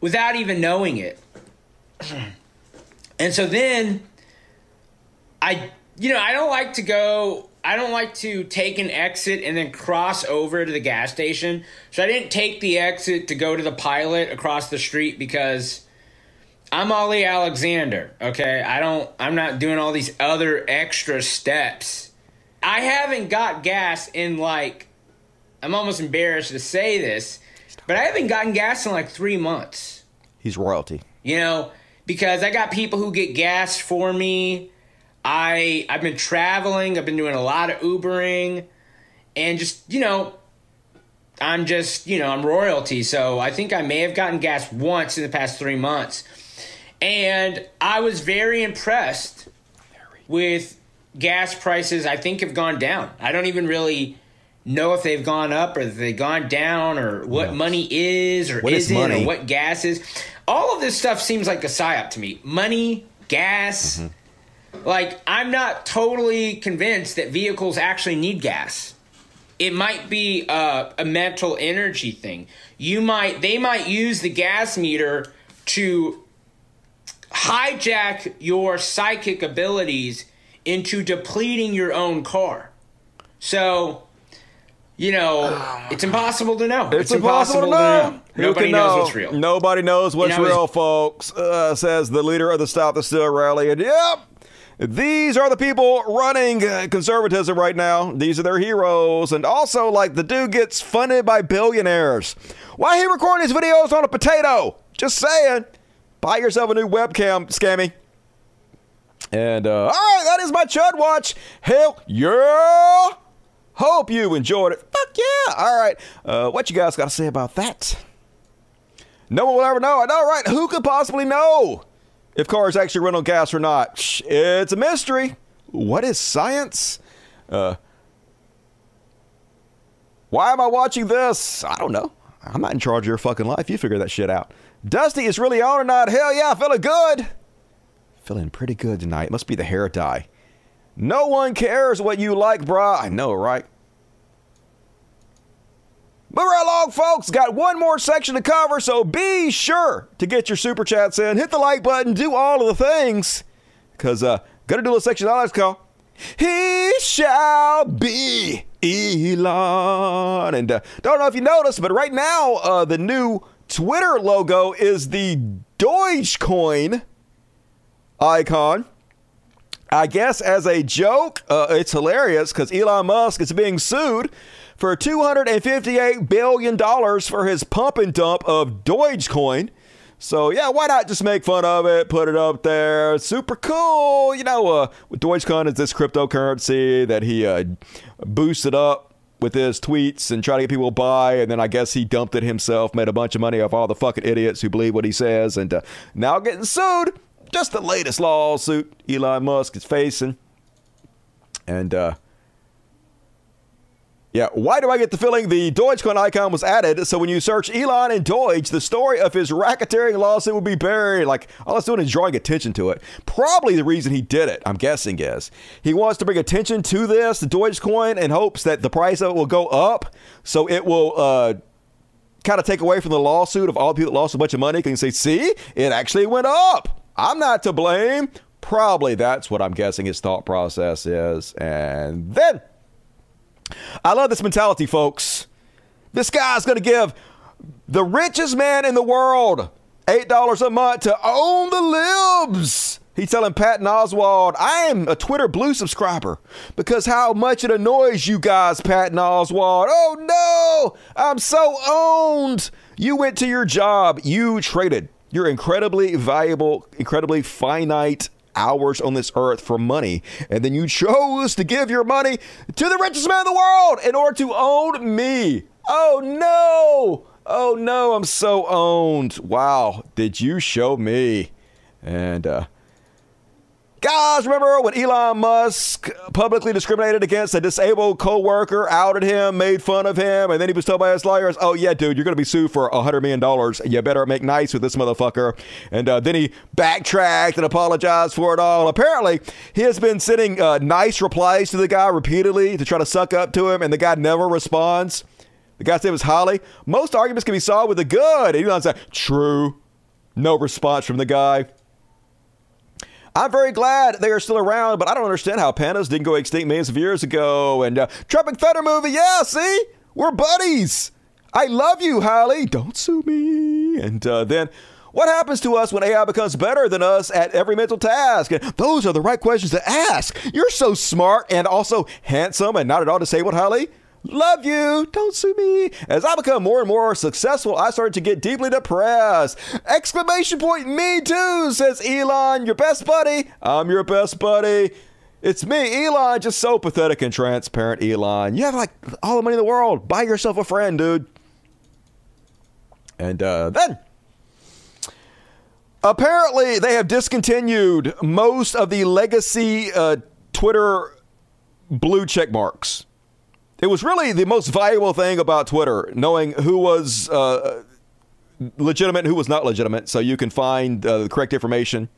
without even knowing it. And so then I, you know, I don't like to go, I don't like to take an exit and then cross over to the gas station. So I didn't take the exit to go to the pilot across the street because I'm Ali Alexander, okay? I don't, I'm not doing all these other extra steps. I haven't got gas in like, I'm almost embarrassed to say this, but I haven't gotten gas in like three months. He's royalty. You know, because I got people who get gas for me. I I've been traveling, I've been doing a lot of Ubering and just, you know, I'm just, you know, I'm royalty. So I think I may have gotten gas once in the past 3 months. And I was very impressed with gas prices I think have gone down. I don't even really know if they've gone up or they've gone down or what money is or what isn't is or what gas is. All of this stuff seems like a psyop to me. Money, gas. Mm-hmm. Like, I'm not totally convinced that vehicles actually need gas. It might be a, a mental energy thing. You might, they might use the gas meter to hijack your psychic abilities into depleting your own car. So, you know, it's impossible to know. It's, it's impossible, impossible, to know. To know. Nobody knows what's real. Nobody knows what's you know, real, folks, uh, says the leader of the Stop the Steal rally. And yep, these are the people running uh, conservatism right now. These are their heroes. And also, like, the dude gets funded by billionaires. Why he recording his videos on a potato? Just saying. Buy yourself a new webcam, scammy. And, uh, all right, that is my Chud Watch. Hell yeah! Hope you enjoyed it. Fuck yeah. All right. Uh, what you guys got to say about that? No one will ever know. I know, right? Who could possibly know if cars actually run on gas or not? It's a mystery. What is science? Uh, why am I watching this? I don't know. I'm not in charge of your fucking life. You figure that shit out. Dusty is really on or not? Hell yeah, feeling good. Feeling pretty good tonight. Must be the hair dye. No one cares what you like, brah. I know, right? Move right along, folks. Got one more section to cover, so be sure to get your super chats in. Hit the like button, do all of the things. Because, uh, gotta do a little section I like to call He Shall Be Elon. And uh, don't know if you noticed, but right now, uh, the new Twitter logo is the Dogecoin icon. I guess as a joke, uh, it's hilarious because Elon Musk is being sued for $258 billion for his pump and dump of Dogecoin. So, yeah, why not just make fun of it, put it up there? Super cool. You know, uh, Dogecoin is this cryptocurrency that he uh, boosted up with his tweets and try to get people to buy. And then I guess he dumped it himself, made a bunch of money off all the fucking idiots who believe what he says, and uh, now getting sued. Just the latest lawsuit Elon Musk is facing. And, uh, yeah, why do I get the feeling the Dogecoin icon was added so when you search Elon and Doge, the story of his racketeering lawsuit will be buried? Like, all it's doing is drawing attention to it. Probably the reason he did it, I'm guessing, is he wants to bring attention to this, the Dogecoin, in hopes that the price of it will go up so it will uh, kind of take away from the lawsuit of all the people that lost a bunch of money. Can you say, see, it actually went up. I'm not to blame. Probably that's what I'm guessing his thought process is. And then I love this mentality, folks. This guy's going to give the richest man in the world $8 a month to own the libs. He's telling Patton Oswalt, I am a Twitter Blue subscriber because how much it annoys you guys, Patton Oswalt. Oh no, I'm so owned. You went to your job, you traded your incredibly valuable, incredibly finite hours on this earth for money, and then you chose to give your money to the richest man in the world in order to own me. Oh no! Oh no, I'm so owned. Wow, did you show me? And uh Guys, remember when Elon Musk publicly discriminated against a disabled coworker, outed him, made fun of him, and then he was told by his lawyers, "Oh yeah, dude, you're going to be sued for a hundred million dollars. You better make nice with this motherfucker." And uh, then he backtracked and apologized for it all. Apparently, he has been sending uh, nice replies to the guy repeatedly to try to suck up to him, and the guy never responds. The guy's name is Halli. Most arguments can be solved with a good. And Elon's like, "True." No response from the guy. I'm very glad they are still around, but I don't understand how pandas didn't go extinct millions of years ago. And uh, Tropic Thunder movie, yeah, see? We're buddies. I love you, Halli. Don't sue me. And uh, then what happens to us when AI becomes better than us at every mental task? And those are the right questions to ask. You're so smart and also handsome and not at all disabled, Halli. Love you. Don't sue me. As I become more and more successful, I started to get deeply depressed. Exclamation point, me too, says Elon, your best buddy. I'm your best buddy. It's me, Elon, just so pathetic and transparent, Elon. You have like all the money in the world. Buy yourself a friend, dude. And uh, then, apparently, they have discontinued most of the legacy uh, Twitter blue check marks. It was really the most valuable thing about Twitter, knowing who was uh, legitimate and who was not legitimate, so you can find uh, the correct information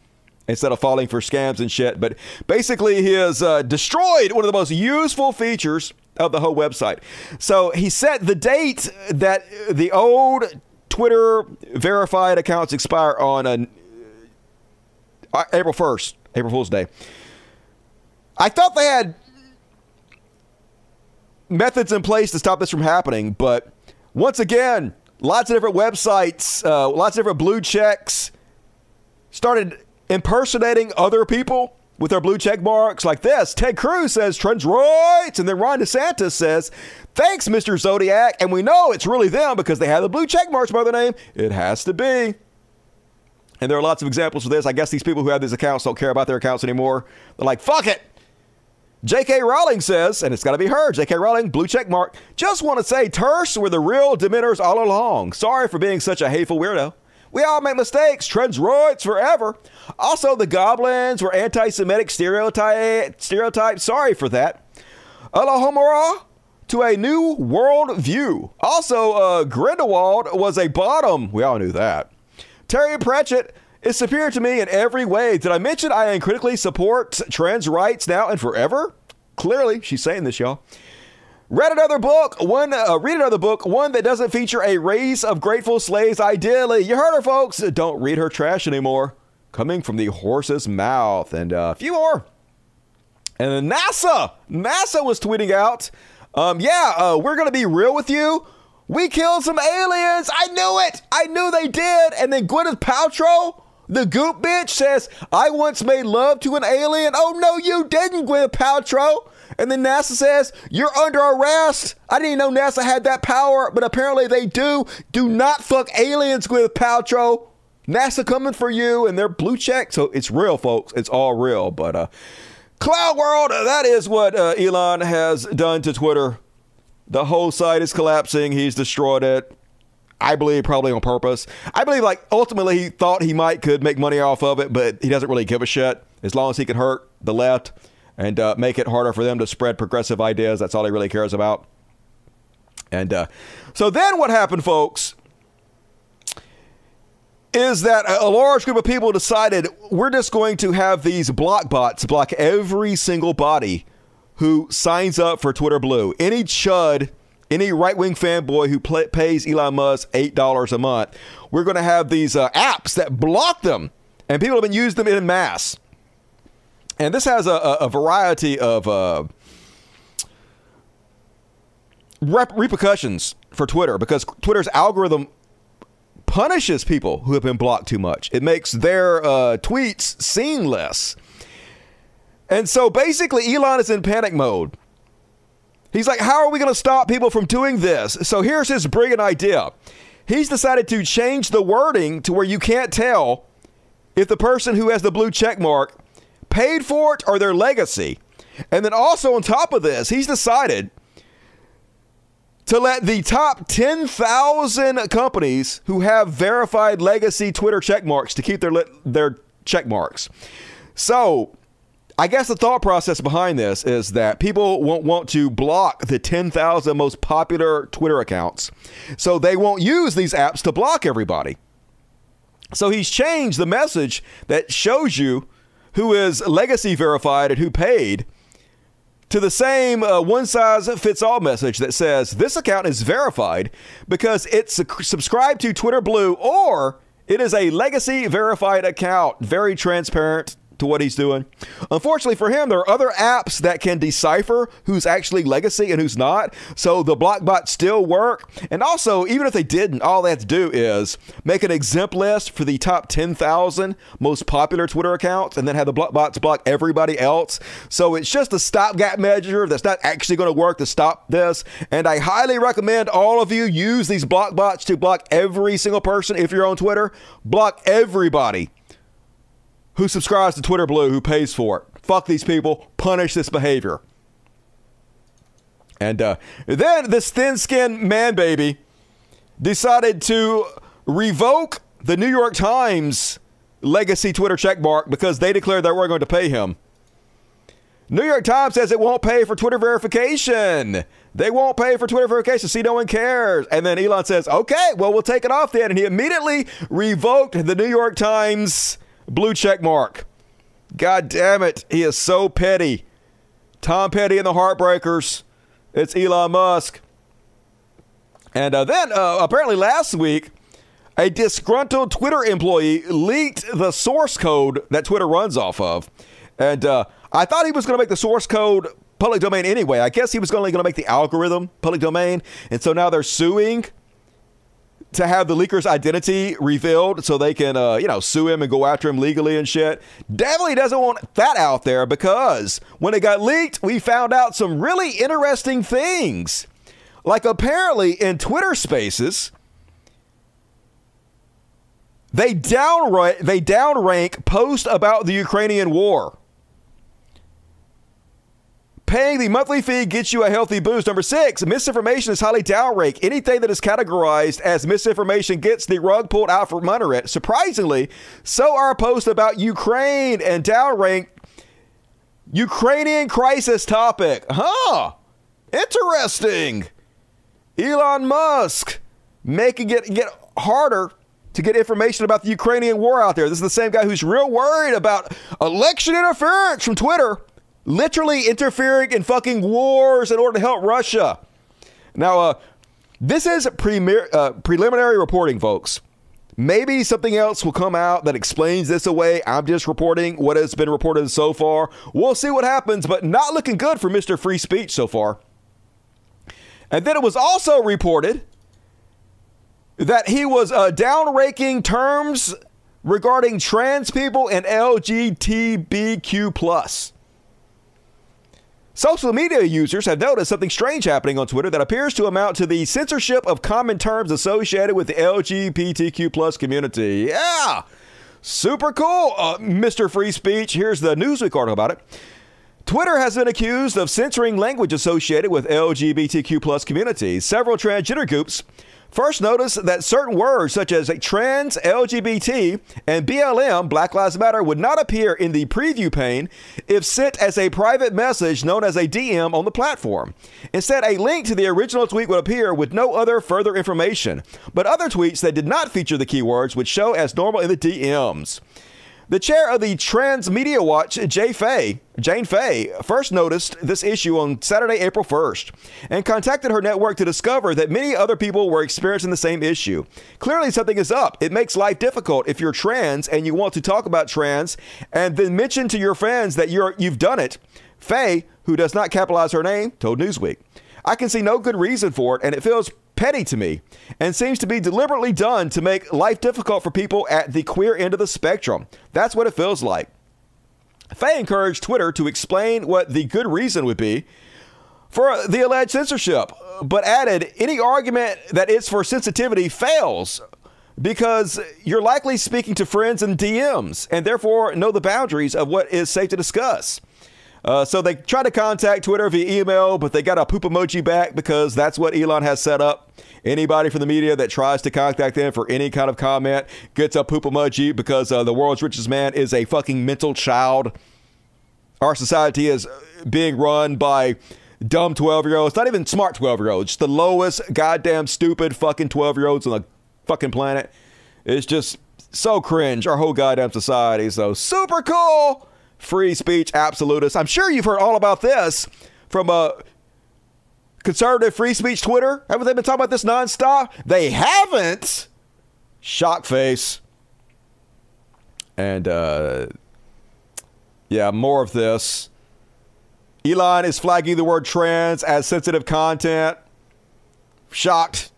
instead of falling for scams and shit. But basically, he has uh, destroyed one of the most useful features of the whole website. So he set the date that the old Twitter verified accounts expire on uh, April 1st, April Fool's Day. I thought they had methods in place to stop this from happening. But once again, lots of different websites, uh, lots of different blue checks started impersonating other people with their blue check marks like this. Ted Cruz says right, and then Ron DeSantis says, "Thanks, Mr. Zodiac," and we know it's really them because they have the blue check marks by their name. It has to be. And there are lots of examples of this. I guess these people who have these accounts don't care about their accounts anymore. They're like, "Fuck it." J.K. Rowling says, and it's got to be her, J.K. Rowling, blue check mark. Just want to say, TERFs were the real dementors all along. Sorry for being such a hateful weirdo. We all make mistakes. Trends roids forever. Also, the goblins were anti Semitic stereotype, stereotype. Sorry for that. Allahumma to a new world view. Also, uh, Grindelwald was a bottom. We all knew that. Terry Pratchett is superior to me in every way. Did I mention I uncritically support trans rights now and forever? Clearly, she's saying this, y'all. Read another book, one uh, read another book, one that doesn't feature a race of grateful slaves. Ideally, you heard her, folks. Don't read her trash anymore. Coming from the horse's mouth, and uh, a few more. And then NASA, NASA was tweeting out, um, "Yeah, uh, we're gonna be real with you. We killed some aliens. I knew it. I knew they did." And then Gwyneth Paltrow the goop bitch says, I once made love to an alien. Oh, no, you didn't, Gwyneth Paltrow. And then NASA says, You're under arrest. I didn't know NASA had that power, but apparently they do. Do not fuck aliens, Gwyneth Paltrow. NASA coming for you, and they're blue check. So it's real, folks. It's all real. But uh, Clown World, that is what uh, Elon has done to Twitter. The whole site is collapsing. He's destroyed it. I believe probably on purpose. I believe like ultimately he thought he might could make money off of it, but he doesn't really give a shit as long as he can hurt the left and uh, make it harder for them to spread progressive ideas. That's all he really cares about. And uh, so then what happened, folks, is that a large group of people decided we're just going to have these block bots block every single body who signs up for Twitter Blue. Any chud, any right wing fanboy who play, pays Elon Musk $8 a month, we're going to have these uh, apps that block them. And people have been using them in mass. And this has a, a, variety of uh, rep- repercussions for Twitter because Twitter's algorithm punishes people who have been blocked too much. It makes their uh, tweets seen less. And so basically, Elon is in panic mode. He's like, how are we going to stop people from doing this? So here's his brilliant idea. He's decided to change the wording to where you can't tell if the person who has the blue check mark paid for it or their legacy. And then also on top of this, he's decided to let the top 10,000 companies who have verified legacy Twitter check marks to keep their their check marks. So, I guess the thought process behind this is that people won't want to block the 10,000 most popular Twitter accounts. So they won't use these apps to block everybody. So he's changed the message that shows you who is legacy verified and who paid to the same uh, one size fits all message that says this account is verified because it's subscribed to Twitter Blue or it is a legacy verified account. Very transparent, to what he's doing. Unfortunately for him, there are other apps that can decipher who's actually legacy and who's not. So the block bots still work. And also, even if they didn't, all they have to do is make an exempt list for the top 10,000 most popular Twitter accounts and then have the block bots block everybody else. So it's just a stopgap measure that's not actually going to work to stop this. And I highly recommend all of you use these block bots to block every single person if you're on Twitter. Block everybody who subscribes to Twitter Blue who pays for it. Fuck these people. Punish this behavior. And uh, then this thin skinned man baby decided to revoke the New York Times legacy Twitter checkmark because they declared they weren't going to pay him. New York Times says it won't pay for Twitter verification. They won't pay for Twitter verification. See, no one cares. And then Elon says, okay, well, we'll take it off then. And he immediately revoked the New York Times Blue check mark. God damn it. He is so petty. Tom Petty and the Heartbreakers. It's Elon Musk. And uh, then, uh, apparently, last week, a disgruntled Twitter employee leaked the source code that Twitter runs off of. And uh, I thought he was going to make the source code public domain anyway. I guess he was only going to make the algorithm public domain. And so now they're suing to have the leaker's identity revealed so they can, uh, you know, sue him and go after him legally and shit. Definitely doesn't want that out there because when it got leaked, we found out some really interesting things. Like apparently in Twitter Spaces, they downrank they downrank post about the Ukrainian war. Paying the monthly fee gets you a healthy boost. Number six, misinformation is highly downrank. Anything that is categorized as misinformation gets the rug pulled out from under it. Surprisingly, so are posts about Ukraine and downrank Ukrainian crisis topic. Huh. Interesting. Elon Musk making it get harder to get information about the Ukrainian war out there. This is the same guy who's real worried about election interference from Twitter literally interfering in fucking wars in order to help Russia. Now, uh, this is premier, uh, preliminary reporting, folks. Maybe something else will come out that explains this away. I'm just reporting what has been reported so far. We'll see what happens, but not looking good for Mr. Free Speech so far. And then it was also reported that he was uh, terms regarding trans people and LGBTQ plus. Social media users have noticed something strange happening on Twitter that appears to amount to the censorship of common terms associated with the LGBTQ plus community. Yeah, super cool, uh, Mr. Free Speech. Here's the Newsweek article about it. Twitter has been accused of censoring language associated with LGBTQ plus communities. Several transgender groups First, notice that certain words such as trans, LGBT, and BLM, Black Lives Matter, would not appear in the preview pane if sent as a private message known as a DM on the platform. Instead, a link to the original tweet would appear with no other further information. But other tweets that did not feature the keywords would show as normal in the DMs. The chair of the Trans Media Watch, Jay Fae, Jane Fae, first noticed this issue on Saturday, April 1st, and contacted her network to discover that many other people were experiencing the same issue. Clearly, something is up. It makes life difficult if you're trans and you want to talk about trans and then mention to your friends that you're you've done it. Fae, who does not capitalize her name, told Newsweek. I can see no good reason for it, and it feels petty to me and seems to be deliberately done to make life difficult for people at the queer end of the spectrum. That's what it feels like. Fae encouraged Twitter to explain what the good reason would be for the alleged censorship, but added any argument that it's for sensitivity fails because you're likely speaking to friends in DMs and therefore know the boundaries of what is safe to discuss. Uh, so they tried to contact Twitter via email, but they got a poop emoji back because that's what Elon has set up. Anybody from the media that tries to contact them for any kind of comment gets a poop emoji because uh, the world's richest man is a fucking mental child. Our society is being run by dumb 12 year olds, not even smart 12 year olds, just the lowest goddamn stupid fucking 12 year olds on the fucking planet. It's just so cringe, our whole goddamn society. Is so super cool free speech absolutists. I'm sure you've heard all about this from a uh, conservative free speech Twitter. Haven't they been talking about this nonstop? They haven't. Shock face. And uh, yeah, more of this. Elon is flagging the word trans as sensitive content. Shocked.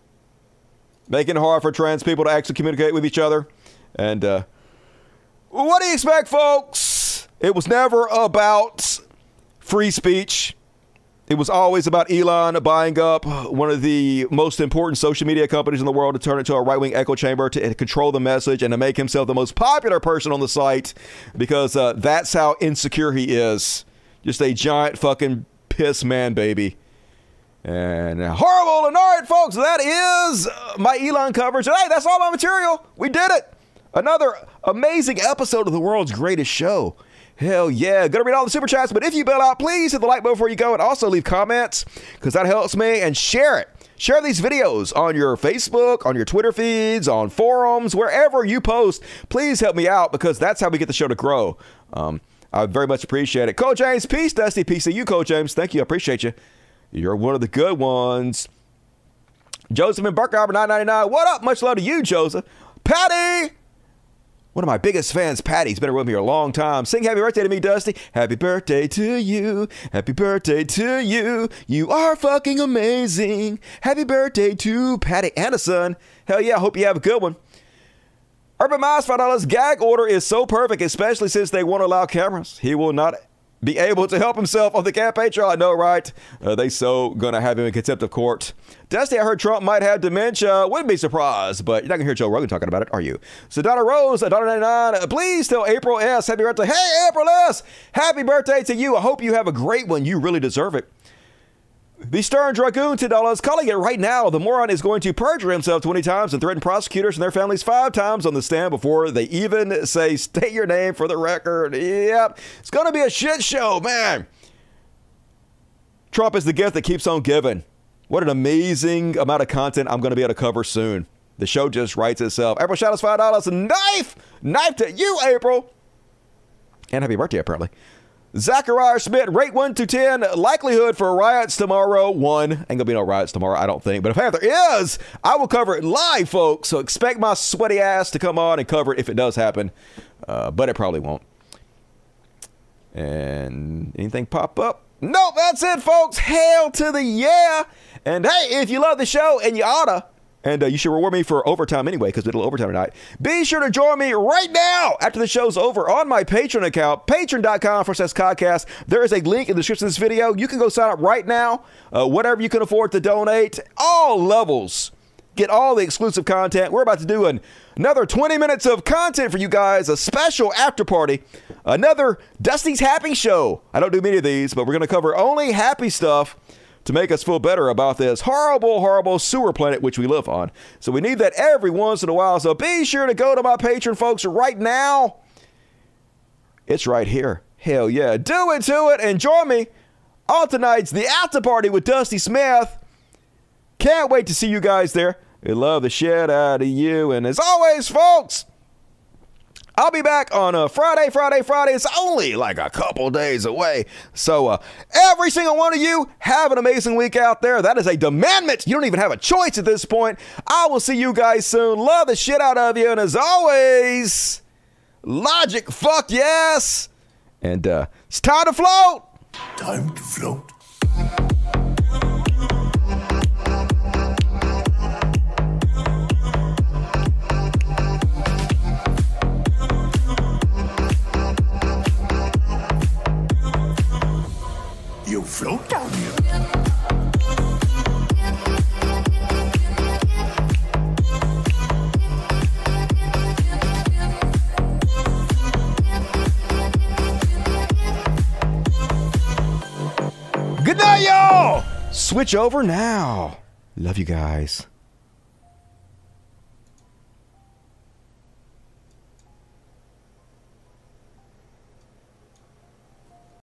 Making it hard for trans people to actually communicate with each other. And uh, what do you expect, folks? It was never about free speech. It was always about Elon buying up one of the most important social media companies in the world to turn it to a right wing echo chamber to control the message and to make himself the most popular person on the site because uh, that's how insecure he is. Just a giant fucking piss man, baby. And horrible. And all right, folks, that is my Elon coverage. Hey, that's all my material. We did it. Another amazing episode of the world's greatest show. Hell yeah. Gonna read all the super chats, but if you bail out, please hit the like button before you go and also leave comments because that helps me and share it. Share these videos on your Facebook, on your Twitter feeds, on forums, wherever you post. Please help me out because that's how we get the show to grow. Um, I very much appreciate it. Coach James, peace, Dusty, peace to you, Coach James. Thank you. I appreciate you. You're one of the good ones. Joseph and Burke 999. What up? Much love to you, Joseph. Patty! One of my biggest fans, Patty's been with me a long time. Sing happy birthday to me, Dusty. Happy birthday to you. Happy birthday to you. You are fucking amazing. Happy birthday to Patty Anderson. Hell yeah, I hope you have a good one. Urban Miles $5 gag order is so perfect, especially since they won't allow cameras. He will not be able to help himself on the campaign trail. I know, right? Uh, they so gonna have him in contempt of court. Dusty, I heard Trump might have dementia. Wouldn't be surprised, but you're not gonna hear Joe Rogan talking about it, are you? So Donna Rose, $1.99. Please tell April S. Happy birthday. Hey, April S. Happy birthday to you. I hope you have a great one. You really deserve it. The Stern Dragoon, $10, calling it right now. The moron is going to perjure himself 20 times and threaten prosecutors and their families five times on the stand before they even say, state your name for the record. Yep. It's going to be a shit show, man. Trump is the gift that keeps on giving. What an amazing amount of content I'm going to be able to cover soon. The show just writes itself. April shout us $5. Knife! Knife to you, April! And happy birthday, apparently. Zachariah Smith, rate 1 to 10. Likelihood for riots tomorrow, 1. Ain't gonna be no riots tomorrow, I don't think. But if there is, I will cover it live, folks. So expect my sweaty ass to come on and cover it if it does happen. Uh, but it probably won't. And anything pop up? Nope, that's it, folks. Hail to the yeah. And hey, if you love the show and you oughta, and uh, you should reward me for overtime anyway, because we did a little overtime tonight. Be sure to join me right now after the show's over on my Patreon account, patreon.com for Podcast. There is a link in the description of this video. You can go sign up right now, uh, whatever you can afford to donate, all levels get all the exclusive content. We're about to do an, another 20 minutes of content for you guys, a special after party, another Dusty's Happy Show. I don't do many of these, but we're going to cover only happy stuff to make us feel better about this horrible, horrible sewer planet which we live on. So we need that every once in a while. So be sure to go to my Patreon, folks, right now. It's right here. Hell yeah. Do it to it and join me on tonight's The After Party with Dusty Smith. Can't wait to see you guys there. We love the shit out of you. And as always, folks, I'll be back on a Friday, Friday, Friday. It's only like a couple days away. So, uh, every single one of you, have an amazing week out there. That is a demandment. You don't even have a choice at this point. I will see you guys soon. Love the shit out of you. And as always, logic, fuck yes. And uh, it's time to float. Time to float. Float down here. Good night, y'all. Switch over now. Love you guys.